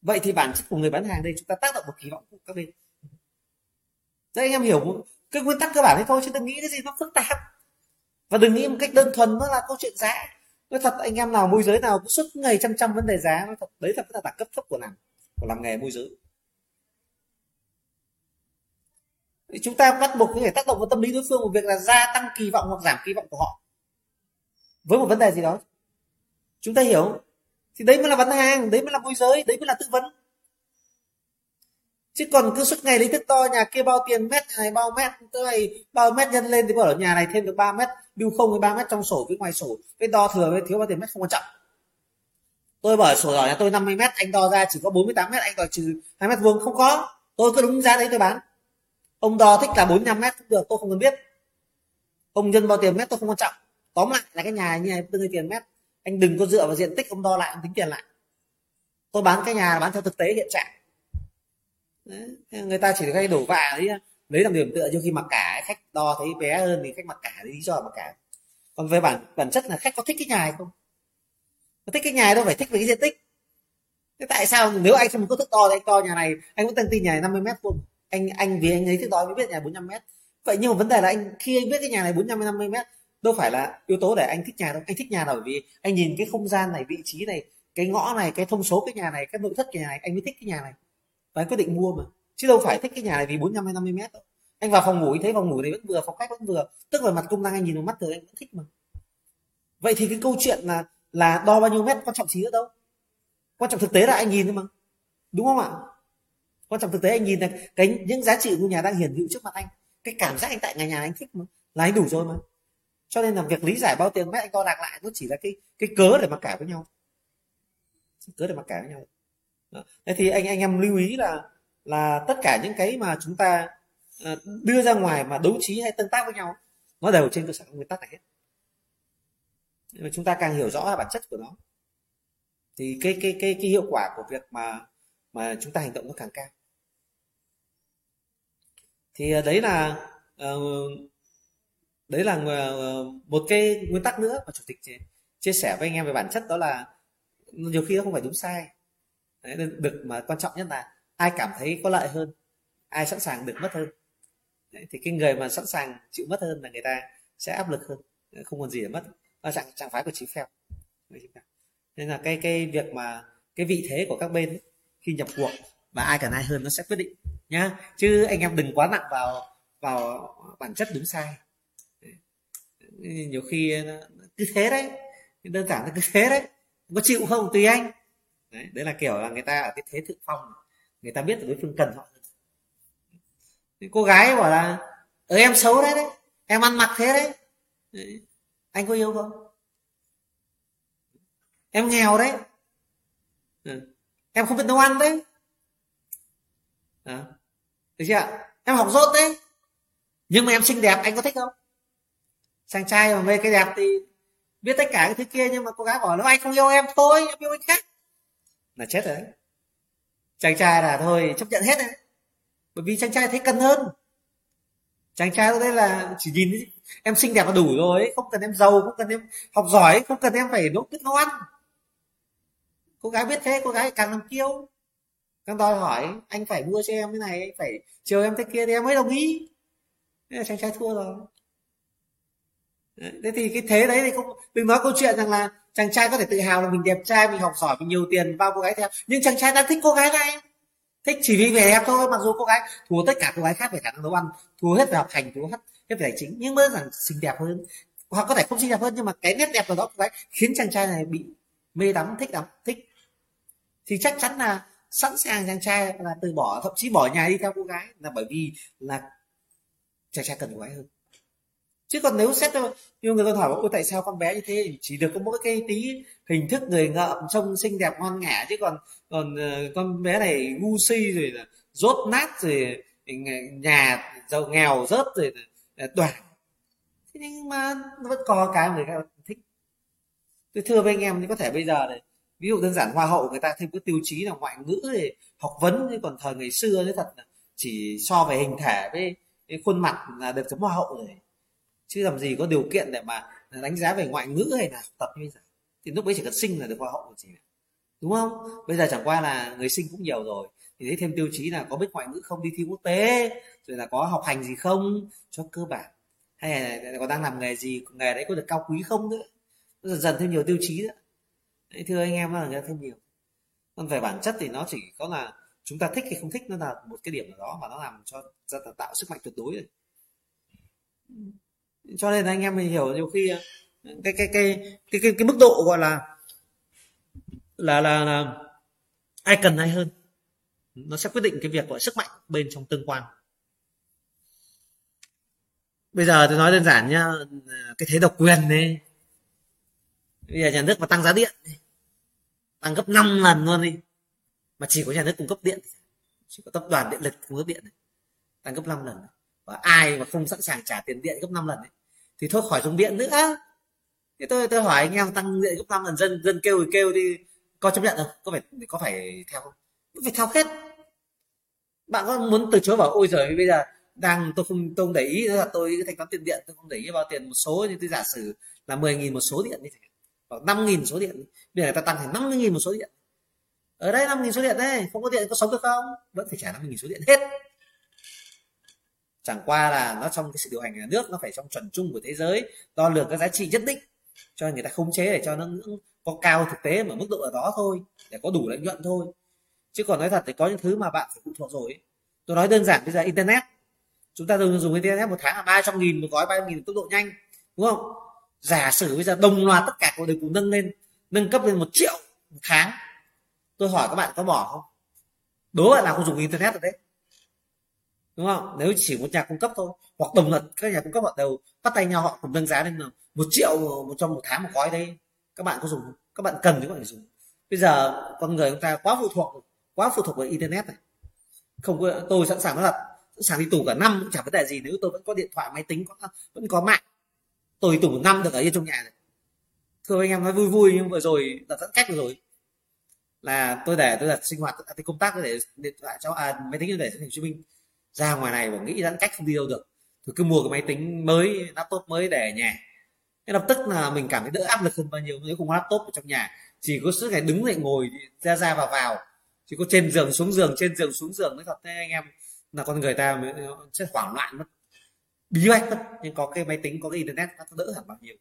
Vậy thì bản chất của người bán hàng đây, chúng ta tác động vào kỳ vọng của các bên. Đây anh em hiểu cái nguyên tắc cơ bản đấy thôi, chứ đừng nghĩ cái gì nó phức tạp. Và đừng nghĩ một cách đơn thuần nó là câu chuyện giá nói thật, anh em nào môi giới nào cũng suốt ngày chăm chăm vấn đề giá, nói thật, đấy thật là đẳng cấp thấp của làm của làm nghề môi giới. Thì chúng ta bắt buộc phải tác động vào tâm lý đối phương một việc là gia tăng kỳ vọng hoặc giảm kỳ vọng của họ. Với một vấn đề gì đó, chúng ta hiểu thì đấy mới là bán hàng, đấy mới là môi giới, đấy mới là tư vấn chứ còn cứ suốt ngày lấy thước to nhà kia bao tiền mét này, bao mét tới, bao mét nhân lên thì bảo ở nhà này thêm được 3 mét, lưu không với ba mét trong sổ với ngoài sổ. Cái đo thừa với thiếu bao tiền mét không quan trọng. Tôi bảo sổ đỏ nhà tôi 50 mét, anh đo ra chỉ có 48 mét, anh đòi trừ hai mét vuông không có. Tôi cứ đúng giá đấy tôi bán. Ông đo thích là 45 mét cũng được, tôi không cần biết. Ông nhân bao tiền mét tôi không quan trọng. Tóm lại là cái nhà như này tương tiền mét. Anh đừng có dựa vào diện tích, ông đo lại, ông tính tiền lại. Tôi bán cái nhà bán theo thực tế hiện trạng. Đấy. người ta chỉ hay đổ vạ đấy lấy làm điểm tựa cho khi mặc cả, khách đo thấy bé hơn thì khách mặc cả lý do mặc cả. Còn về bản bản chất là khách có thích cái nhà hay không? Có thích cái nhà đâu, phải thích về cái diện tích. Thế tại sao nếu anh không có thức to thì anh to nhà này, anh vẫn tăng tin nhà này 50 mét vuông. Anh anh vì anh ấy thức to mới biết nhà 45 mét. Vậy nhưng mà vấn đề là anh, khi anh biết cái nhà này 45 50 mét, đâu phải là yếu tố để anh thích nhà đâu. Anh thích nhà là bởi vì anh nhìn cái không gian này, vị trí này, cái ngõ này, cái thông số cái nhà này, cái nội thất cái nhà này, anh mới thích cái nhà này và anh quyết định mua mà. Chứ đâu phải thích cái nhà này vì 45 hay 50 mét đâu. Anh vào phòng ngủ anh thấy phòng ngủ này vẫn vừa, phòng khách vẫn vừa. Tức là mặt công năng anh nhìn vào mắt thường anh vẫn thích mà. Vậy thì cái câu chuyện là là đo bao nhiêu mét quan trọng gì nữa đâu. Quan trọng thực tế là anh nhìn thôi mà. Đúng không ạ? Quan trọng thực tế anh nhìn là cái những giá trị của nhà đang hiển hữu trước mặt anh, cái cảm giác anh tại nhà nhà anh thích mà, là anh đủ rồi mà. Cho nên là việc lý giải bao tiền mét anh đo đạc lại nó chỉ là cái cái cớ để mặc cả với nhau. Cớ để mặc cả với nhau thế thì anh anh em lưu ý là là tất cả những cái mà chúng ta ờ, đưa ra ngoài mà đấu trí hay tương tác với nhau nó đều trên cơ sở nguyên tắc này hết. Mà chúng ta càng hiểu rõ bản chất của nó thì cái cái cái cái hiệu quả của việc mà mà chúng ta hành động nó càng cao. Thì ờ, đấy là uh, đấy là một cái nguyên tắc nữa mà chủ tịch chia sẻ với anh em về bản chất đó là nhiều khi nó không phải đúng sai đấy, được mà quan trọng nhất là ai cảm thấy có lợi hơn ai sẵn sàng được mất hơn. Đấy, thì cái người mà sẵn sàng chịu mất hơn là người ta sẽ áp lực hơn. Không còn gì để mất. Đó trạng trạng phái của trí phèo. Nên là cái cái việc mà cái vị thế của các bên ấy, khi nhập cuộc và ai cần ai hơn nó sẽ quyết định nhá. Chứ anh em đừng quá nặng vào vào bản chất đúng sai. Nhiều khi nó cứ thế đấy. Đơn giản là cứ thế đấy. Có chịu không tùy anh đấy, đấy là kiểu là người ta ở cái thế thượng phong người ta biết là đối phương cần họ. Thì cô gái bảo là ừ, em xấu đấy đấy em ăn mặc thế đấy. đấy. Anh có yêu không? Em nghèo đấy. Ừ. em không biết nấu ăn đấy. À. được chưa em học dốt đấy. Nhưng mà em xinh đẹp anh có thích không? Chàng trai mà mê cái đẹp thì biết tất cả cái thứ kia nhưng mà cô gái bảo nếu anh không yêu em thôi em yêu anh khác là chết rồi đấy. Chàng trai là thôi, chấp nhận hết đấy. Bởi vì chàng trai thấy cần hơn. Chàng trai đấy là chỉ nhìn em xinh đẹp là đủ rồi không cần em giàu, không cần em học giỏi, không cần em phải nấu biết nấu ăn. Cô gái biết thế, cô gái càng làm kiêu. Càng đòi hỏi, anh phải mua cho em cái này phải chiều em thế kia thì em mới đồng ý. Thế là chàng trai thua rồi. Thế thì cái thế đấy thì không, đừng nói câu chuyện rằng là chàng trai có thể tự hào là mình đẹp trai, mình học giỏi, mình nhiều tiền, bao cô gái theo. Nhưng chàng trai đang thích cô gái này. Thích chỉ vì vẻ đẹp thôi, mặc dù cô gái thua tất cả cô gái khác về khả năng nấu ăn, thua hết về học hành, thua hết hết về tài chính, nhưng mới rằng xinh đẹp hơn. Hoặc có thể không xinh đẹp hơn, nhưng mà cái nét đẹp của đó cô gái khiến chàng trai này bị mê đắm, thích lắm thích. Thì chắc chắn là sẵn sàng chàng trai là từ bỏ, thậm chí bỏ nhà đi theo cô gái là bởi vì là chàng trai cần cô gái hơn chứ còn nếu xét cho nhiều người ta hỏi ôi tại sao con bé như thế? Chỉ được có mỗi cái tí hình thức người ngợm trông xinh đẹp ngon ngả. Chứ còn còn uh, con bé này ngu si rồi là rốt nát rồi ờ, nhà giàu nghèo rớt rồi đoản ờ, thế nhưng mà nó vẫn có cái người ta thích. Tôi thưa với anh em thì có thể bây giờ này ví dụ đơn giản hoa hậu người ta thêm cái tiêu chí là ngoại ngữ thì học vấn chứ còn thời ngày xưa đấy thật là chỉ so về hình thể với cái khuôn mặt là được chấm hoa hậu rồi chứ làm gì có điều kiện để mà đánh giá về ngoại ngữ hay là học tập như bây giờ thì lúc ấy chỉ cần sinh là được hoa hậu của gì đúng không? Bây giờ chẳng qua là người sinh cũng nhiều rồi. Thì thấy thêm tiêu chí là có biết ngoại ngữ không đi thi quốc tế rồi là có học hành gì không cho cơ bản. Hay là có đang làm nghề gì nghề đấy có được cao quý không nữa. Dần dần thêm nhiều tiêu chí nữa. Đấy, thưa anh em là thêm nhiều. Còn về bản chất thì nó chỉ có là chúng ta thích hay không thích nó là một cái điểm nào đó mà nó làm cho ra tạo sức mạnh tuyệt đối rồi. Ừ cho nên anh em mình hiểu nhiều khi ờ, cái cái cái cái cái, cái mức độ gọi là là là, là ai cần ai hơn nó sẽ quyết định cái việc gọi sức mạnh bên trong tương quan bây giờ tôi nói đơn giản nhá cái thế độc quyền này bây giờ nhà nước mà tăng giá điện tăng gấp 5 lần luôn đi mà chỉ có nhà nước cung cấp điện chỉ có tập đoàn điện lực cung cấp điện này. tăng gấp 5 lần và ai mà không sẵn sàng trả tiền điện gấp 5 lần ấy, thì thôi khỏi dùng điện nữa. Thế tôi tôi hỏi anh em tăng điện gấp 5 lần dân dân kêu thì kêu đi. Có chấp nhận không? Có phải có phải theo không? Phải theo hết. Bạn có muốn từ chối bảo ôi giời bây giờ đang tôi không tôi không để ý là tôi thanh toán tiền điện tôi không để ý bao tiền một số. Như tôi giả sử là 10.000 một số điện đi hoặc 5.000 số điện bây giờ người ta tăng thành 50.000 một số điện. Ở đây 5.000 số điện đấy không có điện có sống được không? Vẫn phải trả 50.000 số điện hết chẳng qua là nó trong cái sự điều hành nhà nước, nó phải trong chuẩn chung của thế giới, đo lường các giá trị nhất định. Cho người ta khống chế để cho nó có cao thực tế mà mức độ ở đó thôi, để có đủ lợi nhuận thôi. Chứ còn nói thật thì có những thứ mà bạn phải phụ thuộc rồi tôi nói đơn giản, bây giờ internet. Chúng ta dùng dùng internet một tháng là ba trăm nghìn, một gói ba trăm nghìn tốc độ nhanh, đúng không? Giả sử bây giờ đồng loạt tất cả đều cùng nâng lên, nâng cấp lên một triệu một tháng. Tôi hỏi các bạn có bỏ không? Đố bạn nào không dùng internet rồi đấy đúng không? Nếu chỉ một nhà cung cấp thôi hoặc đồng loạt các nhà cung cấp họ đều bắt tay nhau họ cùng nâng giá lên một triệu một trong một tháng một gói đây các bạn có dùng các bạn cần thì các bạn dùng. Bây giờ con người chúng ta quá phụ thuộc quá phụ thuộc vào internet này. Không có tôi sẵn sàng nói thật sẵn sàng đi tù cả năm cũng chẳng vấn đề gì nếu tôi vẫn có điện thoại máy tính có vẫn có mạng. Tôi tù một năm được ở yên trong nhà này. Thưa anh em nói vui vui nhưng vừa rồi là giãn cách rồi. Là tôi để tôi đặt sinh hoạt cái công tác để điện thoại cho à, máy tính để cho thành hồ chí minh ra ngoài này và nghĩ giãn cách không đi đâu được. Tôi cứ mua cái máy tính mới, laptop mới để ở nhà. Thế lập tức là mình cảm thấy đỡ áp lực hơn bao nhiêu. Nếu không có laptop ở trong nhà, chỉ có suốt ngày đứng dậy ngồi, ra ra vào vào. Chỉ có trên giường, xuống giường, trên giường, xuống giường mới thật. Thế anh em, là con người ta mới, sẽ hoảng loạn mất, bí bách mất. Nhưng có cái máy tính, có cái internet, nó đỡ hẳn bao nhiêu.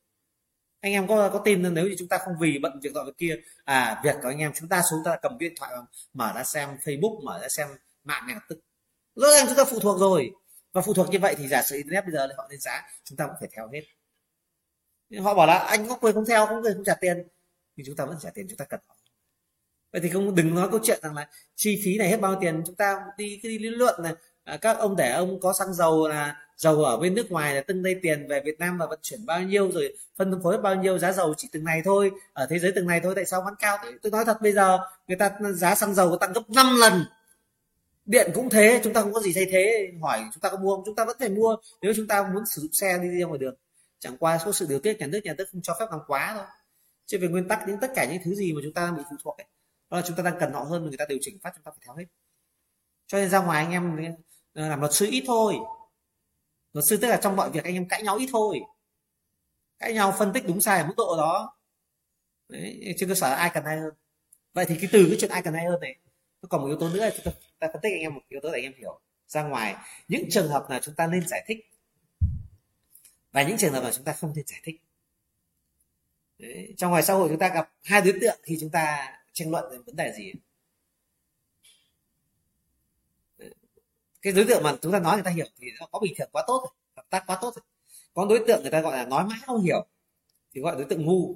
Anh em có có tin nếu như chúng ta không vì bận việc nọ việc kia à việc của anh em, chúng ta xuống, ta cầm điện thoại mở ra xem facebook, mở ra xem mạng ngay lập tức rõ ràng chúng ta phụ thuộc rồi. Và phụ thuộc như vậy thì giả sử internet bây giờ họ lên giá chúng ta cũng phải theo hết. Họ bảo là anh có quyền không theo không quyền không trả tiền. Thì chúng ta vẫn trả tiền chúng ta cần vậy thì không đừng nói câu chuyện rằng là chi phí này hết bao nhiêu tiền chúng ta đi cái đi lý luận là à, các ông để ông có xăng dầu là dầu ở bên nước ngoài là từng đây tiền về Việt Nam và vận chuyển bao nhiêu rồi phân phối bao nhiêu giá dầu chỉ từng này thôi ở thế giới từng này thôi tại sao vẫn cao? Thế tôi nói thật bây giờ người ta giá xăng dầu tăng gấp 5 lần điện cũng thế chúng ta không có gì thay thế. Hỏi chúng ta có mua không? Chúng ta vẫn phải mua. Nếu chúng ta muốn sử dụng xe đi ra ngoài đường chẳng qua số sự điều tiết nhà nước nhà nước không cho phép làm quá thôi. Chứ về nguyên tắc những tất cả những thứ gì mà chúng ta bị phụ thuộc ấy đó là chúng ta đang cần họ hơn người ta điều chỉnh phát chúng ta phải theo hết. Cho nên ra ngoài anh em ờ, làm luật sư ít thôi. Luật sư tức là trong mọi việc anh em cãi nhau ít thôi. Cãi nhau phân tích đúng sai ở mức độ đó. Đấy, trên cơ sở ai cần ai hơn. Vậy thì cái từ cái chuyện ai cần ai hơn này còn một yếu tố nữa là chúng ta, ta phân tích anh em một yếu tố để anh em hiểu ra ngoài. Những trường hợp nào chúng ta nên giải thích? Và những trường hợp mà chúng ta không nên giải thích? Đấy. trong ngoài xã hội chúng ta gặp hai đối tượng khi chúng ta tranh luận về vấn đề gì? Cái đối tượng mà chúng ta nói người ta hiểu thì nó có bình thường quá tốt rồi hợp tác quá tốt rồi. Có đối tượng người ta gọi là nói mãi không hiểu thì gọi đối tượng ngu.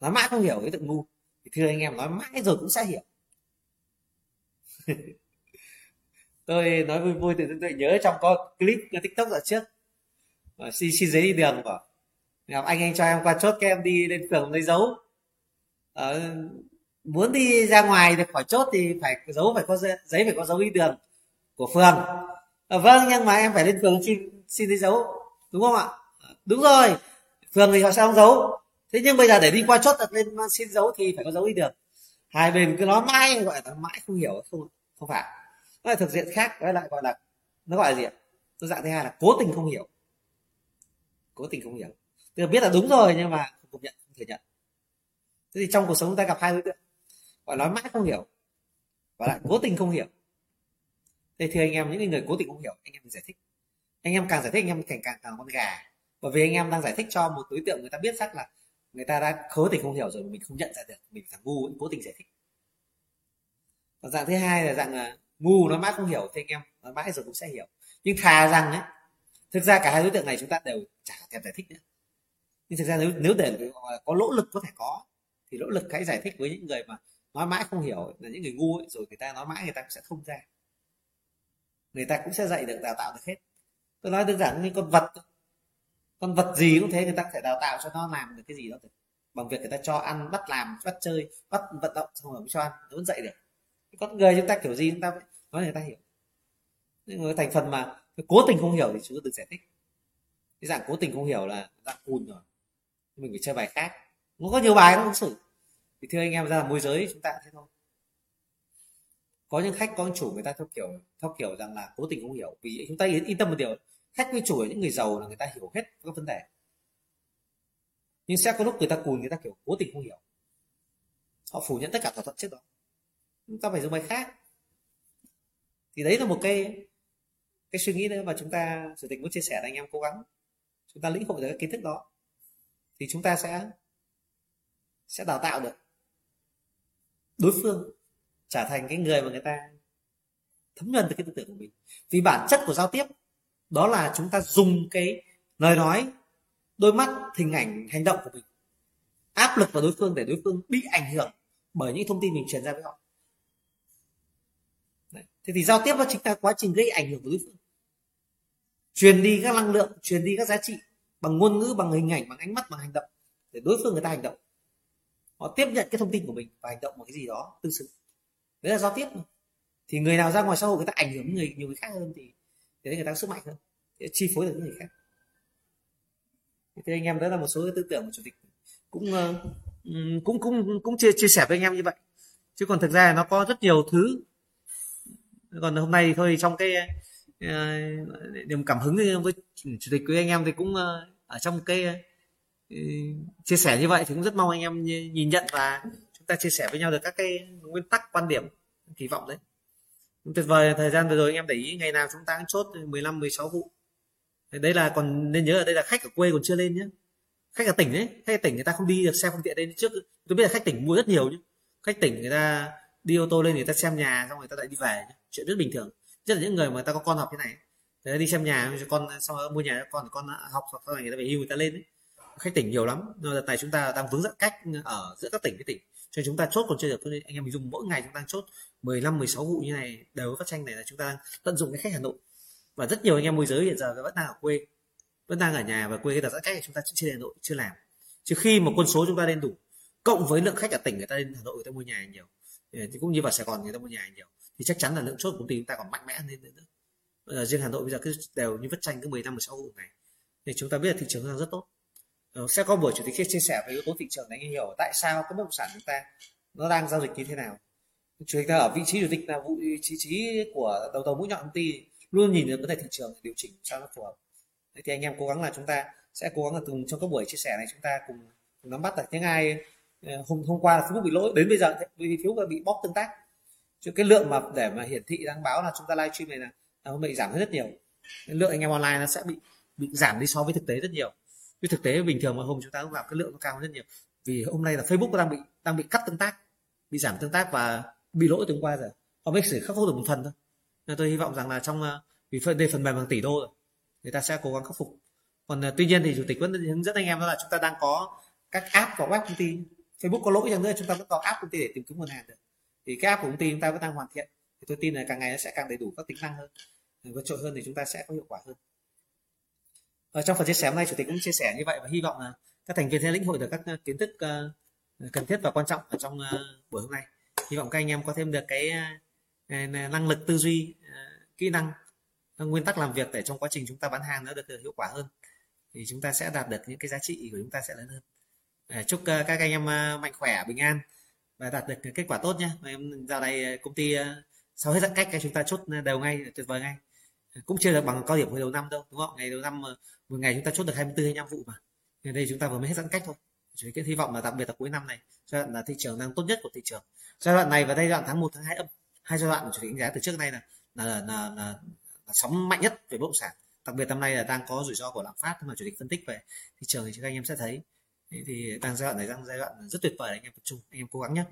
Nói mãi không hiểu đối tượng ngu thưa anh em nói mãi rồi cũng sẽ hiểu. *laughs* Tôi nói vui vui thì tôi nhớ trong có clip tiktok ở trước. Xin xin giấy đi đường của anh anh cho em qua chốt các em đi lên phường lấy dấu. À, muốn đi ra ngoài được khỏi chốt thì phải dấu phải có giấy phải có dấu đi đường của phường. À, vâng nhưng mà em phải lên phường xin xin giấy dấu đúng không ạ? Đúng rồi phường thì họ sẽ không giấu thế nhưng bây giờ để đi qua chốt đặt lên xin dấu thì phải có dấu đi được. Hai bên cứ nói mãi, gọi là mãi không hiểu, không không phải. Nó là thực diện khác, nó lại gọi là, nó gọi là gì tôi dạng thứ hai là cố tình không hiểu. Cố tình không hiểu. Tức là biết là đúng rồi nhưng mà không công nhận, không thừa nhận. Thế thì trong cuộc sống chúng ta gặp hai đối tượng. Gọi nói mãi không hiểu, và lại cố tình không hiểu. Thế thì anh em, những người cố tình không hiểu, anh em giải thích. Anh em càng giải thích, anh em càng càng càng con gà. Bởi vì anh em đang giải thích cho một đối tượng người ta biết chắc là người ta đã cố tình không hiểu rồi mình không nhận ra được. Mình thằng ngu vẫn cố tình giải thích. Và dạng thứ hai là dạng là ngu nó mãi không hiểu thì anh em nó mãi rồi cũng sẽ hiểu. Nhưng thà rằng ấy thực ra cả hai đối tượng này chúng ta đều chả thèm giải thích nữa. Nhưng thực ra nếu nếu để có lỗ lực có thể có thì nỗ lực hãy giải thích với những người mà nói mãi không hiểu là những người ngu ấy, rồi người ta nói mãi người ta cũng sẽ không ra. Người ta cũng sẽ dạy được đào tạo được hết. Tôi nói đơn giản như con vật con vật gì cũng thế, người ta có thể đào tạo cho nó làm được cái gì đó. Được bằng việc người ta cho ăn, bắt làm, bắt chơi, bắt vận động, xong rồi cho ăn, nó vẫn dạy được. Con người chúng ta kiểu gì chúng ta nói người ta hiểu. Nhưng mà thành phần mà cố tình không hiểu thì chúng ta đừng giải thích. Cái dạng cố tình không hiểu là dạng cùn rồi. Mình phải chơi bài khác. Nó có nhiều bài nó ứng xử. Thì thưa anh em, ra là môi giới chúng ta thế thôi. Có những khách, có những chủ, người ta theo kiểu theo kiểu rằng là cố tình không hiểu. Vì chúng ta yên tâm một điều khách quy chủ là những người giàu là người ta hiểu hết các vấn đề. Nhưng sẽ có lúc người ta cùn, người ta kiểu cố tình không hiểu. Họ phủ nhận tất cả thỏa thuận trước đó. Chúng ta phải dùng bài khác. Thì đấy là một cái cái suy nghĩ nữa mà chúng ta, chủ tịch muốn chia sẻ với anh em cố gắng. Chúng ta lĩnh hội được cái kiến thức đó. Thì chúng ta sẽ sẽ đào tạo được đối phương trở thành cái người mà người ta thấm nhuần được cái tư tưởng của mình. Vì bản chất của giao tiếp đó là chúng ta dùng cái lời nói, đôi mắt, hình ảnh, hành động của mình. Áp lực vào đối phương để đối phương bị ảnh hưởng bởi những thông tin mình truyền ra với họ. Đấy. thế thì giao tiếp nó chính là quá trình gây ảnh hưởng của đối phương. Truyền đi các năng lượng, truyền đi các giá trị bằng ngôn ngữ, bằng hình ảnh, bằng ánh mắt, bằng hành động để đối phương người ta hành động. Họ tiếp nhận cái thông tin của mình và hành động một cái gì đó tương xứng. Đấy là giao tiếp thì người nào ra ngoài xã hội người ta ảnh hưởng người, nhiều người khác hơn thì thế người ta có sức mạnh hơn. Để chi phối được những người khác. Thì anh em đó là một số cái tư tưởng của chủ tịch cũng uh, cũng cũng cũng chia chia sẻ với anh em như vậy. Chứ còn thực ra nó có rất nhiều thứ. Còn hôm nay thôi trong cái uh, niềm cảm hứng với chủ tịch với anh em thì cũng uh, ở trong cái chia sẻ như vậy thì cũng rất mong anh em nhìn nhận và chúng ta chia sẻ với nhau được các cái nguyên tắc quan điểm kỳ vọng đấy tuyệt vời, thời gian vừa rồi anh em để ý, ngày nào chúng ta cũng chốt 15 16 vụ. Đấy là còn nên nhớ ở đây là khách ở quê còn chưa lên nhé khách ở tỉnh đấy khách ở tỉnh người ta không đi được xe phương tiện đến trước, tôi biết là khách tỉnh mua rất nhiều nhé khách tỉnh người ta đi ô tô lên người ta xem nhà, xong người ta lại đi về chuyện rất bình thường. Nhất là những người mà người ta có con học thế này. Người ta đi xem nhà cho con, xong rồi mua nhà cho con con học sau này người ta về hưu người ta lên đấy khách tỉnh nhiều lắm. Nhưng đợt này chúng ta đang vướng giãn cách ở giữa các tỉnh với tỉnh. Cho chúng ta chốt còn chưa được anh em mình dùng mỗi ngày chúng ta chốt 15 16 vụ như này đều phát tranh này là chúng ta tận dụng cái khách Hà Nội. Và rất nhiều anh em môi giới hiện giờ vẫn đang ở quê, vẫn đang ở nhà và quê cái đợt giãn cách chúng ta chưa Hà Nội, chưa làm. Chứ khi mà quân số chúng ta lên đủ, cộng với lượng khách ở tỉnh người ta lên Hà Nội người ta mua nhà nhiều, thì cũng như vào Sài Gòn người ta mua nhà nhiều, thì chắc chắn là lượng chốt của công ty chúng ta còn mạnh mẽ hơn nữa. Bây riêng Hà Nội bây giờ cứ đều như vất tranh cứ 15 16 vụ này thì chúng ta biết là thị trường đang rất tốt. Ờ, sẽ có buổi chủ tịch chia sẻ về yếu tố thị trường để anh hiểu tại sao cái bất động sản chúng ta nó đang giao dịch như thế nào? Chủ tịch ta ở vị trí chủ tịch là vị trí của đầu tàu mũi nhọn công ty luôn nhìn được vấn đề thị trường điều chỉnh sao nó phù hợp. Thế thì anh em cố gắng là chúng ta sẽ cố gắng là cùng trong các buổi chia sẻ này chúng ta cùng, cùng nắm bắt được những ai ờ, hôm hôm qua là Facebook bị lỗi đến bây giờ vì thiếu bị bóc tương tác. Chứ cái lượng mà để mà hiển thị đăng báo là chúng ta livestream này là hôm nay giảm rất nhiều. Cái lượng anh em online nó sẽ bị bị giảm đi so với thực tế rất nhiều. Với thực tế bình thường mà hôm chúng ta cũng làm cái lượng nó cao hơn rất nhiều. Vì hôm nay là Facebook đang bị đang bị cắt tương tác bị giảm tương tác và bị lỗi từ hôm qua rồi. Họ mới chỉ khắc phục được một phần thôi. Nên tôi hy vọng rằng là trong ờ, vì phần đây phần mềm bằng tỷ đô rồi, người ta sẽ cố gắng khắc phục. Còn ờ, tuy nhiên thì chủ tịch vẫn hướng dẫn anh em đó là chúng ta đang có các app của web công ty. Facebook có lỗi chẳng nữa, chúng ta vẫn có app công ty để tìm kiếm nguồn hàng được. Thì cái app của công ty chúng ta vẫn đang hoàn thiện. Thì tôi tin là càng ngày nó sẽ càng đầy đủ các tính năng hơn. Vượt trội hơn thì chúng ta sẽ có hiệu quả hơn. Ở trong phần chia sẻ hôm nay, chủ tịch cũng chia sẻ như vậy và hy vọng là các thành viên sẽ lĩnh hội được các kiến thức cần thiết và quan trọng ở trong buổi hôm nay hy vọng các anh em có thêm được cái à, à, năng lực tư duy à, kỹ năng nguyên tắc làm việc để trong quá trình chúng ta bán hàng nó được hiệu quả hơn. Thì chúng ta sẽ đạt được những cái giá trị của chúng ta sẽ lớn hơn. Chúc các anh em mạnh khỏe, bình an và đạt được kết quả tốt nhé. Em dạo này công ty sau hết giãn cách chúng ta chốt đều ngay, tuyệt vời ngay. Cũng chưa được bằng cao điểm hồi đầu năm đâu, đúng không? Ngày đầu năm một ngày chúng ta chốt được 24 25 vụ mà. Ngày đây chúng ta vừa mới hết giãn cách thôi. Dưới cái hy vọng là đặc biệt là cuối năm này giai đoạn là thị trường đang tốt nhất của thị trường. Giai đoạn này và giai đoạn tháng 1 tháng 2 âm hai giai đoạn của chủ định giá từ trước nay là là, là, là, là, là sóng mạnh nhất về bất động sản. Đặc biệt năm nay là đang có rủi ro của lạm phát mà chủ tịch phân tích về thị trường thì các anh em sẽ thấy. Thì đang giai đoạn này đang giai đoạn rất tuyệt vời anh em tập trung anh em cố gắng nhé.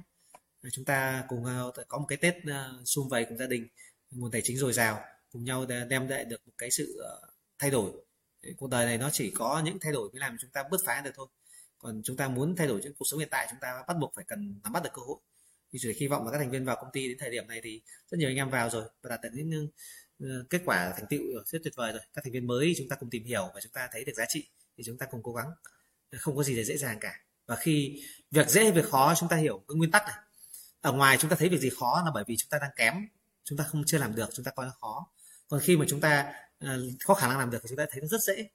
Chúng ta cùng ờ, có một cái tết ờ, sum vầy cùng gia đình nguồn tài chính dồi dào cùng nhau đem lại được một cái sự ờ, thay đổi. Cuộc đời này nó chỉ có những thay đổi mới làm chúng ta bứt phá được thôi còn chúng ta muốn thay đổi những cuộc sống hiện tại chúng ta bắt buộc phải cần nắm bắt được cơ hội thì chỉ hy vọng là các thành viên vào công ty đến thời điểm này thì rất nhiều anh em vào rồi và đạt được những kết quả thành tựu rất tuyệt vời rồi các thành viên mới chúng ta cùng tìm hiểu và chúng ta thấy được giá trị thì chúng ta cùng cố gắng không có gì là dễ dàng cả và khi việc dễ việc khó chúng ta hiểu cái nguyên tắc này ở ngoài chúng ta thấy việc gì khó là bởi vì chúng ta đang kém chúng ta không chưa làm được chúng ta coi nó khó còn khi mà chúng ta uh, có khả năng làm được thì chúng ta thấy nó rất dễ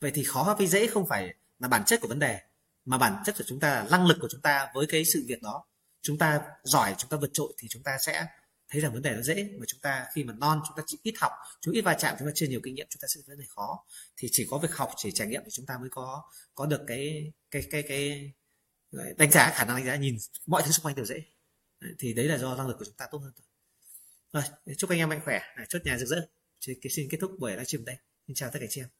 vậy thì khó với dễ không phải là bản chất của vấn đề mà bản chất của chúng ta là năng lực của chúng ta với cái sự việc đó chúng ta giỏi chúng ta vượt trội thì chúng ta sẽ thấy rằng vấn đề nó dễ mà chúng ta khi mà non chúng ta chỉ ít học chúng ít va chạm chúng ta chưa nhiều kinh nghiệm chúng ta sẽ vấn đề khó thì chỉ có việc học chỉ trải nghiệm thì chúng ta mới có có được cái cái cái cái đánh giá khả năng đánh giá nhìn mọi thứ xung quanh đều dễ thì đấy là do năng lực của chúng ta tốt hơn rồi chúc anh em mạnh khỏe chốt nhà rực rỡ xin kết thúc buổi livestream đây xin chào tất cả chị em